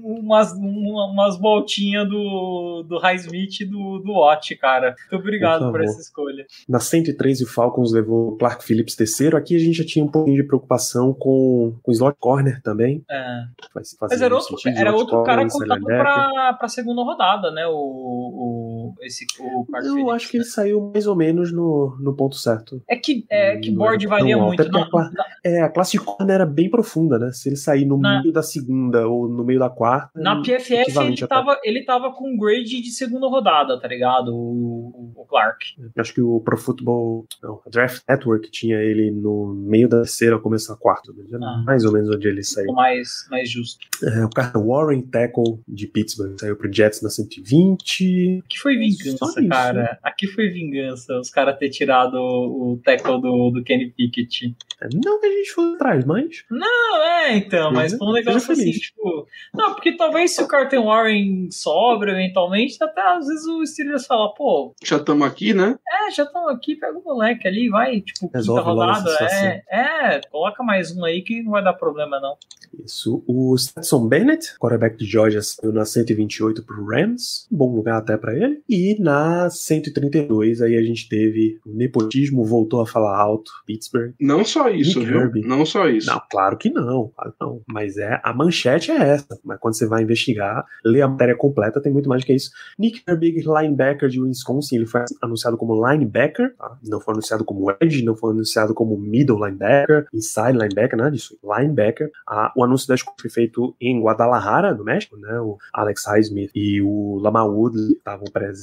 umas, umas voltinhas do, do Highsmith e do, do Watt, cara. Muito obrigado por, por, essa escolha. Na 113, o Falcons levou Clark Phillips terceiro. Aqui a gente já tinha um pouquinho de preocupação com o slot corner também. É. Mas era outro, era outro cara contado pra, pra segunda rodada, né? O, o, esse, o Eu acho que né? ele saiu mais ou menos no, no ponto certo. É que, é, que board varia muito a, é, a classe de corner era bem profunda, né? Se ele sair no na, meio da segunda ou no meio da quarta. Na PFF ele tava, ele tava com grade de segunda rodada, tá ligado? O, o Clark. Acho que o Pro Football. Não, a Draft Network tinha ele no meio da terceira ou começo da quarta. Né? Ah, mais ou menos onde ele saiu. Mais, mais justo. É, o cara Warren Tackle de Pittsburgh saiu pro Jets na 120. Aqui foi vingança, cara. Aqui foi vingança os caras ter tirado o, o tackle do, do Kenny Pickett. Não que a gente fosse atrás, mas. Não, é, então, mas foi um negócio assim, tipo. Não, porque talvez se o Carter Warren sobra eventualmente, até às vezes o Steelers fala, pô. Já estamos aqui, né? É, já estamos aqui, pega o moleque ali, vai, tipo, Resolve quinta rodada. É, é, coloca mais um aí que não vai dar problema, não. Isso. O Stetson Bennett, quarterback de Georgia, saiu na 128 pro Rams. Bom lugar até para ele. E na 132, aí a gente teve o nepotismo, voltou a falar alto, Pittsburgh. Não só isso, Nick viu? Herbie. Não só isso. Não, claro que não, claro não. Mas é a manchete é essa. Mas quando você vai investigar, ler a matéria completa, tem muito mais do que isso. Nick Herbig, linebacker de Wisconsin, ele foi anunciado como linebacker, tá? não foi anunciado como edge, não foi anunciado como middle linebacker, inside linebacker, nada disso. Linebacker. Ah, o anúncio da escolha foi feito em Guadalajara, no México, né? O Alex Highsmith e o Lamar Woodley estavam presentes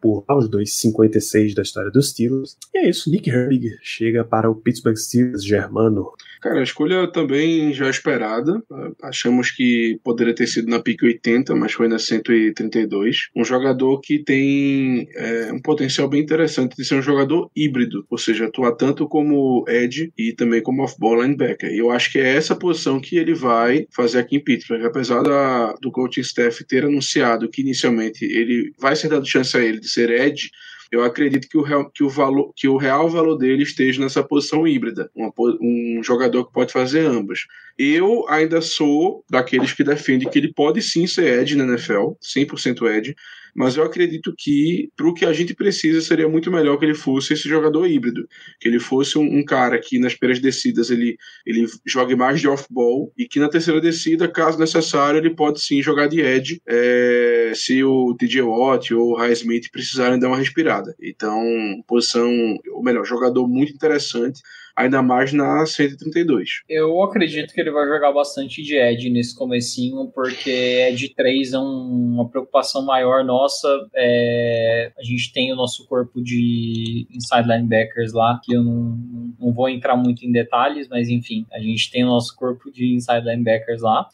por lá, os dois 56 da história dos Steelers. E é isso, Nick Herbig chega para o Pittsburgh Steelers Germano? Cara, a escolha também já esperada. Achamos que poderia ter sido na pique 80, mas foi na 132. Um jogador que tem é, um potencial bem interessante de ser um jogador híbrido, ou seja, atuar tanto como edge e também como off-ball linebacker. E eu acho que é essa posição que ele vai fazer aqui em Pittsburgh. Apesar da, do coaching staff ter anunciado que inicialmente ele vai ser dado chance a ele de ser edge, eu acredito que o, real, que o, valor, que o real valor dele esteja nessa posição híbrida, uma, um jogador que pode fazer ambas. Eu ainda sou daqueles que defendem que ele pode sim ser Ed na NFL, 100% Ed, mas eu acredito que para o que a gente precisa seria muito melhor que ele fosse esse jogador híbrido, que ele fosse um, um cara que nas primeiras descidas ele, ele jogue mais de off-ball e que na terceira descida, caso necessário, ele pode sim jogar de edge é, se o TJ Watt ou o High Smith precisarem dar uma respirada. Então, posição, ou melhor, jogador muito interessante ainda mais na 132. Eu acredito que ele vai jogar bastante de Ed nesse comecinho, porque Ed 3 é um, uma preocupação maior nossa. É, a gente tem o nosso corpo de inside linebackers lá, que eu não, não vou entrar muito em detalhes, mas enfim, a gente tem o nosso corpo de inside linebackers lá.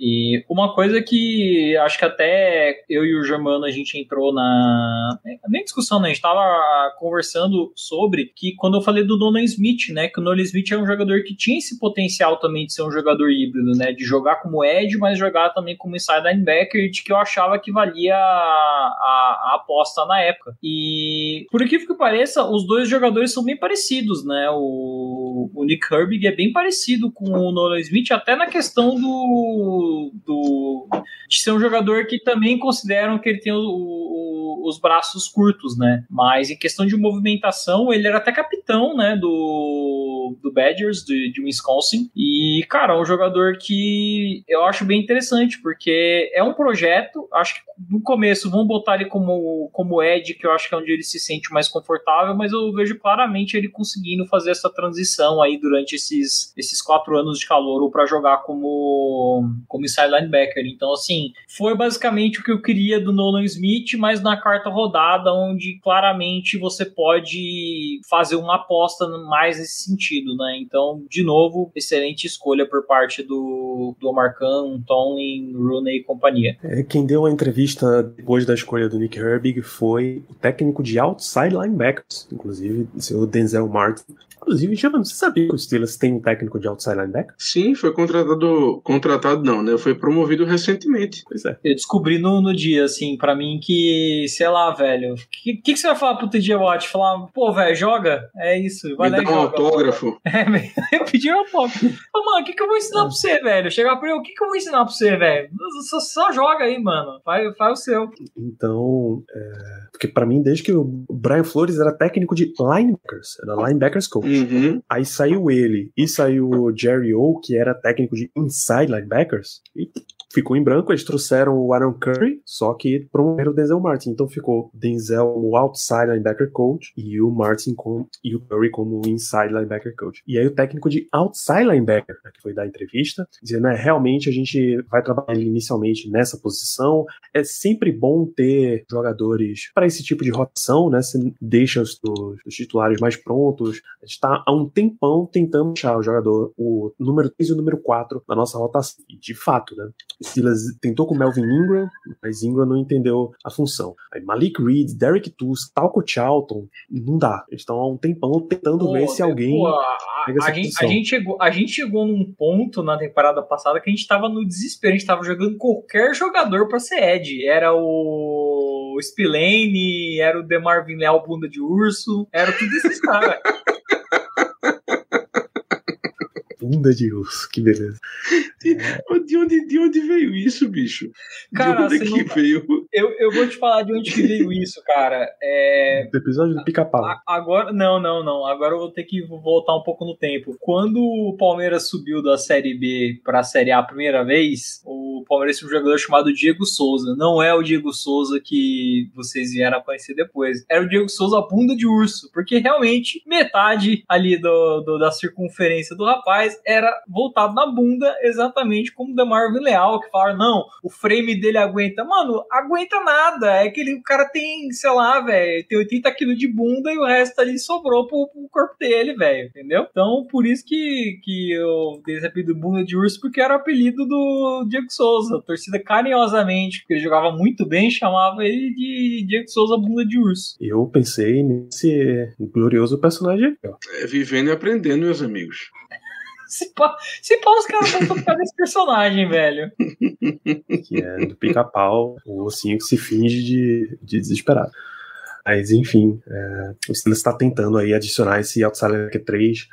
E uma coisa que acho que até eu e o Germano a gente entrou na. Nem discussão, né? A gente tava conversando sobre que quando eu falei do Donovan Smith, né? Que o Nolan Smith é um jogador que tinha esse potencial também de ser um jogador híbrido, né? De jogar como Ed, mas jogar também como inside linebacker, de que eu achava que valia a, a, a aposta na época. E por incrível que pareça, os dois jogadores são bem parecidos, né? O, o Nick Herbig é bem parecido com o Nolan Smith, até na questão do, do de ser um jogador que também consideram que ele tem o, o, os braços curtos, né? Mas em questão de movimentação, ele era até capitão, né? Do, do Badgers, de, de Wisconsin. E, cara, é um jogador que eu acho bem interessante, porque é um projeto, acho que no começo vão botar ele como, como Ed, que eu acho que é onde ele se sente mais confortável, mas eu vejo claramente ele conseguindo fazer essa transição aí durante esses, esses quatro anos de calor para jogar como, como inside linebacker. Então, assim, foi basicamente o que eu queria do Nolan Smith, mas na quarta rodada, onde claramente você pode fazer uma aposta mais nesse sentido, né? Então, de novo, excelente escolha por parte do, do Omar Khan, Tomlin, Rooney e companhia. É, quem deu a entrevista depois da escolha do Nick Herbig foi o técnico de outside linebackers, inclusive o seu Denzel Martin. Inclusive, Giovanni, você sabia que o Steelers tem um técnico de outside linebacker? Sim, foi contratado. Contratado não, né? Foi promovido recentemente. Pois é. Eu descobri no, no dia, assim, pra mim que, sei lá, velho. O que, que, que, você vai falar pro TJ Watt? Falar, pô, velho, joga? É isso. Vai Me lá dá um joga, autógrafo. (laughs) É, eu pedi um autógrafo. mano, o que, que eu vou ensinar pra você, velho? Chegar pra ele, o que, que eu vou ensinar pra você, velho? Só, só, joga aí, mano. Faz, faz o seu. Então, é... porque pra mim, desde que o Brian Flores era técnico de linebackers, era linebackers coach. Uhum. Aí saiu ele e saiu o Jerry O, que era técnico de inside linebackers, e ficou em branco. Eles trouxeram o Aaron Curry, só que promoveram o Denzel Martin. Então ficou Denzel o outside linebacker coach e o Martin com, e o Curry como inside linebacker coach. E aí o técnico de outside linebacker, né, que foi dar entrevista, dizendo, é, realmente a gente vai trabalhar inicialmente nessa posição. É sempre bom ter jogadores para esse tipo de rotação, né? Você deixa os, os titulares mais prontos. A gente está há um tempão tentando achar o jogador, o número 3 e o número 4 na nossa rotação. E de fato, né? Steelers tentou com Melvin Ingram, mas Ingram não entendeu a função. Aí Malik Reed, Derek Tusk, Talco Charlton, não dá. Eles estão há um tempão tentando Pô, ver se alguém. pô, a, a, gente, a, gente chegou, a gente chegou num ponto na temporada passada que a gente tava no desespero. A gente tava jogando qualquer jogador pra ser Ed. Era o Spillane, era o Demarvin Leal bunda de urso, era tudo esses caras. (laughs) Bunda de urso, que beleza. De, onde, de onde veio isso, bicho? Cara, de onde é você que não- veio? Eu, eu vou te falar de onde que veio isso, cara. É, Do episódio do pica-pau. Agora, não, não, não. Agora eu vou ter que voltar um pouco no tempo. Quando o Palmeiras subiu da Série B para a Série A a primeira vez, o Palmeiras tinha um jogador chamado Diego Souza. Não é o Diego Souza que vocês vieram a conhecer depois. Era o Diego Souza bunda de urso, porque realmente metade ali do, do- da circunferência do rapaz era voltado na bunda, exatamente como o Demarvin Leal, que fala, não, o frame dele aguenta. Mano, aguenta nada. É que ele, o cara tem, sei lá, velho, tem 80 quilos de bunda e o resto ali sobrou pro, pro corpo dele, velho, entendeu? Então, por isso que, que eu dei esse apelido bunda de urso, porque era o apelido do Diego Souza. A torcida carinhosamente, porque ele jogava muito bem, chamava ele de Diego Souza bunda de urso. Eu pensei nesse glorioso personagem aqui, ó. É, vivendo e aprendendo, meus amigos. Se pá, se pá os caras vão tocar desse personagem, velho. que é do pica-pau, o ossinho que se finge de, de desesperado. Mas, enfim, é, o Steelers está tentando aí adicionar esse outside linebacker 3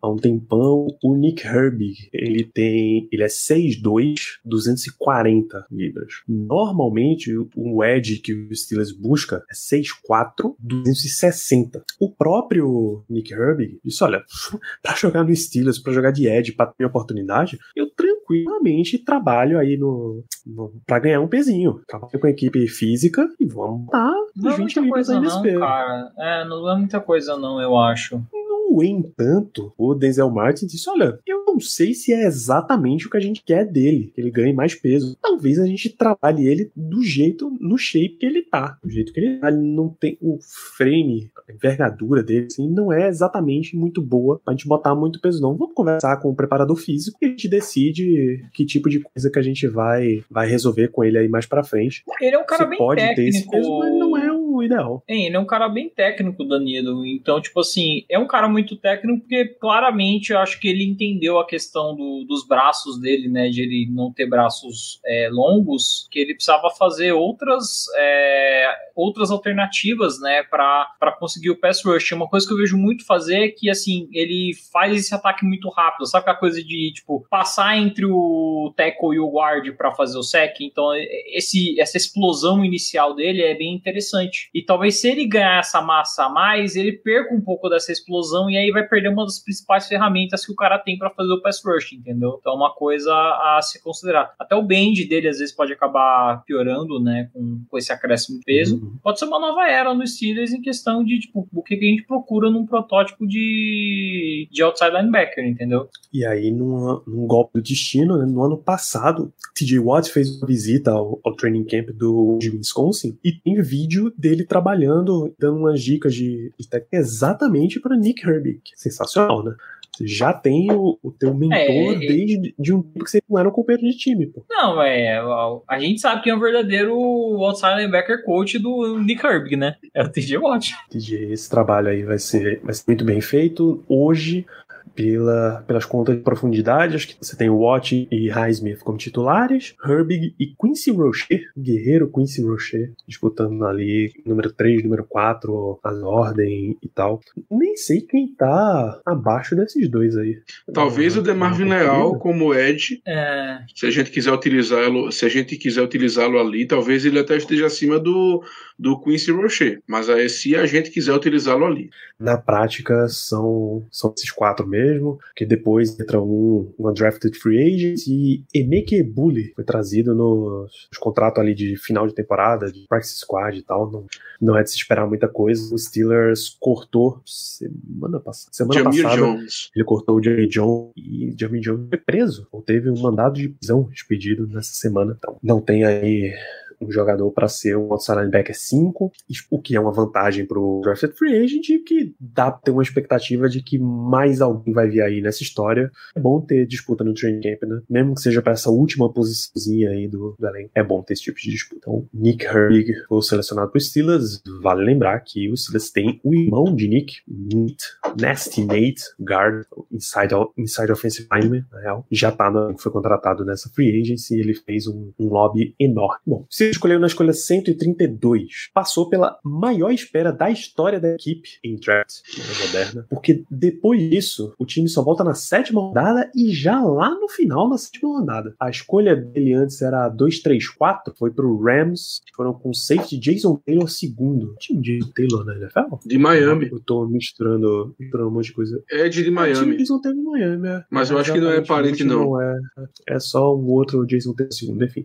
há um tempão. O Nick Herbig, ele tem, ele é 6'2", 240 libras. Normalmente, o edge que o Steelers busca é 6'4", 260. O próprio Nick Herbig disse, olha, (laughs) para jogar no Steelers, para jogar de edge, para ter oportunidade, eu tranquilamente trabalho aí no, no para ganhar um pezinho. Trabalho com a equipe física e vamos dar Não é os 20 muita libras coisa não, peso. cara. É, não é muita coisa não, eu acho. No entanto, o Denzel Martin disse: Olha, eu não sei se é exatamente o que a gente quer dele, que ele ganhe mais peso. Talvez a gente trabalhe ele do jeito, no shape que ele tá. Do jeito que ele tá. Ele não tem o frame, a envergadura dele, assim, não é exatamente muito boa pra gente botar muito peso, não. Vamos conversar com o preparador físico e a gente decide que tipo de coisa que a gente vai, vai resolver com ele aí mais pra frente. Ele é um cara Você bem pode técnico. ter esse peso, mas não é um ideal. É, ele é um cara bem técnico, Danilo. Então, tipo assim, é um cara muito técnico porque claramente eu acho que ele entendeu a questão do, dos braços dele, né? De ele não ter braços é, longos, que ele precisava fazer outras, é, outras alternativas, né? para conseguir o pass rush. Uma coisa que eu vejo muito fazer é que, assim, ele faz esse ataque muito rápido. Sabe aquela coisa de, tipo, passar entre o tackle e o guard para fazer o sec? Então, esse, essa explosão inicial dele é bem interessante. E talvez se ele ganhar essa massa a mais, ele perca um pouco dessa explosão e aí vai perder uma das principais ferramentas que o cara tem para fazer o pass rush, entendeu? Então, é uma coisa a se considerar. Até o bend dele às vezes pode acabar piorando, né, com, com esse acréscimo de peso. Uhum. Pode ser uma nova era no Steelers em questão de, tipo, o que, a gente procura num protótipo de, de outside linebacker, entendeu? E aí, num, num golpe do destino, né, no ano passado, TJ Watt fez uma visita ao, ao training camp do de Wisconsin e tem vídeo dele trabalhando, dando umas dicas de, de técnica exatamente para Nick Herbig. Sensacional, né? Você já tem o, o teu mentor é, desde de um tempo que você não era um companheiro de time, pô. Não, é. A gente sabe que é um verdadeiro outside linebacker coach do Nick Herbig, né? É o TJ Watt. TJ, esse trabalho aí vai ser, vai ser muito bem feito. Hoje, pela, pelas contas de profundidade, acho que você tem o Watt e Highsmith como titulares, Herbig e Quincy Rocher, guerreiro Quincy Rocher, disputando ali número 3, número 4, as ordem e tal. Nem sei quem tá abaixo desses dois aí. Talvez o Demarvin Leal como Ed, é... se a gente quiser utilizá-lo, se a gente quiser utilizá-lo ali, talvez ele até esteja acima do, do Quincy Rocher, mas aí se a gente quiser utilizá-lo ali. Na prática são, são esses quatro mesmo que depois entra um, um undrafted free agent e Emeke Bully foi trazido nos, nos contratos ali de final de temporada, de practice squad e tal, não, não é de se esperar muita coisa. O Steelers cortou semana passada, semana passada, Jones. ele cortou o Jamie Jones e Jamie Jones foi preso, ou teve um mandado de prisão expedido nessa semana, então não tem aí um jogador para ser um outside linebacker 5, o que é uma vantagem para o drafted free agent e que dá pra ter uma expectativa de que mais alguém vai vir aí nessa história. É bom ter disputa no training camp, né? Mesmo que seja para essa última posiçãozinha aí do, do elenco, é bom ter esse tipo de disputa. Então, Nick Herbig foi selecionado para Steelers. Vale lembrar que o Steelers tem o irmão de Nick, Nate, Nasty Nate, guard, inside, inside offensive lineman, na real, já tá no, foi contratado nessa free agency ele fez um, um lobby enorme. Bom, se escolheu na escolha 132. Passou pela maior espera da história da equipe em draft moderna, porque depois disso, o time só volta na sétima rodada e já lá no final, na sétima rodada. A escolha dele antes era 2-3-4, foi pro Rams, foram com safety Jason Taylor segundo. Time Jason Taylor na NFL? De Miami. Eu tô misturando, misturando um monte de coisa. É de, de Miami. É, time Jason Taylor Miami, é. Mas eu acho que não é parente, não. não é, é só um outro Jason Taylor segundo, enfim.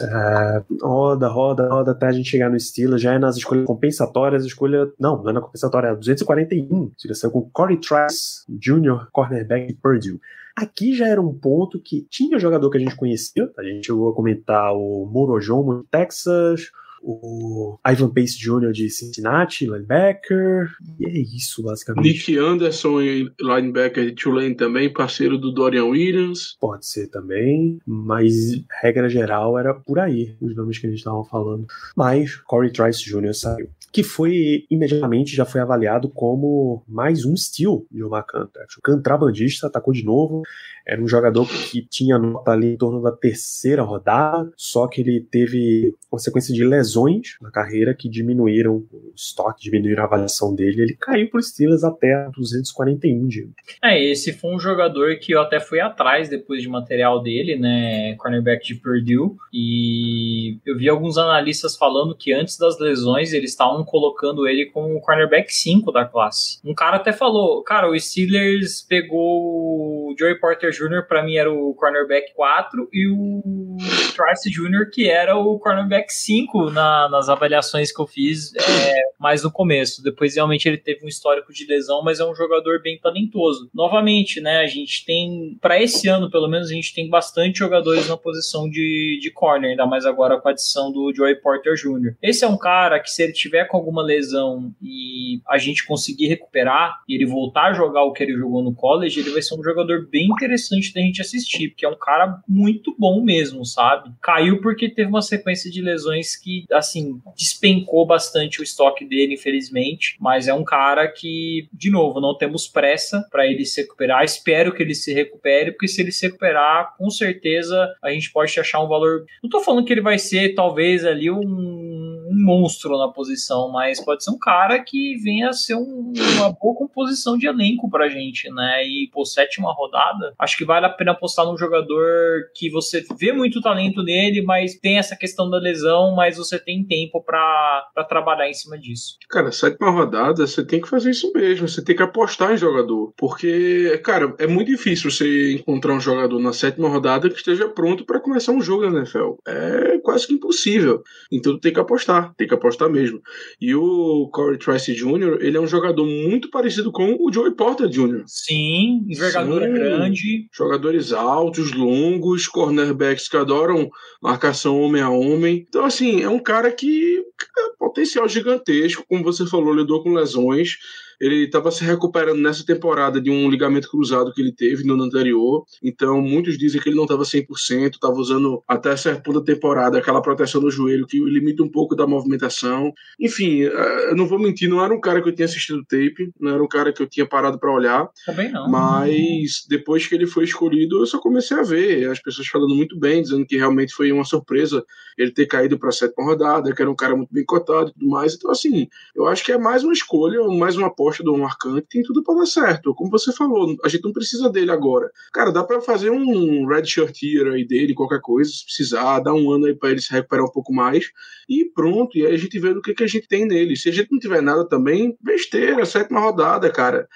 É, roda, roda, roda até a gente chegar no Steelers, já é nas escolhas compensatórias, escolha. Não, não é na compensatória, é 241. Ele saiu com Corey Trice Jr., cornerback de Purdue. Aqui já era um ponto que tinha jogador que a gente conhecia, a gente chegou a comentar o Morojomo Texas, o Ivan Pace Jr. de Cincinnati, linebacker, e é isso, basicamente. Nick Anderson, linebacker de Tulane também, parceiro do Dorian Williams. Pode ser também, mas regra geral era por aí, os nomes que a gente estava falando. Mas Corey Trice Jr. saiu que foi imediatamente já foi avaliado como mais um steal de uma Cantra. O contrabandista atacou de novo, era um jogador que tinha nota ali em torno da terceira rodada, só que ele teve uma sequência de lesões na carreira que diminuíram o estoque, diminuíram a avaliação dele. Ele caiu para os Steelers até 241, Diego. É, esse foi um jogador que eu até fui atrás depois de material dele, né? Cornerback de Purdue. E eu vi alguns analistas falando que antes das lesões eles estavam colocando ele como o cornerback 5 da classe. Um cara até falou, cara, o Steelers pegou o Joey Porter Jr., para mim era o cornerback 4, e o Trice Jr., que era o cornerback 5 na, nas avaliações que eu fiz é, mais no começo. Depois, realmente, ele teve um histórico de lesão, mas é um jogador bem talentoso. Novamente, né, a gente tem, para esse ano, pelo menos, a gente tem bastante jogadores na posição de, de corner, ainda mais agora com a adição do Joey Porter Jr. Esse é um cara que, se ele tiver com alguma lesão e a gente conseguir recuperar e ele voltar a jogar o que ele jogou no college, ele vai ser um jogador bem interessante da gente assistir, porque é um cara muito bom mesmo, sabe? sabe? Caiu porque teve uma sequência de lesões que, assim, despencou bastante o estoque dele, infelizmente. Mas é um cara que, de novo, não temos pressa para ele se recuperar. Espero que ele se recupere, porque se ele se recuperar, com certeza a gente pode achar um valor. Não tô falando que ele vai ser, talvez, ali um um monstro na posição, mas pode ser um cara que venha a ser um, uma boa composição de elenco pra gente, né? E, por sétima rodada, acho que vale a pena apostar num jogador que você vê muito talento nele, mas tem essa questão da lesão, mas você tem tempo para trabalhar em cima disso. Cara, sétima rodada, você tem que fazer isso mesmo, você tem que apostar em jogador, porque, cara, é muito difícil você encontrar um jogador na sétima rodada que esteja pronto para começar um jogo na NFL. É quase que impossível. Então tem que apostar tem que apostar mesmo. E o Corey Trice Jr., ele é um jogador muito parecido com o Joey Porter Jr. Sim, envergadura Sim, grande. Jogadores altos, longos, cornerbacks que adoram marcação homem a homem. Então, assim, é um cara que é potencial gigantesco, como você falou, lidou com lesões. Ele estava se recuperando nessa temporada de um ligamento cruzado que ele teve no ano anterior. Então, muitos dizem que ele não estava 100%, estava usando até certo ponto da temporada aquela proteção no joelho que limita um pouco da movimentação. Enfim, eh, eu não vou mentir, não era um cara que eu tinha assistido o tape, não era um cara que eu tinha parado para olhar. Também não. Mas depois que ele foi escolhido, eu só comecei a ver as pessoas falando muito bem, dizendo que realmente foi uma surpresa ele ter caído para a sétima rodada, que era um cara muito bem cotado e tudo mais. Então, assim, eu acho que é mais uma escolha, mais uma aposta do Omar Khan tem tudo para dar certo. Como você falou, a gente não precisa dele agora. Cara, dá para fazer um red shirt year aí dele, qualquer coisa, se precisar, dar um ano aí para ele se recuperar um pouco mais e pronto. E aí a gente vê do que, que a gente tem nele. Se a gente não tiver nada também, besteira, sétima rodada, cara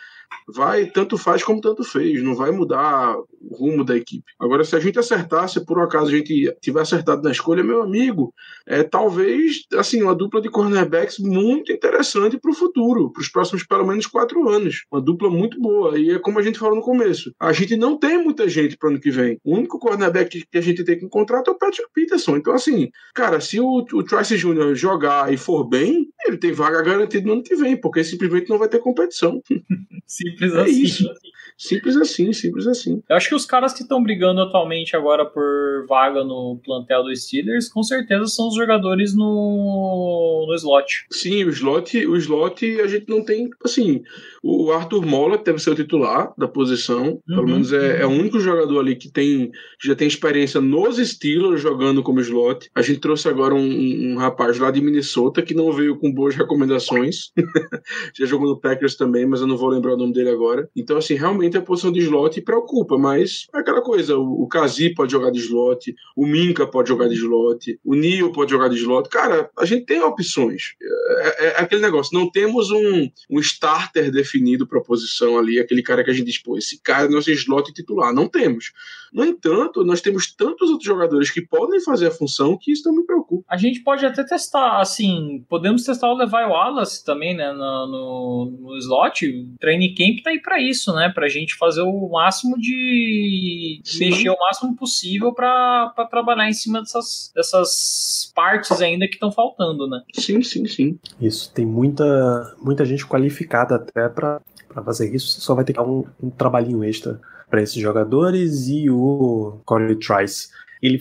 vai tanto faz como tanto fez, não vai mudar o rumo da equipe. Agora, se a gente acertar, se por um acaso a gente tiver acertado na escolha, meu amigo, é talvez assim uma dupla de cornerbacks muito interessante para o futuro, para os próximos pelo menos quatro anos. Uma dupla muito boa. E é como a gente falou no começo, a gente não tem muita gente para ano que vem. O único cornerback que a gente tem que contratar é o Patrick Peterson. Então, assim, cara, se o, o Trice Jr. jogar e for bem, ele tem vaga garantida no ano que vem, porque simplesmente não vai ter competição. (laughs) Simples é assim. Isso. Simples assim, simples assim. Eu acho que os caras que estão brigando atualmente agora por vaga no plantel dos Steelers, com certeza são os jogadores no, no slot. Sim, o slot, o slot a gente não tem, assim, o Arthur Mola deve ser o titular da posição, uhum. pelo menos é, é, o único jogador ali que tem já tem experiência nos Steelers jogando como slot. A gente trouxe agora um, um rapaz lá de Minnesota que não veio com boas recomendações. (laughs) já jogou no Packers também, mas eu não vou lembrar o nome dele agora. Então, assim, realmente a posição de slot preocupa, mas é aquela coisa, o, o Kazi pode jogar de slot, o Minka pode jogar de slot, o Nio pode jogar de slot. Cara, a gente tem opções. É, é, é aquele negócio, não temos um, um starter definido para a posição ali, aquele cara que a gente diz, pô, esse cara é nosso slot titular. Não temos. No entanto, nós temos tantos outros jogadores que podem fazer a função que isso também me preocupa. A gente pode até testar, assim, podemos testar o Levi Wallace também, né, no, no, no slot. O training camp tá aí para isso, né, pra gente fazer o máximo de Sim. mexer o máximo possível para trabalhar em cima dessas, dessas partes ainda que estão faltando, né? Sim, sim, sim. Isso, tem muita, muita gente qualificada até para fazer isso. Você só vai ter que dar um, um trabalhinho extra para esses jogadores e o Corey Trice. Ele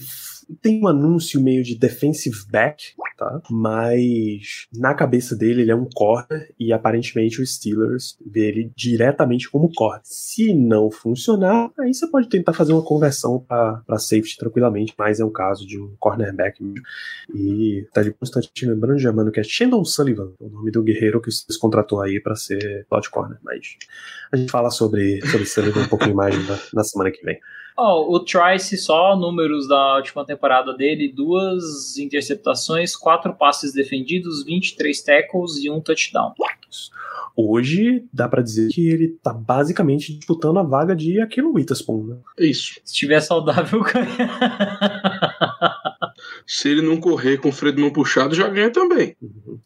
tem um anúncio meio de defensive back, tá? Mas na cabeça dele ele é um corner e aparentemente o Steelers vê ele diretamente como corner. Se não funcionar, aí você pode tentar fazer uma conversão para safety tranquilamente, mas é um caso de um cornerback. E tá de constante lembrando de mano que é Shandon Sullivan, o nome do guerreiro que o Steelers contratou aí para ser slot corner, mas a gente fala sobre, sobre Sullivan um pouquinho mais na, na semana que vem. Oh, o Trice, só números da última temporada dele: duas interceptações, quatro passes defendidos, 23 tackles e um touchdown. Hoje dá para dizer que ele tá basicamente disputando a vaga de Aquilo Witherspoon, né? Isso. Se estiver saudável, (laughs) ganha. Se ele não correr com o freio de mão puxado, já ganha também. Uhum.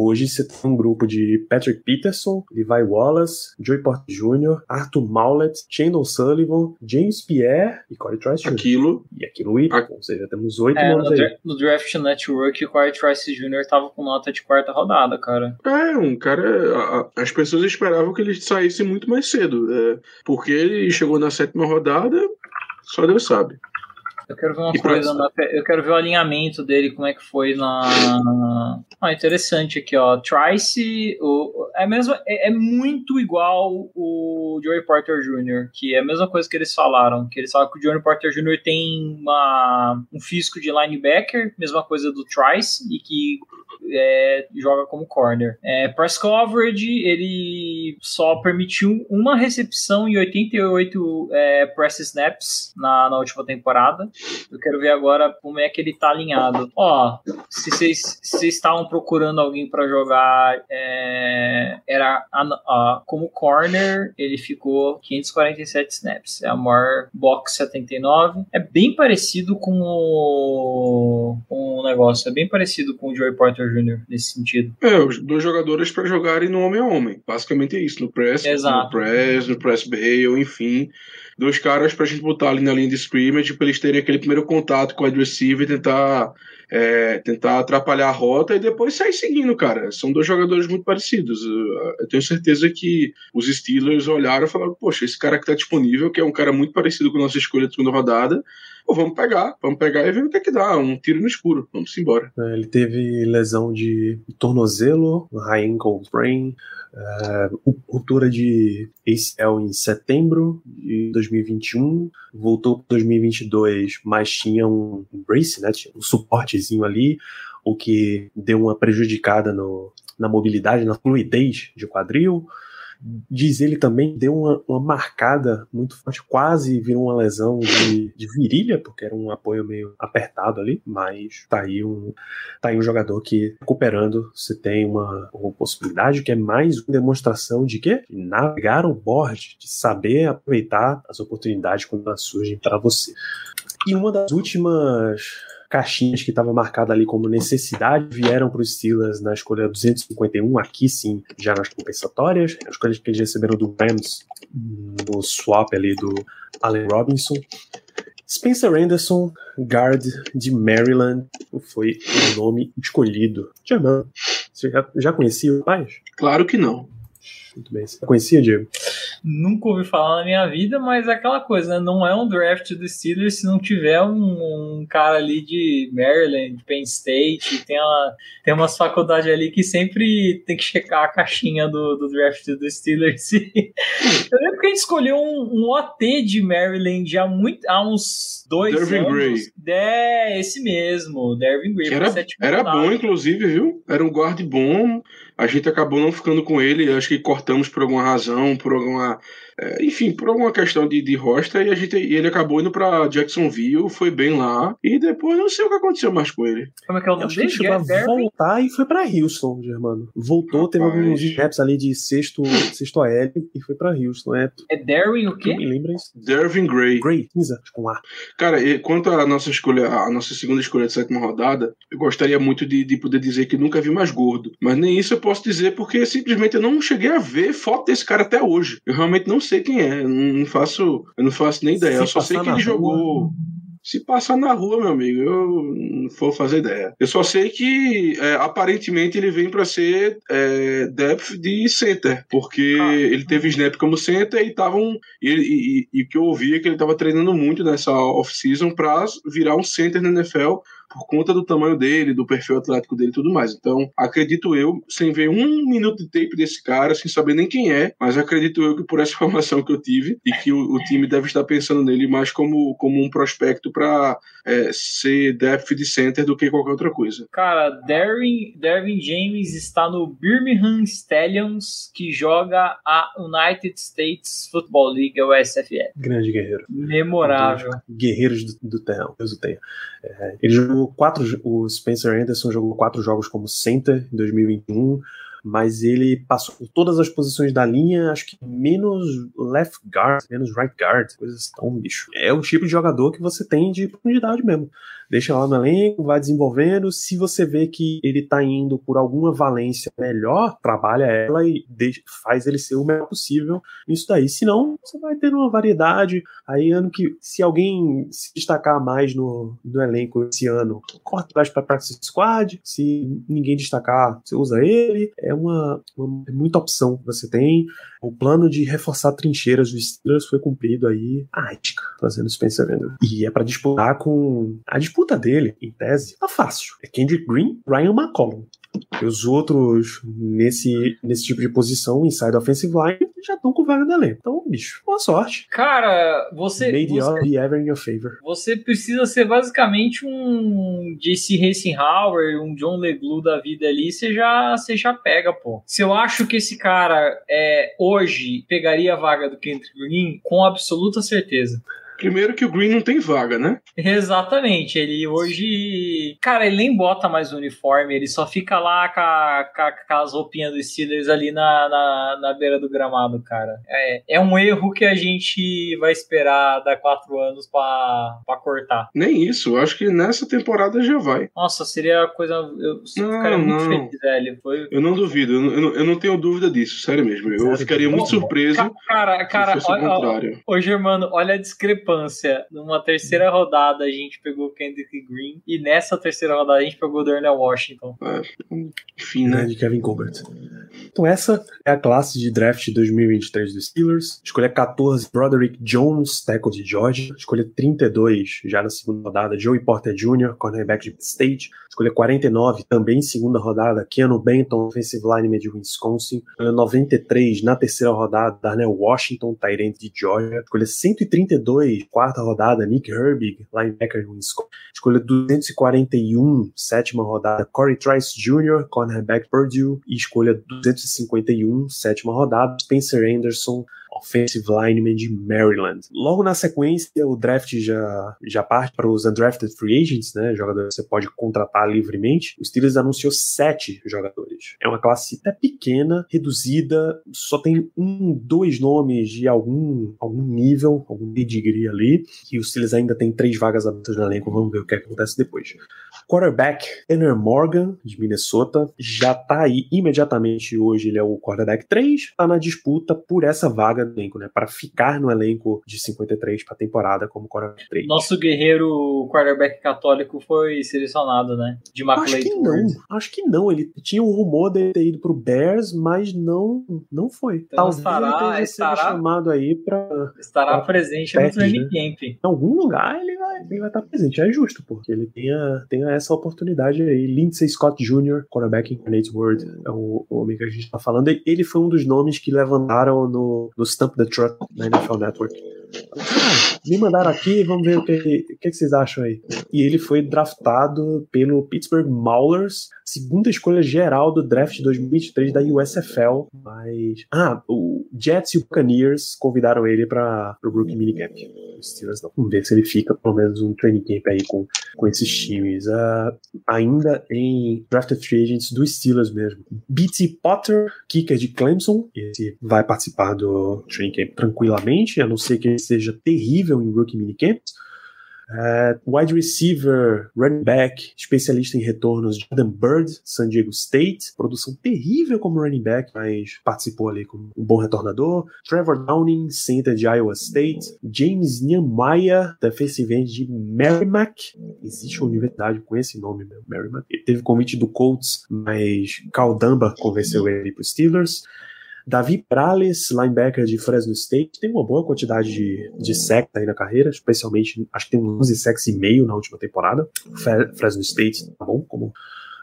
Hoje você tem um grupo de Patrick Peterson, Levi Wallace, Joey Porter Jr., Arthur Maulet, Chandon Sullivan, James Pierre e Corey Trice Jr. Aquilo. E aquilo e, ou seja, temos oito é, nomes no, aí. No Draft Network, o Corey Trice Jr. tava com nota de quarta rodada, cara. É, um cara... As pessoas esperavam que ele saísse muito mais cedo, é, porque ele chegou na sétima rodada, só Deus sabe. Eu quero ver uma e coisa, na, eu quero ver o alinhamento dele, como é que foi na. Ah, interessante aqui, ó. Trice, o, é, mesmo, é, é muito igual o Joey Porter Jr., que é a mesma coisa que eles falaram, que eles falam que o Joey Porter Jr. tem uma, um físico de linebacker, mesma coisa do Trice, e que é, joga como corner. É, press coverage, ele só permitiu uma recepção e 88 é, press snaps na, na última temporada. Eu quero ver agora como é que ele tá alinhado. Ó, se vocês estavam procurando alguém para jogar, é, era a, a, como corner, ele ficou 547 snaps. É a maior box 79. É bem parecido com o, com o negócio, é bem parecido com o Joey Porter Jr. nesse sentido. É, os dois jogadores para jogarem no homem a homem. Basicamente é isso, no press, Exato. no press, no press bail, enfim. Dois caras pra gente botar ali na linha de scrimmage para eles terem aquele primeiro contato com o receiver e tentar é, tentar atrapalhar a rota e depois sair seguindo, cara. São dois jogadores muito parecidos. Eu tenho certeza que os Steelers olharam e falaram: Poxa, esse cara que tá disponível, que é um cara muito parecido com a nossa escolha de segunda rodada, pô, vamos pegar, vamos pegar e ver o que é que dá. Um tiro no escuro, vamos embora. É, ele teve lesão de tornozelo, high ankle sprain, Uh, ruptura de ACL em setembro de 2021, voltou para 2022, mas tinha um brace, né, tinha um suportezinho ali, o que deu uma prejudicada no, na mobilidade, na fluidez de quadril. Diz ele também deu uma, uma marcada muito forte, quase virou uma lesão de, de, virilha, porque era um apoio meio apertado ali, mas tá aí um, tá aí um jogador que recuperando, você tem uma, uma possibilidade que é mais uma demonstração de que navegar o board, de saber aproveitar as oportunidades quando elas surgem para você. E uma das últimas caixinhas que estava marcada ali como necessidade vieram para os Steelers na escolha 251, aqui sim, já nas compensatórias, a escolha que eles receberam do Rams no swap ali do Allen Robinson. Spencer Anderson, guard de Maryland, foi o nome escolhido. Germano, você já, já conhecia o pai? Claro que não. Muito bem. Você conhecia, Diego? Nunca ouvi falar na minha vida, mas é aquela coisa, né? Não é um draft do Steelers se não tiver um, um cara ali de Maryland, Penn State, tem, uma, tem umas faculdades ali que sempre tem que checar a caixinha do, do draft do Steelers. (laughs) Eu lembro que a gente escolheu um, um OT de Maryland há, muito, há uns dois Dervin anos. Gray. É, esse mesmo, Dervin Gray. Era, era bom, inclusive, viu? Era um guarde bom a gente acabou não ficando com ele, acho que cortamos por alguma razão, por alguma é, enfim, por alguma questão de, de rosta, e, a gente, e ele acabou indo pra Jacksonville, foi bem lá, e depois não sei o que aconteceu mais com ele. Como é que é o nome dele? Chegou a voltar e foi pra Houston, Germano. Voltou, Rapaz. teve alguns snaps ali de sexto, sexto AL e foi pra Houston. É, é Darwin o quê? me lembra isso. Dervin Gray. Gray, cinza, com A. Cara, e, quanto à nossa escolha, a nossa segunda escolha de sétima rodada, eu gostaria muito de, de poder dizer que nunca vi mais gordo. Mas nem isso eu posso dizer porque simplesmente eu não cheguei a ver foto desse cara até hoje. Eu realmente não sei quem é não faço, eu não faço nem ideia. Se eu só sei que ele rua, jogou. Se passar na rua, meu amigo, eu não vou fazer ideia. Eu só sei que é, aparentemente ele vem para ser é, depth de center, porque ah. ele teve snap como center e estavam e, e, e, o que eu ouvi é que ele estava treinando muito nessa off-season para virar um center na NFL por conta do tamanho dele, do perfil atlético dele e tudo mais. Então, acredito eu, sem ver um minuto de tape desse cara, sem saber nem quem é, mas acredito eu que por essa (laughs) informação que eu tive e que o, o time deve estar pensando nele mais como, como um prospecto para é, ser depth de center do que qualquer outra coisa. Cara, Derwin, Derwin James está no Birmingham Stallions, que joga a United States Football League, o SFL. Grande guerreiro. Memorável. Guerreiros do, do terrão, Deus o tenha. É, ele jogou quatro. O Spencer Anderson jogou quatro jogos como center em 2021 mas ele passou por todas as posições da linha, acho que menos left guard, menos right guard, coisas tão bicho. É o tipo de jogador que você tem de profundidade mesmo deixa lá no elenco, vai desenvolvendo. Se você vê que ele tá indo por alguma valência melhor, trabalha ela e faz ele ser o melhor possível nisso daí. Se não, você vai ter uma variedade. Aí, ano que, se alguém se destacar mais no, no elenco esse ano, corta mais pra Practice Squad. Se ninguém destacar, você usa ele. É, é uma, uma é muita opção que você tem. O plano de reforçar trincheiras dos Steelers foi cumprido aí a ética, fazendo esse pensamento. E é para disputar com. A disputa dele, em tese, tá fácil. É Kendrick Green, Ryan McCollum. Os outros, nesse, nesse tipo de posição, inside offensive line, já estão com vaga no elenco. Então, bicho, boa sorte. Cara, você. Você, all be ever in your favor. você precisa ser basicamente um JC Hauer, um John LeGlue da vida ali, você já, você já pega, pô. Se eu acho que esse cara é, hoje pegaria a vaga do Kendrick Green, com absoluta certeza. Primeiro que o Green não tem vaga, né? Exatamente, ele hoje. Cara, ele nem bota mais o uniforme, ele só fica lá com, a, com, a, com as roupinhas dos Steelers ali na, na, na, beira do gramado, cara. É, é um erro que a gente vai esperar dar quatro anos pra, pra cortar. Nem isso, eu acho que nessa temporada já vai. Nossa, seria coisa. Eu Não, ficaria muito não. feliz, velho. Foi. Eu não duvido, eu não, eu não- tenho dúvida disso, sério mesmo. Eu Sério? ficaria muito Bom, surpreso Cara, cara, olha. Ô, Germano, olha a discrepância. Numa terceira rodada a gente pegou o Kendrick Green e nessa terceira rodada a gente pegou o Darnell Washington. Enfim, né? de Kevin Colbert. Então essa é a classe de draft 2023 dos Steelers. Escolha 14, Broderick Jones, tackle de Georgia. Escolha 32, já na segunda rodada, Joey Porter Jr., cornerback de State. Escolha 49, também segunda rodada, Keanu Benton, offensive lineman de Wisconsin. Escolha 93, na terceira rodada, Darnell Washington, end de Georgia. Escolha 132, quarta rodada, Nick Herbig, linebacker de Wisconsin. Escolha 241, sétima rodada, Corey Trice Jr., cornerback Purdue. E escolha 251, sétima rodada, Spencer Anderson, offensive lineman de Maryland. Logo na sequência, o draft já, já parte para os undrafted free agents, né? Jogadores que você pode contratar livremente. O Steelers anunciou sete jogadores. É uma classe até pequena, reduzida, só tem um, dois nomes de algum, algum nível, algum pedigree ali. E os Steelers ainda tem três vagas abertas no elenco. Vamos ver o que acontece depois. Quarterback Tanner Morgan, de Minnesota, já tá aí imediatamente hoje. Ele é o quarterback 3, tá na disputa por essa vaga elenco, né? Para ficar no elenco de 53 para temporada como quarterback 3. Nosso guerreiro quarterback católico foi selecionado, né? De Acho que não, acho que não. Ele tinha um rumor de ter ido pro Bears, mas não, não foi. Então Talvez estará- ele estará- chamado aí para Estará Ah, presente no training né? camp. em algum lugar ele vai, ele vai estar presente. É justo, porque ele tenha, tenha essa oportunidade aí. Lindsey Scott Jr., quarterback em Nate Word, é o, o homem que a gente está falando. Ele foi um dos nomes que levantaram no, no Stump the Truck na NFL Network. Me mandaram aqui, vamos ver o que, o que, vocês acham aí. E ele foi draftado pelo Pittsburgh Maulers, segunda escolha geral do draft 2023 da USFL. Mas. Ah, o Jets e o Buccaneers convidaram ele para o Rookie Minicamp. Os Steelers não. Vamos ver se ele fica pelo menos um training camp aí com, com esses times. Ah, ainda em drafted free agents dos Steelers mesmo. B.T. Potter, kicker de Clemson. Esse vai participar do training camp tranquilamente, a não ser que ele seja terrível em rookie minicamps. É, wide receiver, running back, especialista em retornos, Jordan Bird, San Diego State. Produção terrível como running back, mas participou ali como um bom retornador. Trevor Downing, center de Iowa State. James Nehemiah, defensive end de Merrimack. Existe uma universidade com esse nome, né? Merrimack. Ele teve convite do Colts, mas Caldamba convenceu ele para Steelers. Davi Prales, linebacker de Fresno State, tem uma boa quantidade de, de sacks aí na carreira, especialmente, acho que tem uns 11 sacks e meio na última temporada. Fre- Fresno State tá bom como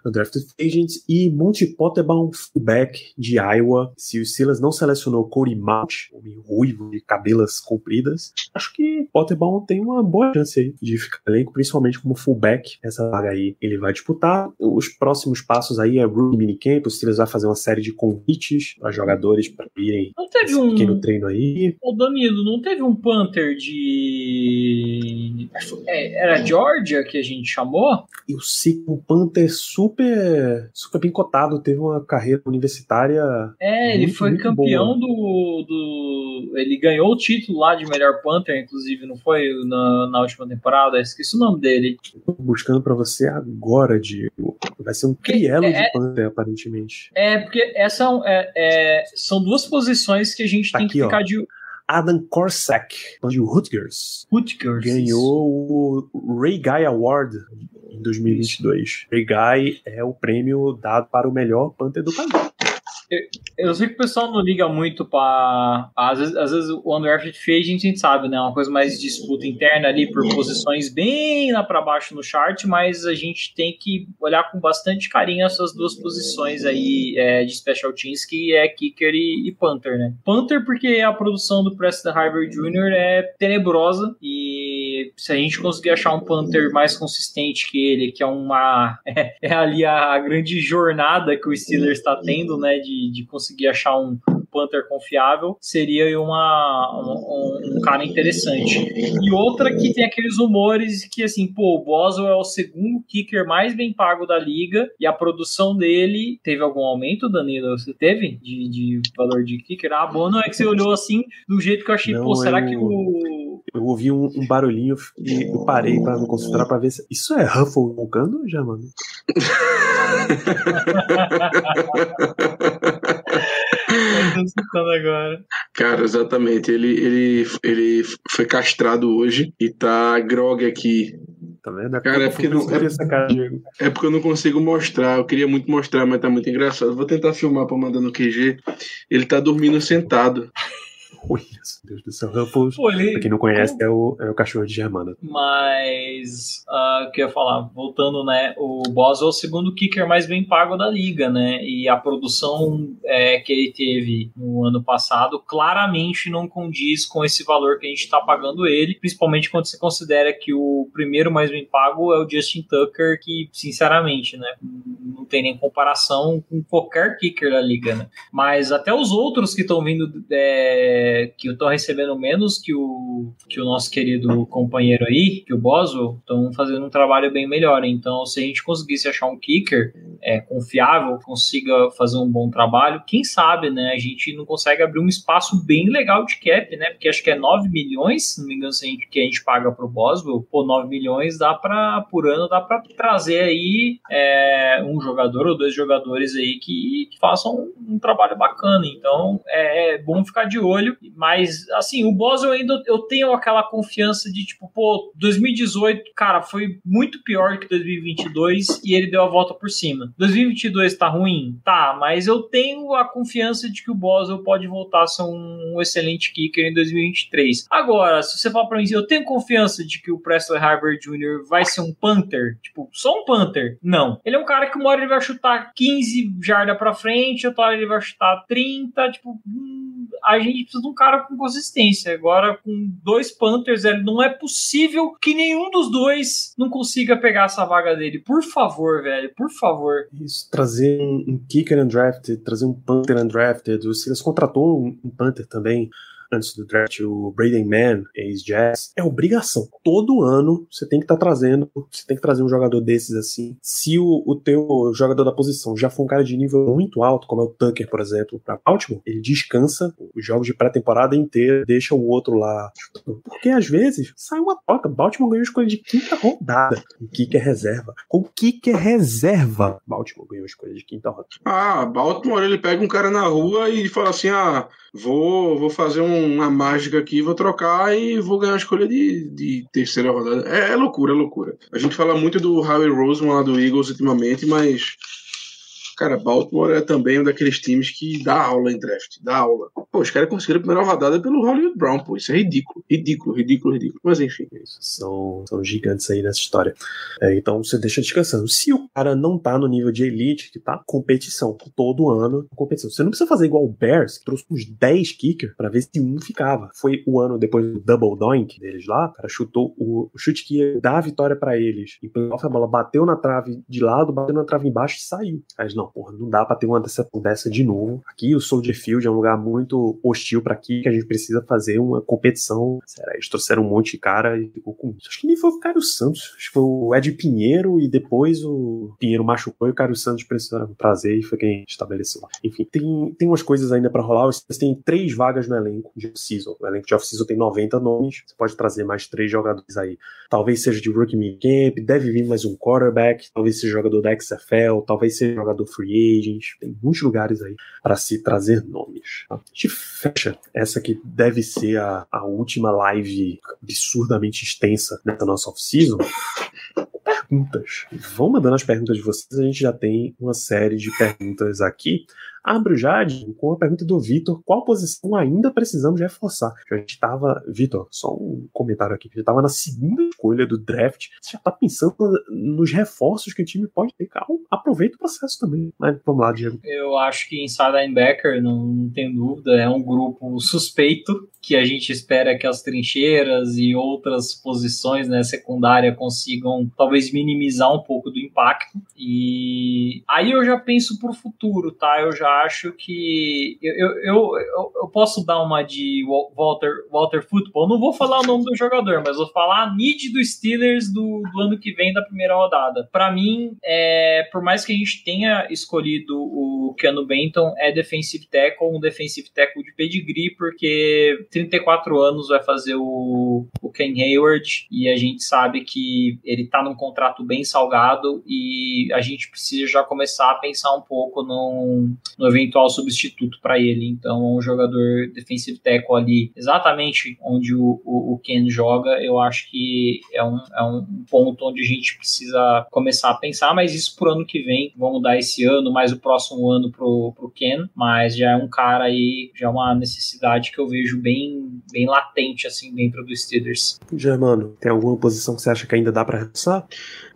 undrafted agents. E Monty Potterbaum, fullback de Iowa. Se o Steelers não selecionou Cody Mount, homem ruivo de cabelas compridas, acho que Potterbaum tem uma boa chance aí de ficar elenco, principalmente como fullback. Essa vaga aí ele vai disputar. Os próximos passos aí é Rookie Minicamp. O Steelers vai fazer uma série de convites para jogadores para irem Não teve um. pequeno treino aí. Ô Danilo, não teve um Panther de. é, era Georgia que a gente chamou? E o Sigmund Panther super, super bem cotado, teve uma carreira universitária. É, ele Muito, foi muito campeão do, do. Ele ganhou o título lá de melhor Panther, inclusive, não foi na, na última temporada? Esqueci o nome dele. Buscando pra você agora, Diego. Vai ser um crielo É- de Panther, aparentemente. É, porque essa é, é- são duas posições que a gente Tá tem aqui, que ó. ficar de Adam Korsak, de Rutgers, Rutgers. ganhou o Ray Guy Award em 2022. Ray Guy é o prêmio dado para o melhor Panther do país. Eu, eu sei que o pessoal não liga muito para às vezes, às vezes o undrafted free agent a gente sabe, né? Uma coisa mais de disputa interna ali por posições bem lá para baixo no chart, mas a gente tem que olhar com bastante carinho essas duas posições aí é, de special teams que é kicker e, e Panther, né? Panther porque a produção do Preston Harvard Jr. é tenebrosa e se a gente conseguir achar um Panther mais consistente que ele, que é uma (laughs) é, é ali a grande jornada que o Steelers está tendo, né, de, de conseguir achar um Panther confiável, seria uma, um, um, cara interessante. E outra que tem aqueles rumores que, assim, pô, o Boswell é o segundo kicker mais bem pago da liga e a produção dele teve algum aumento, Danilo? Você teve de, de valor de kicker? Ah, bom, não é que você olhou assim do jeito que eu achei, não, pô, será eu... que o. Eu ouvi um, um barulhinho e eu parei para me concentrar para ver se. Isso é Ruffle roncando já, mano? agora. Cara, exatamente. Ele, ele, ele foi castrado hoje e tá grog aqui. Tá vendo? É cara, é porque, não, é, cara, é porque eu não consigo mostrar. Eu queria muito mostrar, mas tá muito engraçado. Vou tentar filmar pra mandar no QG. Ele tá dormindo sentado. (laughs) Ui, Deus do céu. Ruffles, ele... pra quem não conhece, é o, é o cachorro de Germana. Mas, uh, o que eu ia falar, voltando, né, o Boswell é o segundo kicker mais bem pago da liga, né, e a produção é, que ele teve no ano passado claramente não condiz com esse valor que a gente tá pagando ele, principalmente quando você considera que o primeiro mais bem pago é o Justin Tucker, que, sinceramente, né, não tem nem comparação com qualquer kicker da liga, né, mas até os outros que estão vindo é, que estão recebendo menos que o, que o nosso querido companheiro aí, que o Boswell, estão fazendo um trabalho bem melhor. Então, se a gente conseguisse achar um kicker é, confiável, consiga fazer um bom trabalho, quem sabe, né? A gente não consegue abrir um espaço bem legal de cap, né? Porque acho que é 9 milhões, se não me engano, se a gente, que a gente paga pro Boswell, pô, 9 milhões dá para por ano dá para trazer aí é, um jogador ou dois jogadores aí que, que façam um, um trabalho bacana. Então, é, é bom ficar de olho mas, assim, o Boswell ainda eu tenho aquela confiança de tipo, pô, 2018, cara, foi muito pior que 2022 e ele deu a volta por cima. 2022 tá ruim? Tá, mas eu tenho a confiança de que o Boswell pode voltar a ser um, um excelente kicker em 2023. Agora, se você falar pra mim, eu tenho confiança de que o Presley Harvard Jr. vai ser um Panther, tipo, só um Panther? Não. Ele é um cara que uma hora ele vai chutar 15 jardas pra frente, outra hora ele vai chutar 30, tipo, hum, a gente precisa de um cara com consistência. Agora, com dois Panthers, ele não é possível que nenhum dos dois não consiga pegar essa vaga dele. Por favor, velho, por favor. Isso, trazer um, um kicker undrafted, trazer um Panther undrafted. O Silas contratou um, um Panther também antes do draft, o Braden Mann, ex-Jazz, é obrigação. Todo ano você tem que estar tá trazendo, você tem que trazer um jogador desses assim. Se o, o teu jogador da posição já for um cara de nível muito alto, como é o Tucker, por exemplo, para Baltimore, ele descansa os jogos de pré-temporada inteira, deixa o outro lá. Porque às vezes sai uma troca. Baltimore ganhou escolha de quinta rodada. O que é reserva? O que é reserva? Baltimore ganhou escolha de quinta rodada. Ah, Baltimore ele pega um cara na rua e fala assim: ah, vou, vou fazer uma mágica aqui, vou trocar e vou ganhar a escolha de, de terceira rodada. É, é loucura, é loucura. A gente fala muito do Howie Roseman lá do Eagles ultimamente, mas Cara, Baltimore é também um daqueles times que dá aula em draft, dá aula. Pô, os caras conseguiram a primeira rodada pelo Hollywood Brown, pô, isso é ridículo, ridículo, ridículo, ridículo. Mas enfim. São, são gigantes aí nessa história. É, então você deixa descansando. Se o cara não tá no nível de elite, que tá competição, todo ano competição. Você não precisa fazer igual o Bears, que trouxe uns 10 kickers para ver se um ficava. Foi o ano depois do double doink deles lá, o cara chutou o, o chute que ia dar a vitória para eles. E a bola bateu na trave de lado, bateu na trave embaixo e saiu. Mas não, não, porra, não dá pra ter uma dessa, dessa de novo. Aqui o Soldier Field é um lugar muito hostil para aqui, que a gente precisa fazer uma competição. Será? Eles trouxeram um monte de cara e ficou com isso. Acho que nem foi o Cário Santos, acho que foi o Ed Pinheiro e depois o Pinheiro machucou e o Cário Santos precisou trazer e foi quem estabeleceu. Enfim, tem, tem umas coisas ainda para rolar. Vocês têm três vagas no elenco de off-season. O elenco de off-season tem 90 nomes. Você pode trazer mais três jogadores aí. Talvez seja de Rookie Camp, deve vir mais um quarterback, talvez seja jogador da XFL, talvez seja jogador free agent, tem muitos lugares aí para se trazer nomes. Tá? A gente fecha essa que deve ser a, a última live absurdamente extensa nessa nossa off-season perguntas. Vão mandando as perguntas de vocês, a gente já tem uma série de perguntas aqui. Abro já com a pergunta do Vitor: qual posição ainda precisamos reforçar? A gente estava, Vitor, só um comentário aqui, a gente estava na segunda escolha do draft. Você já está pensando nos reforços que o time pode ter? Calma, aproveita o processo também. Mas vamos lá, Diego. Eu acho que inside linebacker, não, não tem dúvida, é um grupo suspeito que a gente espera que as trincheiras e outras posições né, secundária consigam talvez minimizar um pouco do impacto. E aí eu já penso para o futuro, tá? Eu já acho que eu, eu, eu, eu, posso dar uma de Walter, Walter Football. Não vou falar o nome do jogador, mas vou falar a need do Steelers do, do ano que vem da primeira rodada. Para mim, é, por mais que a gente tenha escolhido o Keanu Benton, é defensive tackle, um defensive tackle de pedigree, porque 34 anos vai fazer o, o Ken Hayward e a gente sabe que ele está num contrato bem salgado e a gente precisa já começar a pensar um pouco no, no eventual substituto para ele. Então, um jogador defensive tackle ali, exatamente onde o, o, o, Ken joga, eu acho que é um, é um ponto onde a gente precisa começar a pensar, mas isso pro ano que vem, vamos dar esse ano, mais o próximo ano pro, pro Ken, mas já é um cara aí, já é uma necessidade que eu vejo bem, bem latente assim dentro dos Steelers. Germano, tem alguma posição que você acha que ainda dá para reforçar?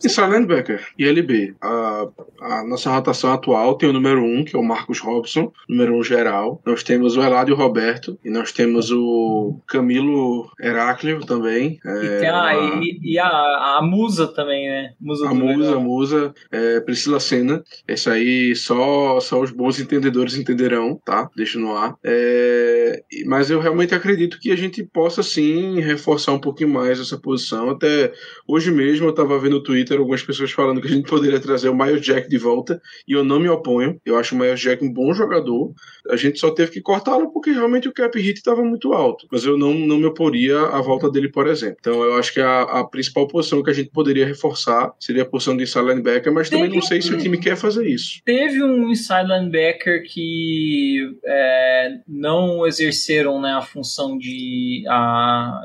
Isso linebacker e LB. A, a nossa rotação atual tem o número 1, um, que é o Marcos Robson, número 1 um geral. Nós temos o Eladio Roberto e nós temos o Camilo Heráclio também. É, e, tem a, e, a, a, Musa também, né? Musa a Musa, a Musa, é, Priscila Senna. Esse aí só, só os bons entendedores entenderão, tá? Deixa no ar. É, mas eu realmente acredito que a gente possa sim reforçar um pouquinho mais essa posição. Até hoje mesmo eu estava vendo no Twitter algumas pessoas falando que a gente poderia trazer o Miles Jack de volta e eu não me oponho. Eu acho o Miles Jack um bom jogador. A gente só teve que cortá-lo porque realmente o cap hit estava muito alto. Mas eu não, não me oporia à volta dele, por exemplo. Então eu acho que a, a principal posição que a gente poderia reforçar seria a posição de inside linebacker, mas também não sei se o time quer fazer isso. Teve um inside linebacker que é, não exerceram né, a função de. A,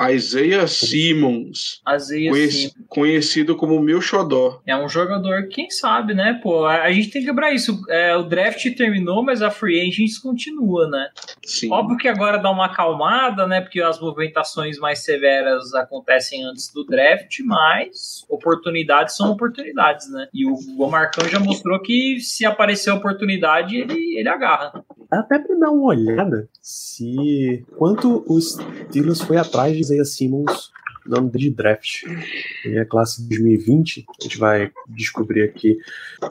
Isaiah Simmons. Isaiah conheci, Simmons. Conhecido como meu xodó. É um jogador, quem sabe, né? Pô, a, a gente tem que lembrar isso. É, o draft terminou, mas a free agents continua, né? Sim. Óbvio que agora dá uma acalmada, né? Porque as movimentações mais severas acontecem antes do draft, mas oportunidades são oportunidades, né? E o, o Marcão já mostrou que se aparecer a oportunidade, ele, ele agarra. Até para dar uma olhada se quanto o Steelers foi atrás de Isaiah Simmons nome de draft. E a classe de 2020, a gente vai descobrir aqui.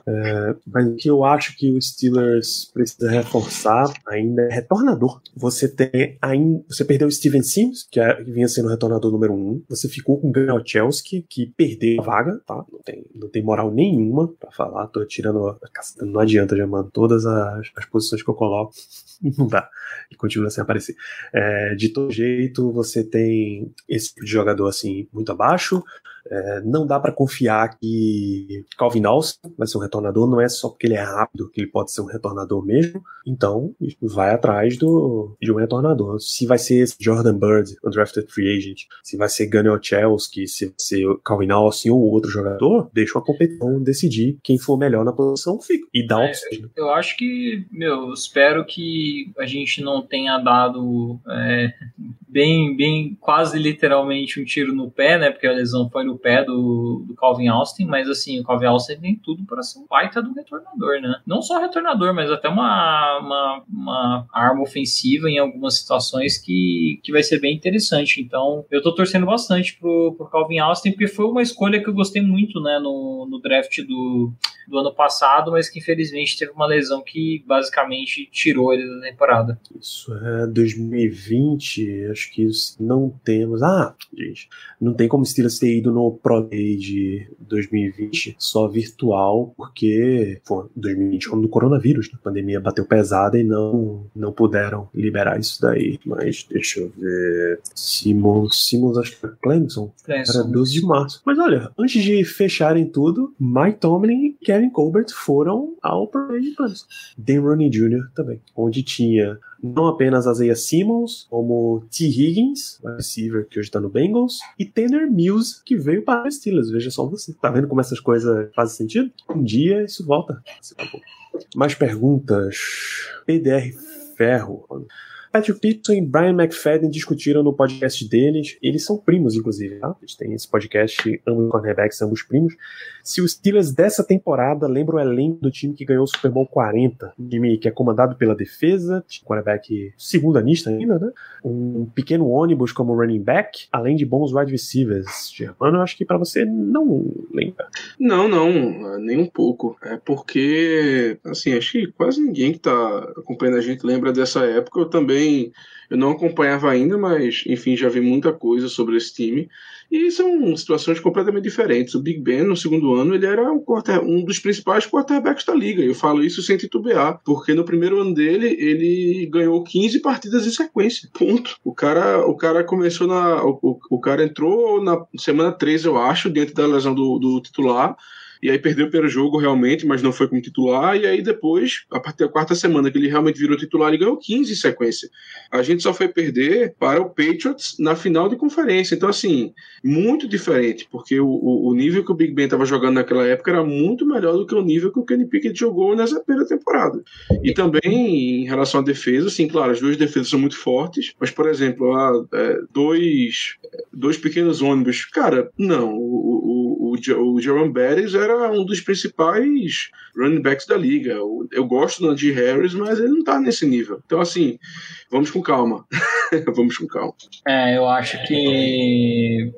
É, mas o que eu acho que o Steelers precisa reforçar ainda é retornador. Você tem ainda. Você perdeu o Steven Sims, que, é, que vinha sendo o retornador número 1. Um. Você ficou com o Ganochelski, que perdeu a vaga, tá? Não tem, não tem moral nenhuma pra falar. Tô tirando. Não adianta, já mano. Todas as, as posições que eu coloco. (laughs) Não dá. E continua sem aparecer. É, de todo jeito, você tem esse tipo de jogador assim muito abaixo. É, não dá para confiar que Calvin Austin vai ser um retornador, não é só porque ele é rápido que ele pode ser um retornador mesmo. Então, vai atrás do, de um retornador. Se vai ser Jordan Bird, undrafted free agent, se vai ser Gunnar Chelsea, se vai ser Calvin Austin ou outro jogador, deixa a competição decidir quem for melhor na posição, fica. E dá é. Eu acho que, meu, espero que a gente não tenha dado é, bem, bem, quase literalmente um tiro no pé, né? Porque a lesão foi no pé do, do Calvin Austin, mas assim, o Calvin Austin tem tudo para ser um baita do retornador, né? Não só retornador, mas até uma, uma, uma, arma ofensiva em algumas situações que, que vai ser bem interessante. Então, eu tô torcendo bastante pro, pro Calvin Austin, porque foi uma escolha que eu gostei muito, né, no, no draft do, do ano passado, mas que infelizmente teve uma lesão que basicamente tirou ele da temporada. Isso é 2020, acho que não temos. Ah, gente, não tem como Steelers ter ido no Pro Day de 2020 só virtual, porque foi 2020 quando o coronavírus, né? a pandemia bateu pesada e não, não puderam liberar isso daí. Mas deixa eu ver. Simmons, Simmons acho que é Clemson. Clemson. Era 12 de março. Mas olha, antes de fecharem tudo, Mike Tomlin e Kevin Colbert foram ao Pro Day de Clemson. Dan Rooney Jr. também, onde tinha não apenas Isaiah Simmons, como T. Higgins, receiver que hoje tá no Bengals, e Tanner Mills, que veio para os Steelers. Veja só você. Tá vendo como essas coisas fazem sentido? Um dia isso volta. Mais perguntas. PDR Ferro. Patrick Peterson e Brian McFadden discutiram no podcast deles. Eles são primos, inclusive, tá? Eles têm esse podcast, ambos cornerbacks, ambos primos. Se os Steelers dessa temporada lembram o elenco do time que ganhou o Super Bowl 40, um time que é comandado pela defesa, quarterback segunda lista ainda, né? Um pequeno ônibus como running back, além de bons wide receivers. Germano, eu acho que para você não lembra. Não, não, nem um pouco. É porque, assim, acho que quase ninguém que tá acompanhando a gente lembra dessa época. Eu também também eu não acompanhava ainda, mas enfim, já vi muita coisa sobre esse time. E são situações completamente diferentes. O Big Ben, no segundo ano, ele era um, quarter, um dos principais quarterbacks da liga. Eu falo isso sem titubear, porque no primeiro ano dele, ele ganhou 15 partidas em sequência. Ponto. O cara, o cara começou na. O, o cara entrou na semana 3, eu acho, dentro da lesão do, do titular e aí perdeu pelo jogo realmente, mas não foi como titular, e aí depois, a partir da quarta semana que ele realmente virou titular, ele ganhou 15 em sequência. A gente só foi perder para o Patriots na final de conferência. Então, assim, muito diferente, porque o, o nível que o Big Ben estava jogando naquela época era muito melhor do que o nível que o Kenny Pickett jogou nessa primeira temporada. E também, em relação à defesa, assim, claro, as duas defesas são muito fortes, mas, por exemplo, há, é, dois, dois pequenos ônibus, cara, não, o, o, o, Jerome Bettis era um dos principais running backs da liga. Eu, eu gosto do Andy Harris, mas ele não tá nesse nível. Então, assim, vamos com calma. (laughs) vamos com calma. É, eu acho que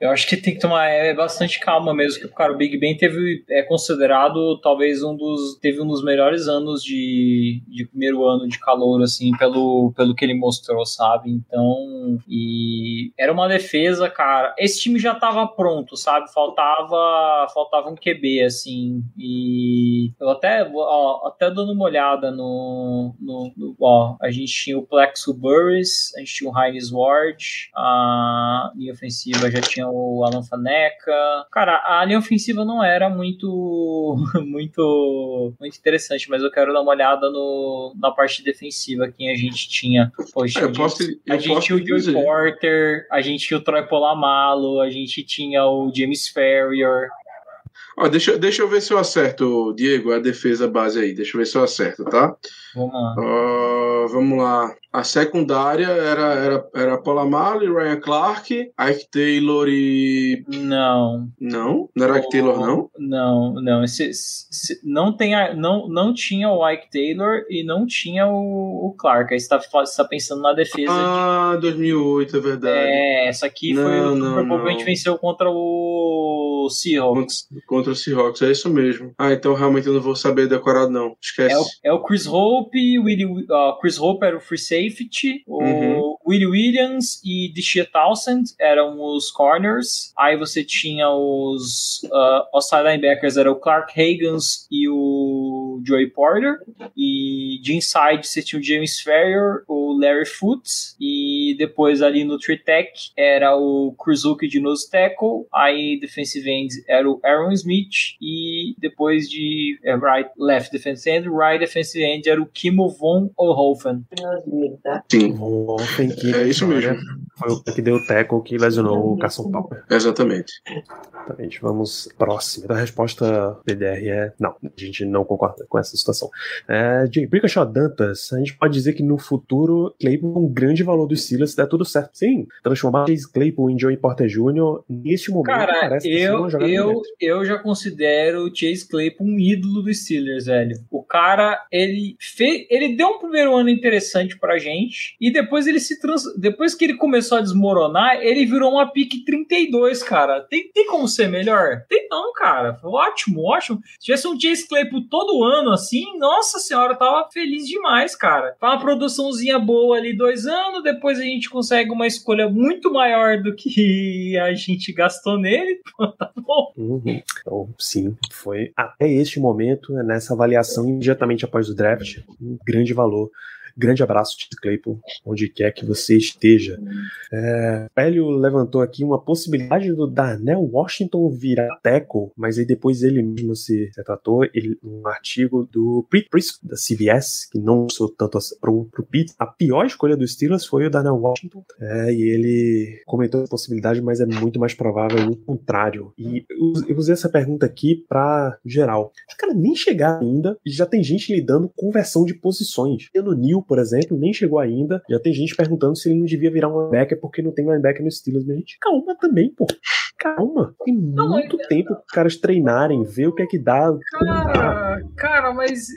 eu acho que tem que tomar é, bastante calma mesmo, que cara, o Big Ben teve é considerado talvez um dos teve um dos melhores anos de, de primeiro ano de calor assim, pelo, pelo que ele mostrou, sabe? Então, e era uma defesa, cara. Esse time já tava pronto, sabe? Faltava faltava um QB assim. E eu até ó, até dando uma olhada no, no, no ó, a gente tinha o Plexo Burris, a gente tinha o Heinz Ward, a linha ofensiva já tinha o Alan Faneca. Cara, a linha ofensiva não era muito, (laughs) muito, muito interessante, mas eu quero dar uma olhada no, na parte defensiva, quem a gente tinha. Poxa, eu posso, a gente tinha o Joey Porter, a gente tinha o Troy Polamalo, a gente tinha o James Ferrier. Ó, deixa, deixa eu ver se eu acerto, Diego, a defesa base aí. Deixa eu ver se eu acerto, tá? Vamos lá. Uh, vamos lá. A secundária era, era, era Paula Marley, Ryan Clark, Ike Taylor e. Não. Não? Não era Ike Taylor, não? Não, não. Esse, esse, não, tem a, não, não tinha o Ike Taylor e não tinha o, o Clark. Aí você está tá pensando na defesa. Ah, de... 2008, é verdade. É, essa aqui não, foi o que a gente venceu contra o Seahawks. Contra, o Seahawks, é isso mesmo. Ah, então realmente eu não vou saber decorado, não. Esquece. É o, é o Chris Hope, Willie, uh, Chris Hope era o free safety uhum. o Willie Williams e Dishia Townsend eram os corners. Aí você tinha os uh, outside linebackers, era o Clark Hagans e o Joey Porter. E de inside você tinha o James Ferrier, o Larry Foots. E depois ali no Tritech era o Kruzuki de nose tackle. Aí defensive end era o Aaron Smith. E depois de é, right, left defensive end, right defensive end era o Kimo von Ohofen. Sim. Que é isso mesmo. Foi o que deu o tackle que lesionou o Carson Palmer. Exatamente. Exatamente. Vamos próximo. A resposta PDR é não. A gente não concorda com essa situação. É, Jay Brickashaw Dantas, a gente pode dizer que no futuro Claypool é um grande valor dos Steelers se der tudo certo. Sim, transformar Chase Claypool em Joey Porter Jr. neste momento Cara, parece eu, eu, eu já considero o Chase Claypool um ídolo dos Steelers, velho. O cara, ele fez, ele deu um primeiro ano interessante pra gente e depois ele se trans, depois que ele começou a desmoronar, ele virou uma pique 32, cara. Tem, tem como ser melhor? Tem não, cara. Ótimo, ótimo. Se tivesse um Chase Claypool todo ano assim, nossa senhora, eu tava feliz demais, cara. Foi uma produçãozinha boa ali dois anos, depois a gente consegue uma escolha muito maior do que (laughs) a gente gastou nele. (laughs) tá bom. Uhum. Então, sim, foi até este momento, nessa avaliação imediatamente após o draft, um grande valor Grande abraço, Tito Claypool, onde quer que você esteja. É, Hélio levantou aqui uma possibilidade do Darnell Washington virar tackle, mas aí depois ele mesmo se retratou, ele, um artigo do Prisco, da CBS, que não sou tanto assim, pro, pro Pete, a pior escolha dos Steelers foi o Darnell Washington, é, e ele comentou a possibilidade, mas é muito mais provável o contrário. E eu, eu usei essa pergunta aqui pra geral. Os caras nem chegaram ainda e já tem gente lidando com conversão de posições. No Neil, por exemplo, nem chegou ainda. Já tem gente perguntando se ele não devia virar um linebacker porque não tem linebacker no Steelers. Mas, gente, calma também, pô. Calma. Tem não, muito mas... tempo para os caras treinarem, ver o que é que dá. Cara, cara mas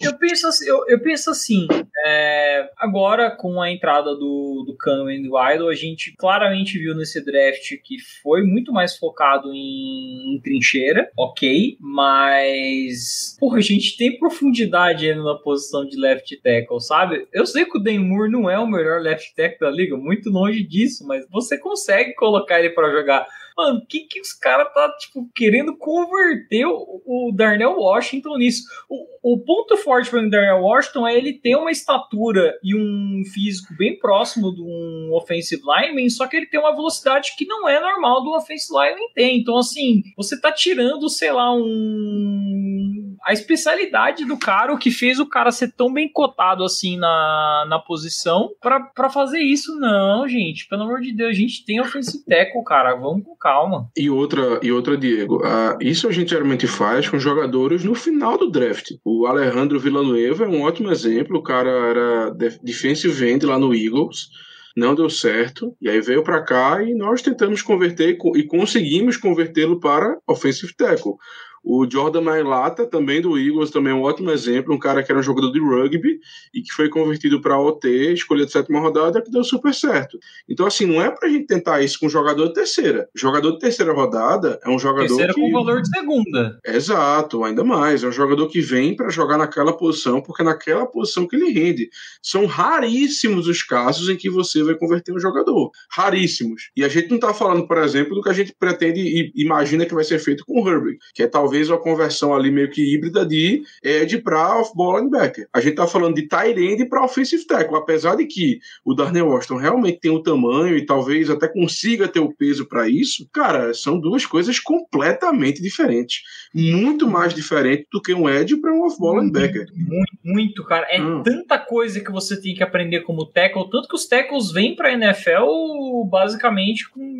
eu, eu, penso assim, eu, eu penso assim é, agora com a entrada do, do Cano e do Idol, a gente claramente viu nesse draft que foi muito mais focado em, em trincheira, ok, mas porra, a gente tem profundidade ainda na posição de left tackle, sabe? Eu sei que o Dan Moore não é o melhor left tackle da liga, muito longe disso, mas você consegue colocar ele para jogar Mano, o que, que os caras tá, tipo, querendo converter o, o Darnell Washington nisso? O, o ponto forte para o Darnell Washington é ele ter uma estatura e um físico bem próximo de um offensive lineman, só que ele tem uma velocidade que não é normal do offensive lineman tem. Então, assim, você tá tirando, sei lá, um a especialidade do cara, o que fez o cara ser tão bem cotado assim na, na posição para fazer isso. Não, gente, pelo amor de Deus, a gente tem offensive tackle, cara, vamos com calma. E outra, e outra Diego, uh, isso a gente geralmente faz com jogadores no final do draft. O Alejandro Villanueva é um ótimo exemplo, o cara era defensive end lá no Eagles, não deu certo, e aí veio para cá e nós tentamos converter e conseguimos convertê-lo para offensive tackle. O Jordan Mailata, também do Eagles, também é um ótimo exemplo, um cara que era um jogador de rugby e que foi convertido para OT, escolha de sétima rodada, que deu super certo. Então, assim, não é para a gente tentar isso com um jogador de terceira. O jogador de terceira rodada é um jogador terceira que... com valor de segunda. Exato, ainda mais. É um jogador que vem para jogar naquela posição, porque é naquela posição que ele rende. São raríssimos os casos em que você vai converter um jogador. Raríssimos. E a gente não está falando, por exemplo, do que a gente pretende e imagina que vai ser feito com o Herbert, que é talvez talvez uma conversão ali meio que híbrida de edge para off-ball linebacker. A gente tá falando de tight end para offensive tackle, apesar de que o Darnell Washington realmente tem o tamanho e talvez até consiga ter o peso para isso, cara, são duas coisas completamente diferentes. Muito mais diferente do que um edge para um off-ball linebacker. Muito, muito, cara. É hum. tanta coisa que você tem que aprender como tackle, tanto que os tackles vêm para NFL basicamente com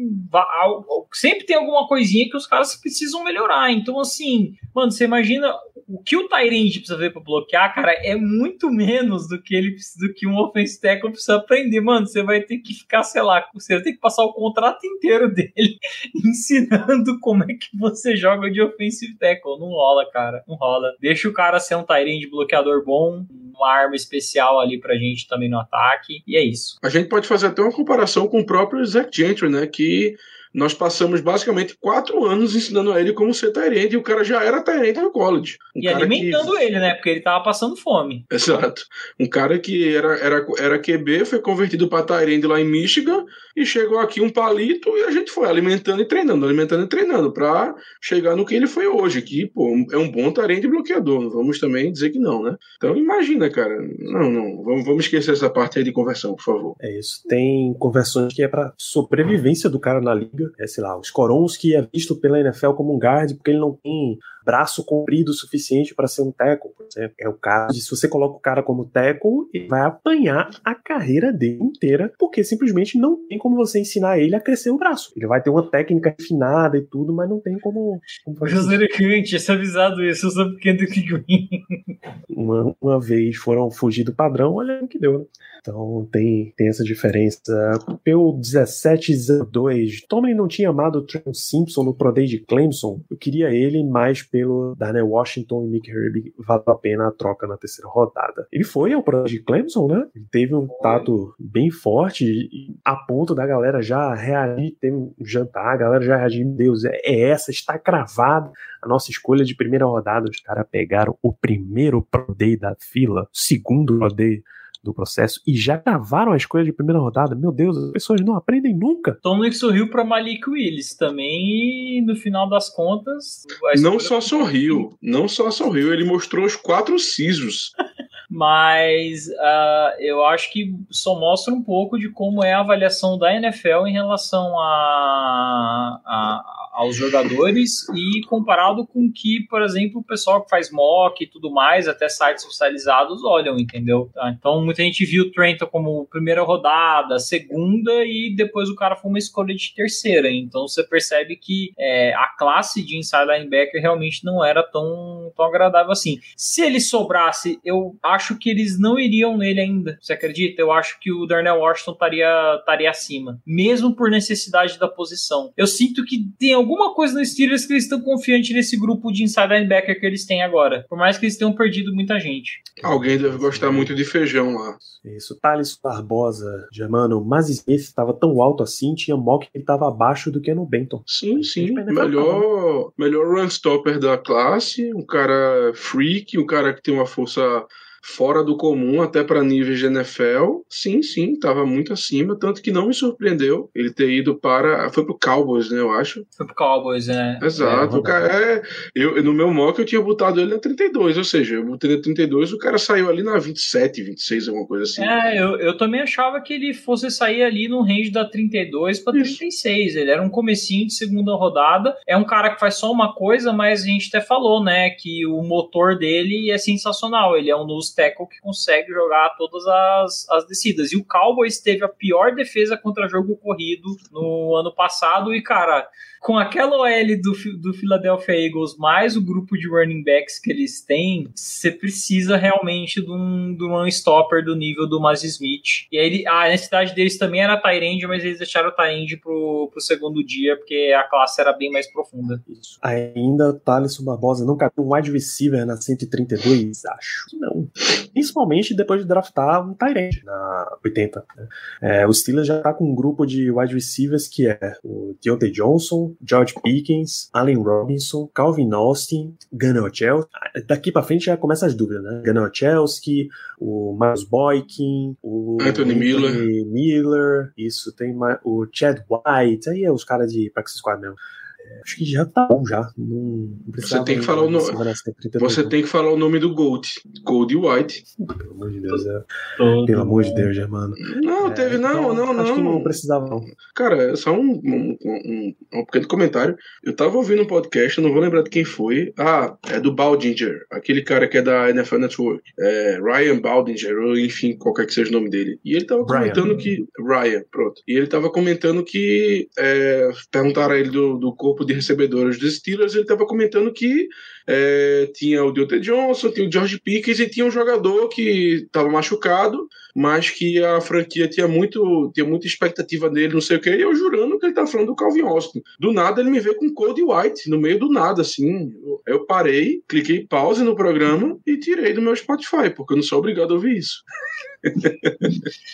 sempre tem alguma coisinha que os caras precisam melhorar. Então assim, assim, mano, você imagina o que o Tyrande precisa ver para bloquear, cara, é muito menos do que ele do que um offensive tackle precisa aprender, mano. Você vai ter que ficar, sei lá, você vai ter que passar o contrato inteiro (laughs) dele ensinando como é que você joga de offensive tackle. Não rola, cara, não rola. Deixa o cara ser um Tyrande bloqueador bom, uma arma especial ali pra gente também no ataque, e é isso. A gente pode fazer até uma comparação com o próprio Zach Gentry, né, que nós passamos basicamente quatro anos ensinando a ele como ser Tyrande e o cara já era Tyrande no college. Um e alimentando que... ele, né? Porque ele tava passando fome. Exato. Um cara que era, era, era QB, foi convertido para Tyrande lá em Michigan e chegou aqui um palito e a gente foi alimentando e treinando, alimentando e treinando para chegar no que ele foi hoje, que pô, é um bom Tyrande bloqueador. Não vamos também dizer que não, né? Então imagina, cara. Não, não. Vamos, vamos esquecer essa parte aí de conversão, por favor. É isso. Tem conversões que é para sobrevivência do cara na liga é, sei lá, o Skoronski é visto pela NFL como um guard porque ele não tem braço comprido o suficiente para ser um tackle, por exemplo. É o caso de se você coloca o cara como tackle, ele vai apanhar a carreira dele inteira, porque simplesmente não tem como você ensinar ele a crescer o braço. Ele vai ter uma técnica refinada e tudo, mas não tem como. como José Quente, esse avisado isso, eu sou pequeno do que uma, uma vez foram fugir do padrão, olha o que deu, né? Então tem, tem essa diferença. Pelo 17-2, Tomlin não tinha amado o Trent Simpson no Pro Day de Clemson. Eu queria ele mais pelo Darnell Washington e Nick Herbie. Valeu a pena a troca na terceira rodada. Ele foi ao Pro Day de Clemson, né? Ele teve um tato bem forte a ponto da galera já reagir, ter um jantar, a galera já reagir, meu Deus, é, é essa, está cravada a nossa escolha de primeira rodada. Os caras pegaram o primeiro Pro Day da fila, segundo Pro Day do processo e já gravaram a escolha de primeira rodada. Meu Deus, as pessoas não aprendem nunca. Tomlin sorriu para Malik Willis também, no final das contas. Não só sorriu, não só sorriu, ele mostrou os quatro sisos. (laughs) Mas uh, eu acho que só mostra um pouco de como é a avaliação da NFL em relação a, a aos jogadores e comparado com que, por exemplo, o pessoal que faz mock e tudo mais, até sites oficializados olham, entendeu? Tá, então muita gente viu o Trento como primeira rodada, segunda e depois o cara foi uma escolha de terceira. Então você percebe que é, a classe de inside linebacker realmente não era tão, tão agradável assim. Se ele sobrasse, eu acho que eles não iriam nele ainda. Você acredita? Eu acho que o Darnell Washington estaria, estaria acima, mesmo por necessidade da posição. Eu sinto que tem alguma coisa no Steelers que eles estão confiantes nesse grupo de inside linebacker que eles têm agora. Por mais que eles tenham perdido muita gente. Alguém deve gostar muito de feijão lá. Isso. Thales Barbosa, Germano, mas Smith estava tão alto assim, tinha mock que ele estava abaixo do que no Benton. Sim, sim. Melhor, melhor run stopper da classe, um cara freak, um cara que tem uma força fora do comum até para níveis de NFL. Sim, sim, estava muito acima, tanto que não me surpreendeu ele ter ido para. Foi pro Cowboys, né? Eu acho. Foi pro Cowboys, né? Exato. É, o cara é. Eu, no meu mock eu tinha botado ele na 32, ou seja, eu botei na 32, o cara saiu ali na 27, 26, alguma coisa assim. É, eu, eu também achava que ele fosse sair ali no range da 32 para 36. Ele era um comecinho de segunda rodada. É um cara que faz só uma coisa, mas a gente até falou, né, que o motor dele é sensacional. Ele é um dos tackle que consegue jogar todas as, as descidas. E o Cowboys teve a pior defesa contra jogo corrido no ano passado. E, cara, com aquela OL do, do Philadelphia Eagles, mais o grupo de running backs que eles têm, você precisa realmente de um, de um stopper do nível do Maz Smith. E aí, a necessidade deles também era Tyrande, mas eles deixaram o Tyrande pro, pro segundo dia, porque a classe era bem mais profunda. Isso. Ainda Thaleson Barbosa não cabe um wide receiver na 132? Acho que não. Principalmente depois de draftar um Tyrande na 80. Né? É, o Steelers já tá com um grupo de wide receivers que é o Deontay Johnson, George Pickens, Allen Robinson, Calvin Austin, Gunnar Chelsea. Daqui para frente já começa as dúvidas, né? Gunnar Chelsea, o Miles Boykin, o Anthony, Anthony Miller. Miller. Isso, tem o Chad White, aí é os caras de Practice Squad mesmo. Acho que já tá bom já. Não, você tem que falar o nome. Você tem que falar o nome do Gold. Gold White. Pelo amor de Deus, é. Pelo amor de Deus, Germano. Não, é, teve, não, então, não, não. Acho que não precisava, não. Cara, é só um, um, um, um, pequeno comentário. Eu tava ouvindo um podcast, eu não vou lembrar de quem foi. Ah, é do Baldinger, aquele cara que é da NFL Network. É, Ryan Baldinger, ou enfim, qualquer que seja o nome dele. E ele tava comentando Ryan. que. Ryan, pronto. E ele tava comentando que. É, perguntaram a ele do, do corpo de recebedores dos Steelers, ele estava comentando que é, tinha o Deontay Johnson, tinha o George Pickens e tinha um jogador que estava machucado, mas que a franquia tinha muito tinha muita expectativa nele, não sei o que, e eu jurando que ele tá falando do Calvin Austin. Do nada ele me veio com Cody White, no meio do nada, assim. Eu parei, cliquei pause no programa e tirei do meu Spotify, porque eu não sou obrigado a ouvir isso. (laughs)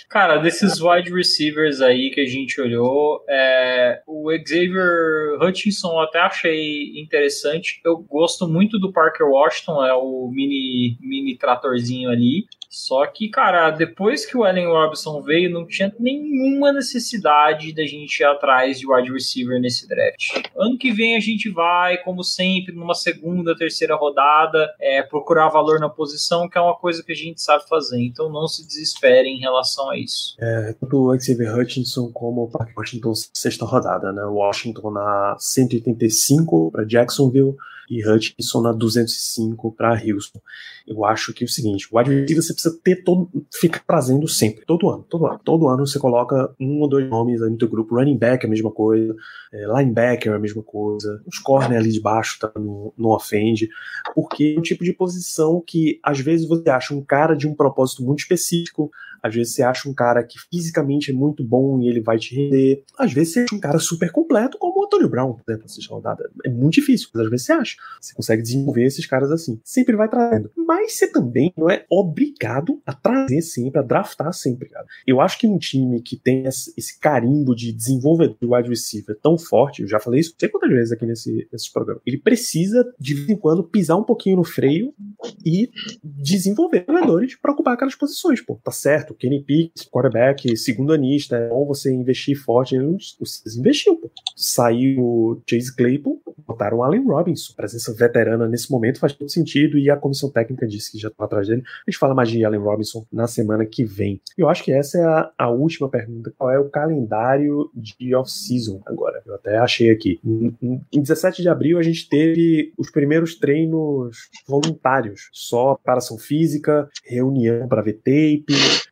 Cara, desses wide receivers aí que a gente olhou, é, o Xavier Hutchinson eu até achei interessante. Eu gosto muito do Parker Washington, é o mini, mini tratorzinho ali. Só que, cara, depois que o Allen Robinson veio, não tinha nenhuma necessidade da gente ir atrás de wide receiver nesse draft. Ano que vem a gente vai, como sempre, numa segunda, terceira rodada, é, procurar valor na posição, que é uma coisa que a gente sabe fazer. Então não se desesperem em relação a isso. É, tanto o Xavier Hutchinson como o Park Washington, sexta rodada, né? Washington na 185 para Jacksonville e Hutchinson na 205 para Houston. Eu acho que é o seguinte, o receiver você precisa ter todo, ficar trazendo sempre, todo ano, todo ano. Todo ano você coloca um ou dois nomes aí no teu grupo, running back é a mesma coisa, é, linebacker é a mesma coisa, os corner ali de baixo tá no, no offend, porque é um tipo de posição que às vezes você acha um cara de um propósito muito específico, às vezes você acha um cara que fisicamente é muito bom e ele vai te render. Às vezes você acha um cara super completo, como o Antônio Brown, por exemplo, assistir rodada. É muito difícil, mas às vezes você acha. Você consegue desenvolver esses caras assim. Sempre vai trazendo. Mas você também não é obrigado a trazer sempre, a draftar sempre, cara. Eu acho que um time que tem esse carimbo de desenvolvedor de wide receiver tão forte, eu já falei isso não sei quantas vezes aqui nesse, nesse programa, ele precisa de vez em quando pisar um pouquinho no freio e desenvolver jogadores para ocupar aquelas posições, pô. Tá certo o Kenny Pickett, quarterback, segundo anista, é bom você investir forte. Investiu, pô. Saiu o Chase Claypool, botaram Allen Robinson. Presença veterana nesse momento faz todo sentido e a comissão técnica disse que já está atrás dele. A gente fala mais de Allen Robinson na semana que vem. Eu acho que essa é a, a última pergunta. Qual é o calendário de off-season agora? Eu até achei aqui. Em 17 de abril a gente teve os primeiros treinos voluntários, só preparação física, reunião para ver tape,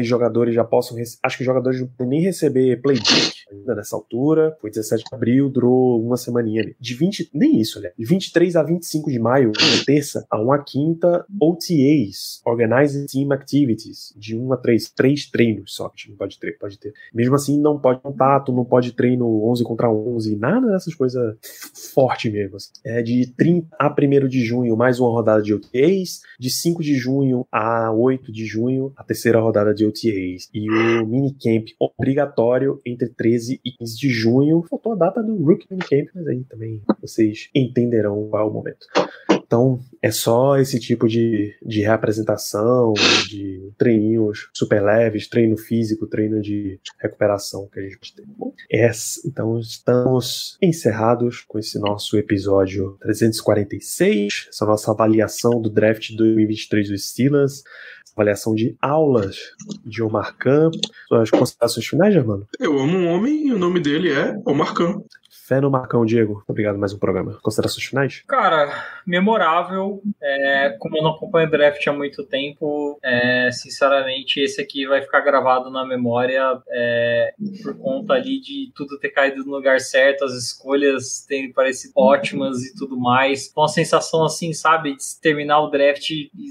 os jogadores já possam. Acho que os jogadores não podem nem receber playbook ainda nessa altura. Foi 17 de abril, durou uma semaninha ali. De 20, nem isso, né? De 23 a 25 de maio, uma terça a uma quinta, OTAs, Organized Team Activities, de 1 a 3, três treinos só que não pode ter, pode ter. Mesmo assim, não pode contato, não pode treino 11 contra 11, nada dessas coisas forte mesmo. Assim. É de 30 a 1 de junho, mais uma rodada de OTAs, de 5 de junho a 8 de junho, a terceira rodada de OTAs, e o minicamp obrigatório entre 13 e 15 de junho. Faltou a data do Rookie Minicamp, mas aí também vocês entenderão qual é o momento. Então, é só esse tipo de, de reapresentação, de treininhos super leves, treino físico, treino de recuperação que a gente tem. Então, estamos encerrados com esse nosso episódio 346, essa nossa avaliação do draft 2023 do Steelers avaliação de aulas de Omar Khan. Suas considerações finais, Germano? Eu amo um homem e o nome dele é Omar Khan. Fé no Marcão, Diego. Obrigado mais um programa. Considerações finais? Cara, memorável. É, como eu não acompanho draft há muito tempo, é, sinceramente, esse aqui vai ficar gravado na memória é, por conta ali de tudo ter caído no lugar certo, as escolhas terem parecido ótimas e tudo mais. Uma sensação assim, sabe, de terminar o draft.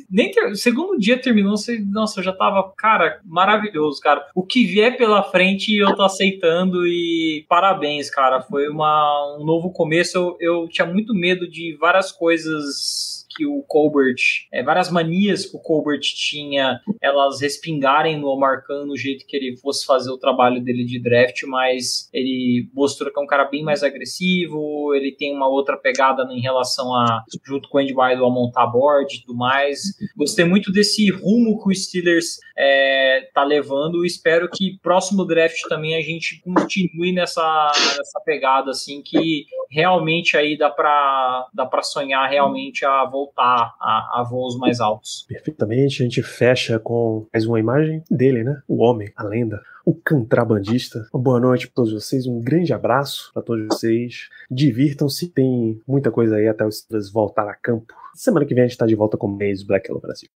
Nem ter, segundo dia terminou, você, nossa, eu já tava, cara, maravilhoso, cara. O que vier pela frente eu tô aceitando e parabéns, cara. Foi uma uma, um novo começo, eu, eu tinha muito medo de várias coisas que o Colbert, é, várias manias que o Colbert tinha, elas respingarem no Omar Khan no jeito que ele fosse fazer o trabalho dele de draft, mas ele mostrou que é um cara bem mais agressivo, ele tem uma outra pegada em relação a, junto com o Andy Weidel, a montar board e tudo mais. Gostei muito desse rumo que o Steelers é, tá levando, espero que próximo draft também a gente continue nessa, nessa pegada, assim, que realmente aí dá para dá para sonhar realmente a voltar a, a, voos mais altos. Perfeitamente, a gente fecha com mais uma imagem dele, né? O homem, a lenda, o contrabandista. Uma boa noite para todos vocês, um grande abraço para todos vocês. Divirtam-se, tem muita coisa aí até os voltar a campo. Semana que vem a gente está de volta com o mês Black Hello Brasil.